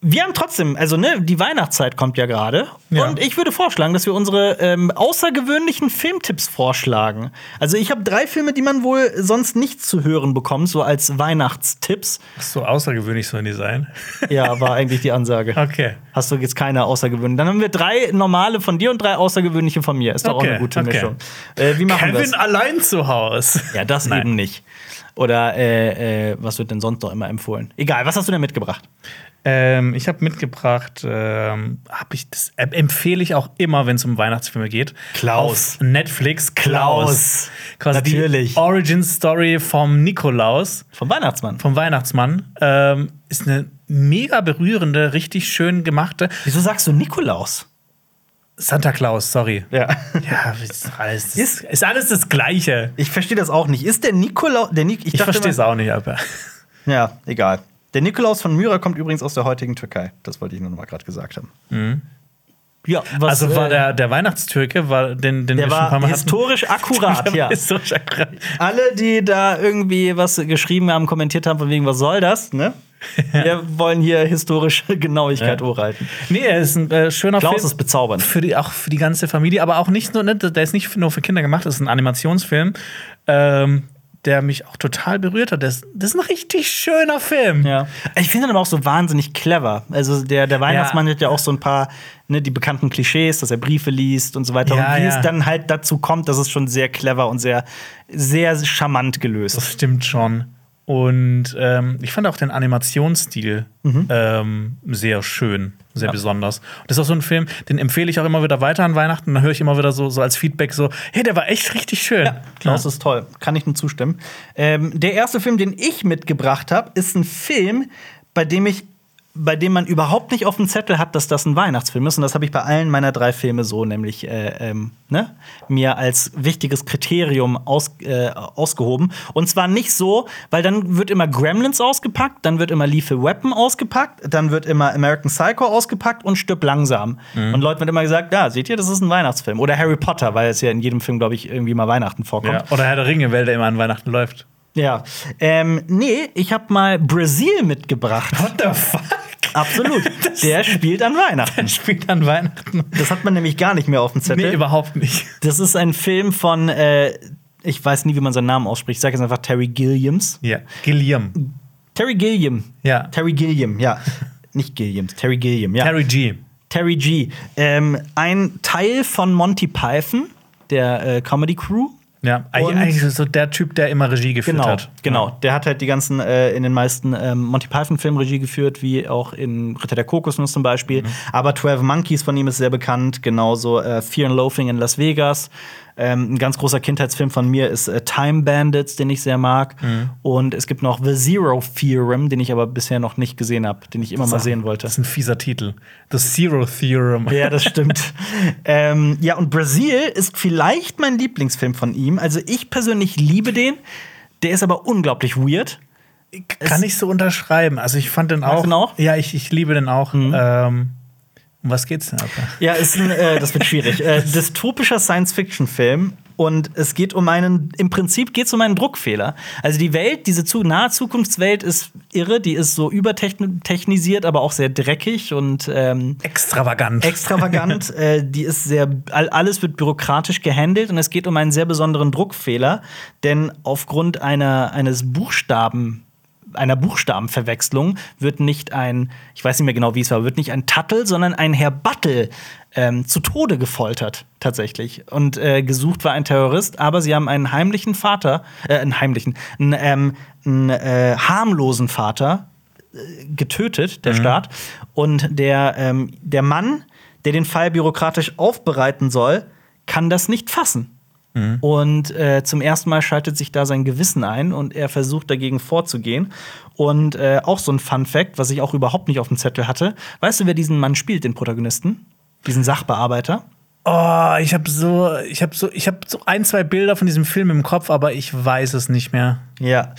wir haben trotzdem, also ne, die Weihnachtszeit kommt ja gerade. Ja. Und ich würde vorschlagen, dass wir unsere ähm, außergewöhnlichen Filmtipps vorschlagen. Also ich habe drei Filme, die man wohl sonst nicht zu hören bekommt, so als Weihnachtstipps. So außergewöhnlich sollen die sein. Ja, war eigentlich die Ansage. Okay. Hast du jetzt keine außergewöhnlichen? Dann haben wir drei normale von dir und drei außergewöhnliche von mir. Ist doch auch Okay, eine gute okay. Mischung. Äh, wie machen wir Kevin allein zu Hause. Ja, das Nein. eben nicht. Oder äh, äh, was wird denn sonst noch immer empfohlen? Egal, was hast du denn mitgebracht? Ähm, ich habe mitgebracht, ähm, hab ich das äh, empfehle ich auch immer, wenn es um Weihnachtsfilme geht. Klaus. Auf Netflix Klaus. Klaus. Natürlich. die Origin Story vom Nikolaus, Vom Weihnachtsmann. vom Weihnachtsmann. Ähm, ist eine mega berührende, richtig schön gemachte Wieso sagst du Nikolaus? Santa Claus, sorry. Ja. Ja, ist alles, Ist- ist, alles das Gleiche. Ich verstehe das auch nicht. Ist der Nikolaus. Der Nik Ich verstehe es auch nicht, aber. Ja, egal. Der Nikolaus von Myra kommt übrigens aus der heutigen Türkei. Das wollte ich nur noch mal gerade gesagt haben. Ja, was, Also war äh, der, der Weihnachtstürke, war den, den der wir schon ein paar war Mal historisch akkurat, hatten. ja. Historisch akkurat. Alle, die da irgendwie was geschrieben haben, kommentiert haben, von wegen, was soll das, ne? Wir wollen hier historische Genauigkeit Ja. hochhalten. Nee, er ist ein äh, schöner Klaus Film. ist bezaubernd. Für die, auch für die ganze Familie, aber auch nicht nur, ne, der ist nicht nur für Kinder gemacht, das ist ein Animationsfilm, ähm, der mich auch total berührt hat. Das, das ist ein richtig schöner Film. Ja. Ich finde ihn aber auch so wahnsinnig clever. Also der, der Weihnachtsmann hat ja auch so ein paar, ne, die bekannten Klischees, dass er Briefe liest und so weiter. Ja, und wie ja. es dann halt dazu kommt, das ist schon sehr clever und sehr, sehr charmant gelöst. Das stimmt schon. Und ähm, ich fand auch den Animationsstil ähm, sehr schön, sehr Ja. besonders. Und das ist auch so ein Film, den empfehle ich auch immer wieder weiter an Weihnachten. Da höre ich immer wieder so, so als Feedback so, hey, der war echt richtig schön. Ja, Klaus ist toll. Kann ich nur zustimmen. Ähm, der erste Film, den ich mitgebracht habe, ist ein Film, bei dem ich bei dem man überhaupt nicht auf dem Zettel hat, dass das ein Weihnachtsfilm ist. Und das habe ich bei allen meiner drei Filme so, nämlich äh, ähm, ne, mir als wichtiges Kriterium aus, äh, ausgehoben. Und zwar nicht so, weil dann wird immer Gremlins ausgepackt, dann wird immer Lethal Weapon ausgepackt, dann wird immer American Psycho ausgepackt und Stirb langsam. Und Leuten wird immer gesagt, ja, seht ihr, das ist ein Weihnachtsfilm. Oder Harry Potter, weil es ja in jedem Film, glaube ich, irgendwie mal Weihnachten vorkommt. Ja. Oder Herr der Ringe, weil der immer an Weihnachten läuft. Ja. Ähm, nee, ich habe mal Brasil mitgebracht. What the fuck? Absolut. Der spielt an Weihnachten. Der spielt an Weihnachten. Das hat man nämlich gar nicht mehr auf dem Zettel. Nee, überhaupt nicht. Das ist ein Film von, äh, ich weiß nie, wie man seinen Namen ausspricht. Ich sage jetzt einfach Terry Gilliams. Ja. Gilliam. Terry Gilliam. Ja. Terry Gilliam, ja. nicht Gilliam, Terry Gilliam, ja. Terry G. Terry G. Ähm, ein Teil von Monty Python, der äh, Comedy Crew. Ja, Und- eigentlich ist so der Typ, der immer Regie geführt Genau, hat. genau. Der hat halt die ganzen äh, in den meisten ähm, Monty Python-Filmen Regie geführt, wie auch in Ritter der Kokosnuss zum Beispiel. Mhm. Aber 12 Monkeys von ihm ist sehr bekannt, genauso äh, Fear and Loathing in Las Vegas. Ähm, ein ganz großer Kindheitsfilm von mir ist äh, Time Bandits, den ich sehr mag. Mhm. Und es gibt noch The Zero Theorem, den ich aber bisher noch nicht gesehen habe, den ich immer mal sehen wollte. Das ist ein fieser Titel. The Zero Theorem. Ja, das stimmt. ähm, ja, und Brasil ist vielleicht mein Lieblingsfilm von ihm. Also ich persönlich liebe den. Der ist aber unglaublich weird. Kann ich so unterschreiben. Also ich fand den auch. ihn auch? Ja, ich, ich liebe den auch. Ähm, um was geht's denn? Alter? Ja, ist ein, äh, das wird schwierig. Äh, dystopischer Science-Fiction-Film. Und es geht um einen, im Prinzip geht es um einen Druckfehler. Also die Welt, diese zu, nahe Zukunftswelt ist irre, die ist so übertechnisiert, aber auch sehr dreckig und ähm, Extravagant. extravagant. äh, die ist sehr, all, alles wird bürokratisch gehandelt und es geht um einen sehr besonderen Druckfehler, denn aufgrund einer, eines Buchstaben einer Buchstabenverwechslung wird nicht ein, ich weiß nicht mehr genau, wie es war, wird nicht ein Tattel, sondern ein Herr Battel ähm, zu Tode gefoltert, tatsächlich. Und äh, gesucht war ein Terrorist, aber sie haben einen heimlichen Vater, äh, einen heimlichen, einen, ähm, einen äh, harmlosen Vater äh, getötet, der Staat. Und der, ähm, der Mann, der den Fall bürokratisch aufbereiten soll, kann das nicht fassen. Und äh, zum ersten Mal schaltet sich da sein Gewissen ein und er versucht dagegen vorzugehen. Und äh, auch so ein Fun Fact, was ich auch überhaupt nicht auf dem Zettel hatte. Weißt du, wer diesen Mann spielt, den Protagonisten? Diesen Sachbearbeiter? Oh, ich habe so, ich habe so, ich habe so ein, zwei Bilder von diesem Film im Kopf, aber ich weiß es nicht mehr. Ja.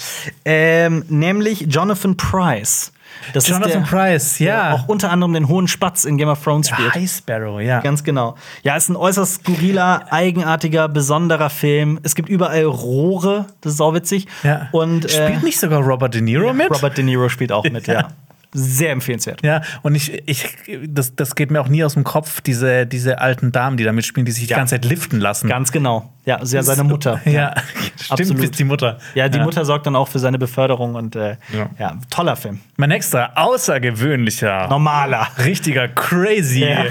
Ähm, nämlich Jonathan Price. Das Jonathan ist der, Price, ja. der auch unter anderem den hohen Spatz in Game of Thrones spielt. High Sparrow, ja. Ganz genau. Ja, ist ein äußerst skurriler, eigenartiger, besonderer Film. Es gibt überall Rohre, das ist auch witzig. ja. Und äh, Spielt nicht sogar Robert De Niro mit? Robert De Niro spielt auch mit, ja. Ja. Sehr empfehlenswert. Ja, und ich, ich das, das geht mir auch nie aus dem Kopf, diese, diese alten Damen, die da mitspielen, die sich die Ja. ganze Zeit liften lassen. Ganz genau. Ja, ist ja seine Mutter. Ja, stimmt, Absolut. die Mutter. Ja, die Mutter sorgt dann auch für seine Beförderung und äh, ja. Ja. toller Film. Mein nächster außergewöhnlicher, Normaler. richtiger crazy Ja.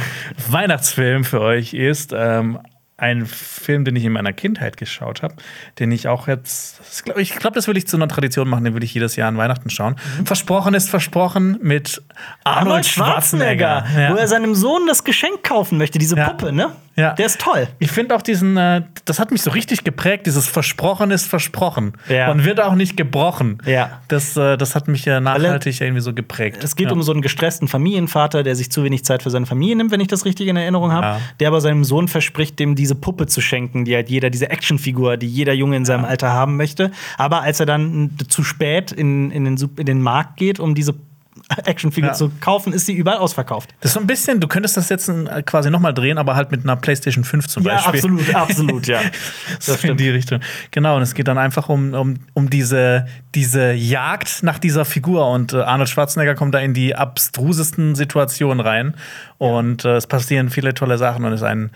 Weihnachtsfilm für euch ist ähm, ein Film, den ich in meiner Kindheit geschaut habe, den ich auch jetzt, ich glaube, das will ich zu einer Tradition machen, den will ich jedes Jahr an Weihnachten schauen. Mhm. Versprochen ist versprochen mit Arnold Schwarzenegger. wo er Ja. seinem Sohn das Geschenk kaufen möchte, diese Ja. Puppe, ne? Ja. Der ist toll. Ich finde auch diesen, äh, das hat mich so richtig geprägt, dieses Versprochen ist versprochen Ja. und wird auch nicht gebrochen. Ja. Das, äh, das hat mich äh, nachhaltig irgendwie so geprägt. Es geht ja. um so einen gestressten Familienvater, der sich zu wenig Zeit für seine Familie nimmt, wenn ich das richtig in Erinnerung habe. Ja. Der aber seinem Sohn verspricht, dem diese Puppe zu schenken, die halt jeder, diese Actionfigur, die jeder Junge in seinem Alter haben möchte. Aber als er dann zu spät in, in, den, in den Markt geht, um diese Actionfigur Ja. zu kaufen, ist sie überall ausverkauft. Das ist so ein bisschen, du könntest das jetzt äh, quasi nochmal drehen, aber halt mit einer PlayStation 5 zum Ja, Beispiel. absolut, absolut, ja. Das in die Richtung. Genau, und es geht dann einfach um, um, um diese, diese Jagd nach dieser Figur. Und äh, Arnold Schwarzenegger kommt da in die abstrusesten Situationen rein. Und äh, es passieren viele tolle Sachen und es ist ein,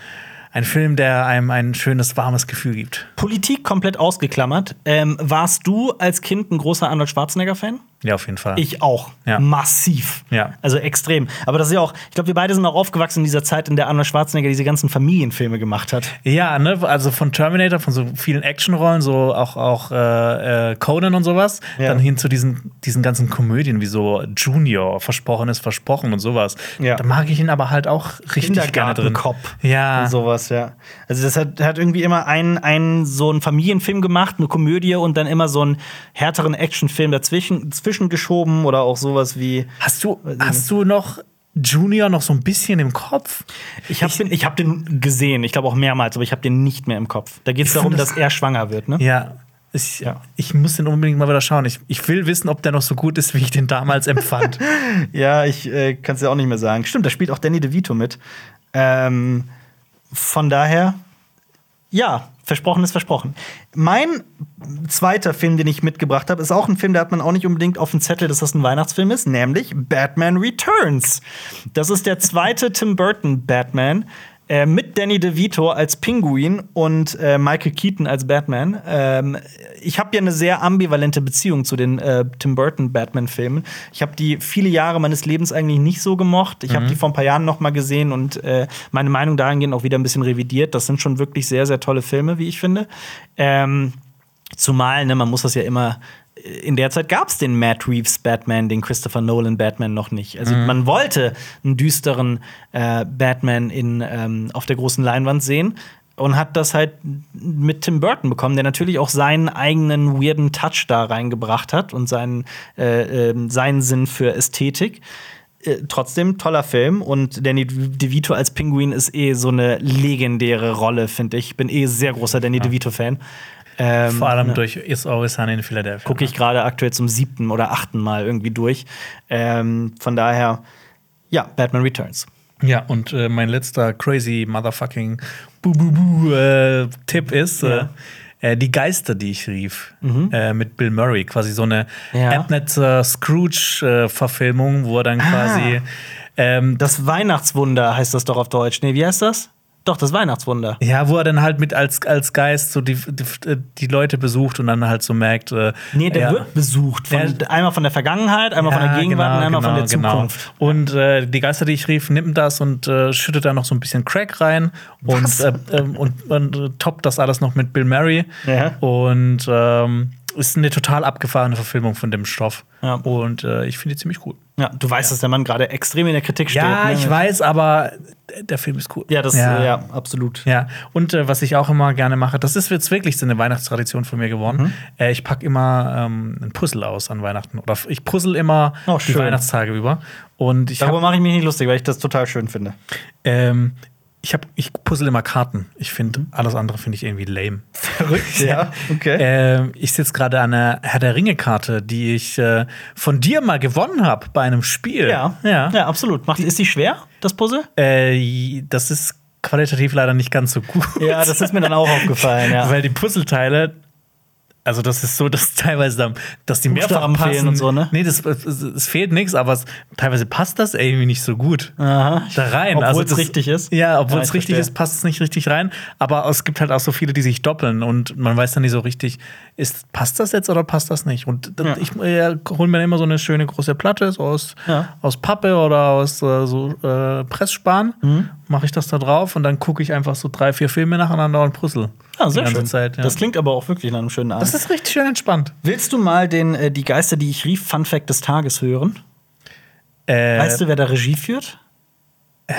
ein Film, der einem ein schönes, warmes Gefühl gibt. Politik komplett ausgeklammert. Ähm, warst du als Kind ein großer Arnold Schwarzenegger-Fan? Ja, auf jeden Fall. Ich auch. Ja. Massiv. Ja. Also extrem. Aber das ist ja auch, ich glaube, wir beide sind auch aufgewachsen in dieser Zeit, in der Arnold Schwarzenegger diese ganzen Familienfilme gemacht hat. Ja, ne, also von Terminator, von so vielen Actionrollen, so auch, auch äh, äh, Conan und sowas, Ja. dann hin zu diesen, diesen ganzen Komödien wie so Junior, Versprochen ist Versprochen und sowas. Ja. Da mag ich ihn aber halt auch richtig gerne drin. Kindergartenkopf. Ja. Und sowas, ja. Also das hat, hat irgendwie immer einen, einen so einen Familienfilm gemacht, eine Komödie und dann immer so einen härteren Actionfilm dazwischen, dazwischen geschoben oder auch sowas wie. Hast du, hast du noch Junior noch so ein bisschen im Kopf? Ich habe den, ich hab den gesehen, ich glaube auch mehrmals, aber ich habe den nicht mehr im Kopf. Da geht es darum, das- dass er schwanger wird, ne? Ja. Ich, Ja. ich muss den unbedingt mal wieder schauen. Ich, ich will wissen, ob der noch so gut ist, wie ich den damals empfand. Ja, ich äh, kann es ja auch nicht mehr sagen. Stimmt, da spielt auch Danny DeVito mit. Ähm, von daher, ja, Versprochen ist versprochen. Mein zweiter Film, den ich mitgebracht habe, ist auch ein Film, der hat man auch nicht unbedingt auf dem Zettel, dass das ein Weihnachtsfilm ist, nämlich Batman Returns. Das ist der zweite Tim Burton Batman. Äh, mit Danny DeVito als Pinguin und äh, Michael Keaton als Batman. Ähm, ich habe ja eine sehr ambivalente Beziehung zu den äh, Tim Burton Batman-Filmen. Ich habe die viele Jahre meines Lebens eigentlich nicht so gemocht. Ich mhm. habe die vor ein paar Jahren noch mal gesehen und äh, meine Meinung dahingehend auch wieder ein bisschen revidiert. Das sind schon wirklich sehr, sehr tolle Filme, wie ich finde. Ähm, Zumal, ne, man muss das ja immer in der Zeit gab es den Matt Reeves Batman, den Christopher Nolan Batman noch nicht. Also mhm. man wollte einen düsteren äh, Batman in, ähm, auf der großen Leinwand sehen und hat das halt mit Tim Burton bekommen, der natürlich auch seinen eigenen weirden Touch da reingebracht hat und seinen, äh, äh, seinen Sinn für Ästhetik. Äh, trotzdem toller Film und Danny DeVito als Pinguin ist eh so eine legendäre Rolle, finde ich. Ich bin eh sehr großer Danny ja. DeVito-Fan. Ähm, Vor allem ne, durch Is Always Sunny in Philadelphia. Gucke ich gerade aktuell zum siebten oder achten Mal irgendwie durch. Ähm, von daher, ja, Batman Returns. Ja, und äh, mein letzter crazy motherfucking bu bu bu äh, ist ja. äh, die Geister, die ich rief, mhm. Äh, mit Bill Murray, quasi so eine ja. Abnetzer Scrooge-Verfilmung, wo er dann ah. quasi ähm, das Weihnachtswunder heißt das doch auf Deutsch. Nee, wie heißt das? Doch, das Weihnachtswunder. Ja, wo er dann halt mit als, als Geist so die, die, die Leute besucht und dann halt so merkt. Äh, nee, der ja, wird besucht. Von, der, einmal von der Vergangenheit, einmal ja, von der Gegenwart genau, und einmal genau, von der genau. Zukunft. Genau. Und äh, die Geister, die ich rief, nimmt das und äh, schüttet da noch so ein bisschen Crack rein und, äh, ähm, und, und, und, toppt das alles noch mit Bill Murray. Ja. Und ähm, ist eine total abgefahrene Verfilmung von dem Stoff. Ja. Und äh, ich finde die ziemlich cool. Ja, du weißt, ja. dass der Mann gerade extrem in der Kritik steht. Ja, ne? ich weiß, aber der Film ist cool. Ja, das ja, ja absolut. Ja, und äh, was ich auch immer gerne mache, das ist jetzt wirklich so eine Weihnachtstradition von mir geworden. Mhm. Äh, ich packe immer ähm, ein Puzzle aus an Weihnachten oder ich puzzle immer oh, die Weihnachtstage über. Und ich Darüber mache ich mich nicht lustig, weil ich das total schön finde. Ähm, ich habe ich puzzle immer Karten. Ich finde alles andere finde ich irgendwie lame. Verrückt, ja. Okay. Äh, ich sitze gerade an einer Herr der Ringe Karte, die ich äh, von dir mal gewonnen habe bei einem Spiel. Ja, ja, ja absolut. Macht, ist die schwer, das Puzzle? Äh, das ist qualitativ leider nicht ganz so gut. Ja, das ist mir dann auch aufgefallen, ja. Weil die Puzzleteile also das ist so, dass teilweise dann, dass die mehrfach passen und so, ne? Nee, das, es, es fehlt nichts, aber es, teilweise passt das irgendwie nicht so gut Aha. da rein. Obwohl also es richtig ist. Ja, obwohl ja, es richtig verstehe. ist, passt es nicht richtig rein. Aber es gibt halt auch so viele, die sich doppeln und man weiß dann nicht so richtig, ist, passt das jetzt oder passt das nicht? Und ja. ich äh, hole mir immer so eine schöne große Platte so aus, ja. aus Pappe oder aus äh, so äh, Pressspan. Mhm. Mache ich das da drauf und dann gucke ich einfach so drei, vier Filme nacheinander und puzzle. Ah, sehr schön. Zeit, ja. Das klingt aber auch wirklich nach einem schönen Abend. Das ist richtig schön entspannt. Willst du mal den äh, Die Geister, die ich rief, Fun Fact des Tages hören? Äh, weißt du, wer da Regie führt? Äh,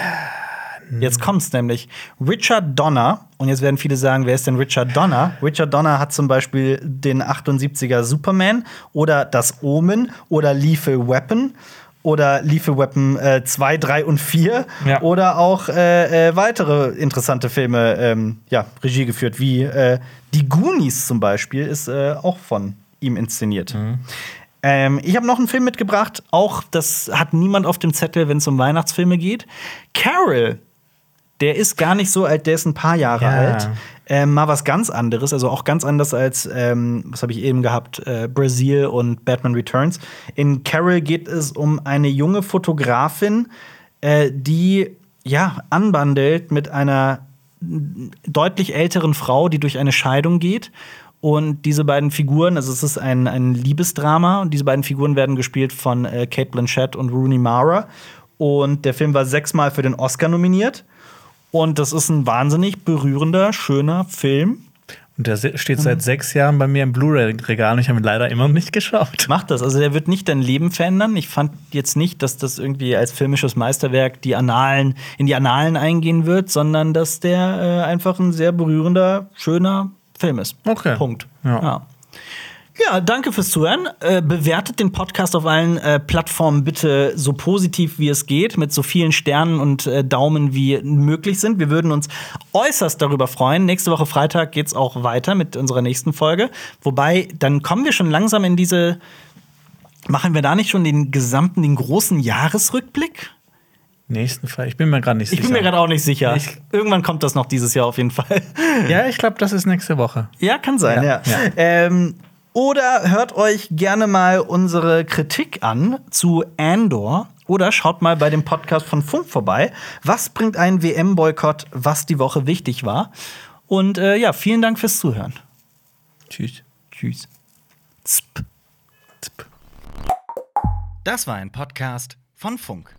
jetzt kommt's nämlich. Richard Donner, und jetzt werden viele sagen, wer ist denn Richard Donner? Richard Donner hat zum Beispiel den 78er Superman oder Das Omen oder Lethal Weapon oder Lethal Weapon 2, äh, 3 und 4 ja. oder auch äh, äh, weitere interessante Filme ähm, ja, Regie geführt, wie äh, Die Goonies zum Beispiel, ist äh, auch von ihm inszeniert. Mhm. Ähm, ich habe noch einen Film mitgebracht, auch das hat niemand auf dem Zettel, wenn es um Weihnachtsfilme geht. Carol der ist gar nicht so alt, der ist ein paar Jahre ja. alt. Ähm, mal was ganz anderes, also auch ganz anders als, ähm, was habe ich eben gehabt, äh, Brazil und Batman Returns. In Carol geht es um eine junge Fotografin, äh, die ja anbandelt mit einer deutlich älteren Frau, die durch eine Scheidung geht. Und diese beiden Figuren, also es ist ein, ein Liebesdrama, und diese beiden Figuren werden gespielt von äh, Kate Blanchett und Rooney Mara. Und der Film war sechsmal für den Oscar nominiert. Und das ist ein wahnsinnig berührender, schöner Film. Und der steht seit mhm. sechs Jahren bei mir im Blu-ray-Regal und ich habe ihn leider immer noch nicht geschaut. Macht das. Also der wird nicht dein Leben verändern. Ich fand jetzt nicht, dass das irgendwie als filmisches Meisterwerk die Annalen, in die Annalen eingehen wird, sondern dass der äh, einfach ein sehr berührender, schöner Film ist. Okay. Punkt. ja. ja. Ja, danke fürs Zuhören. Äh, bewertet den Podcast auf allen äh, Plattformen bitte so positiv wie es geht, mit so vielen Sternen und äh, Daumen wie möglich sind. Wir würden uns äußerst darüber freuen. Nächste Woche Freitag geht's auch weiter mit unserer nächsten Folge. Wobei, dann kommen wir schon langsam in diese. Machen wir da nicht schon den gesamten, den großen Jahresrückblick? Nächsten Fall. Ich bin mir gerade nicht Ich sicher. bin mir gerade auch nicht sicher. Ich- Irgendwann kommt das noch dieses Jahr auf jeden Fall. ja, ich glaube, das ist nächste Woche. Ja, kann sein, ja. Ja, ja. Ähm, oder hört euch gerne mal unsere Kritik an zu Andor. Oder schaut mal bei dem Podcast von Funk vorbei. Was bringt ein WM-Boykott, was die Woche wichtig war? Und äh, ja, vielen Dank fürs Zuhören. Tschüss. Tschüss. Zp. Zp. Das war ein Podcast von Funk.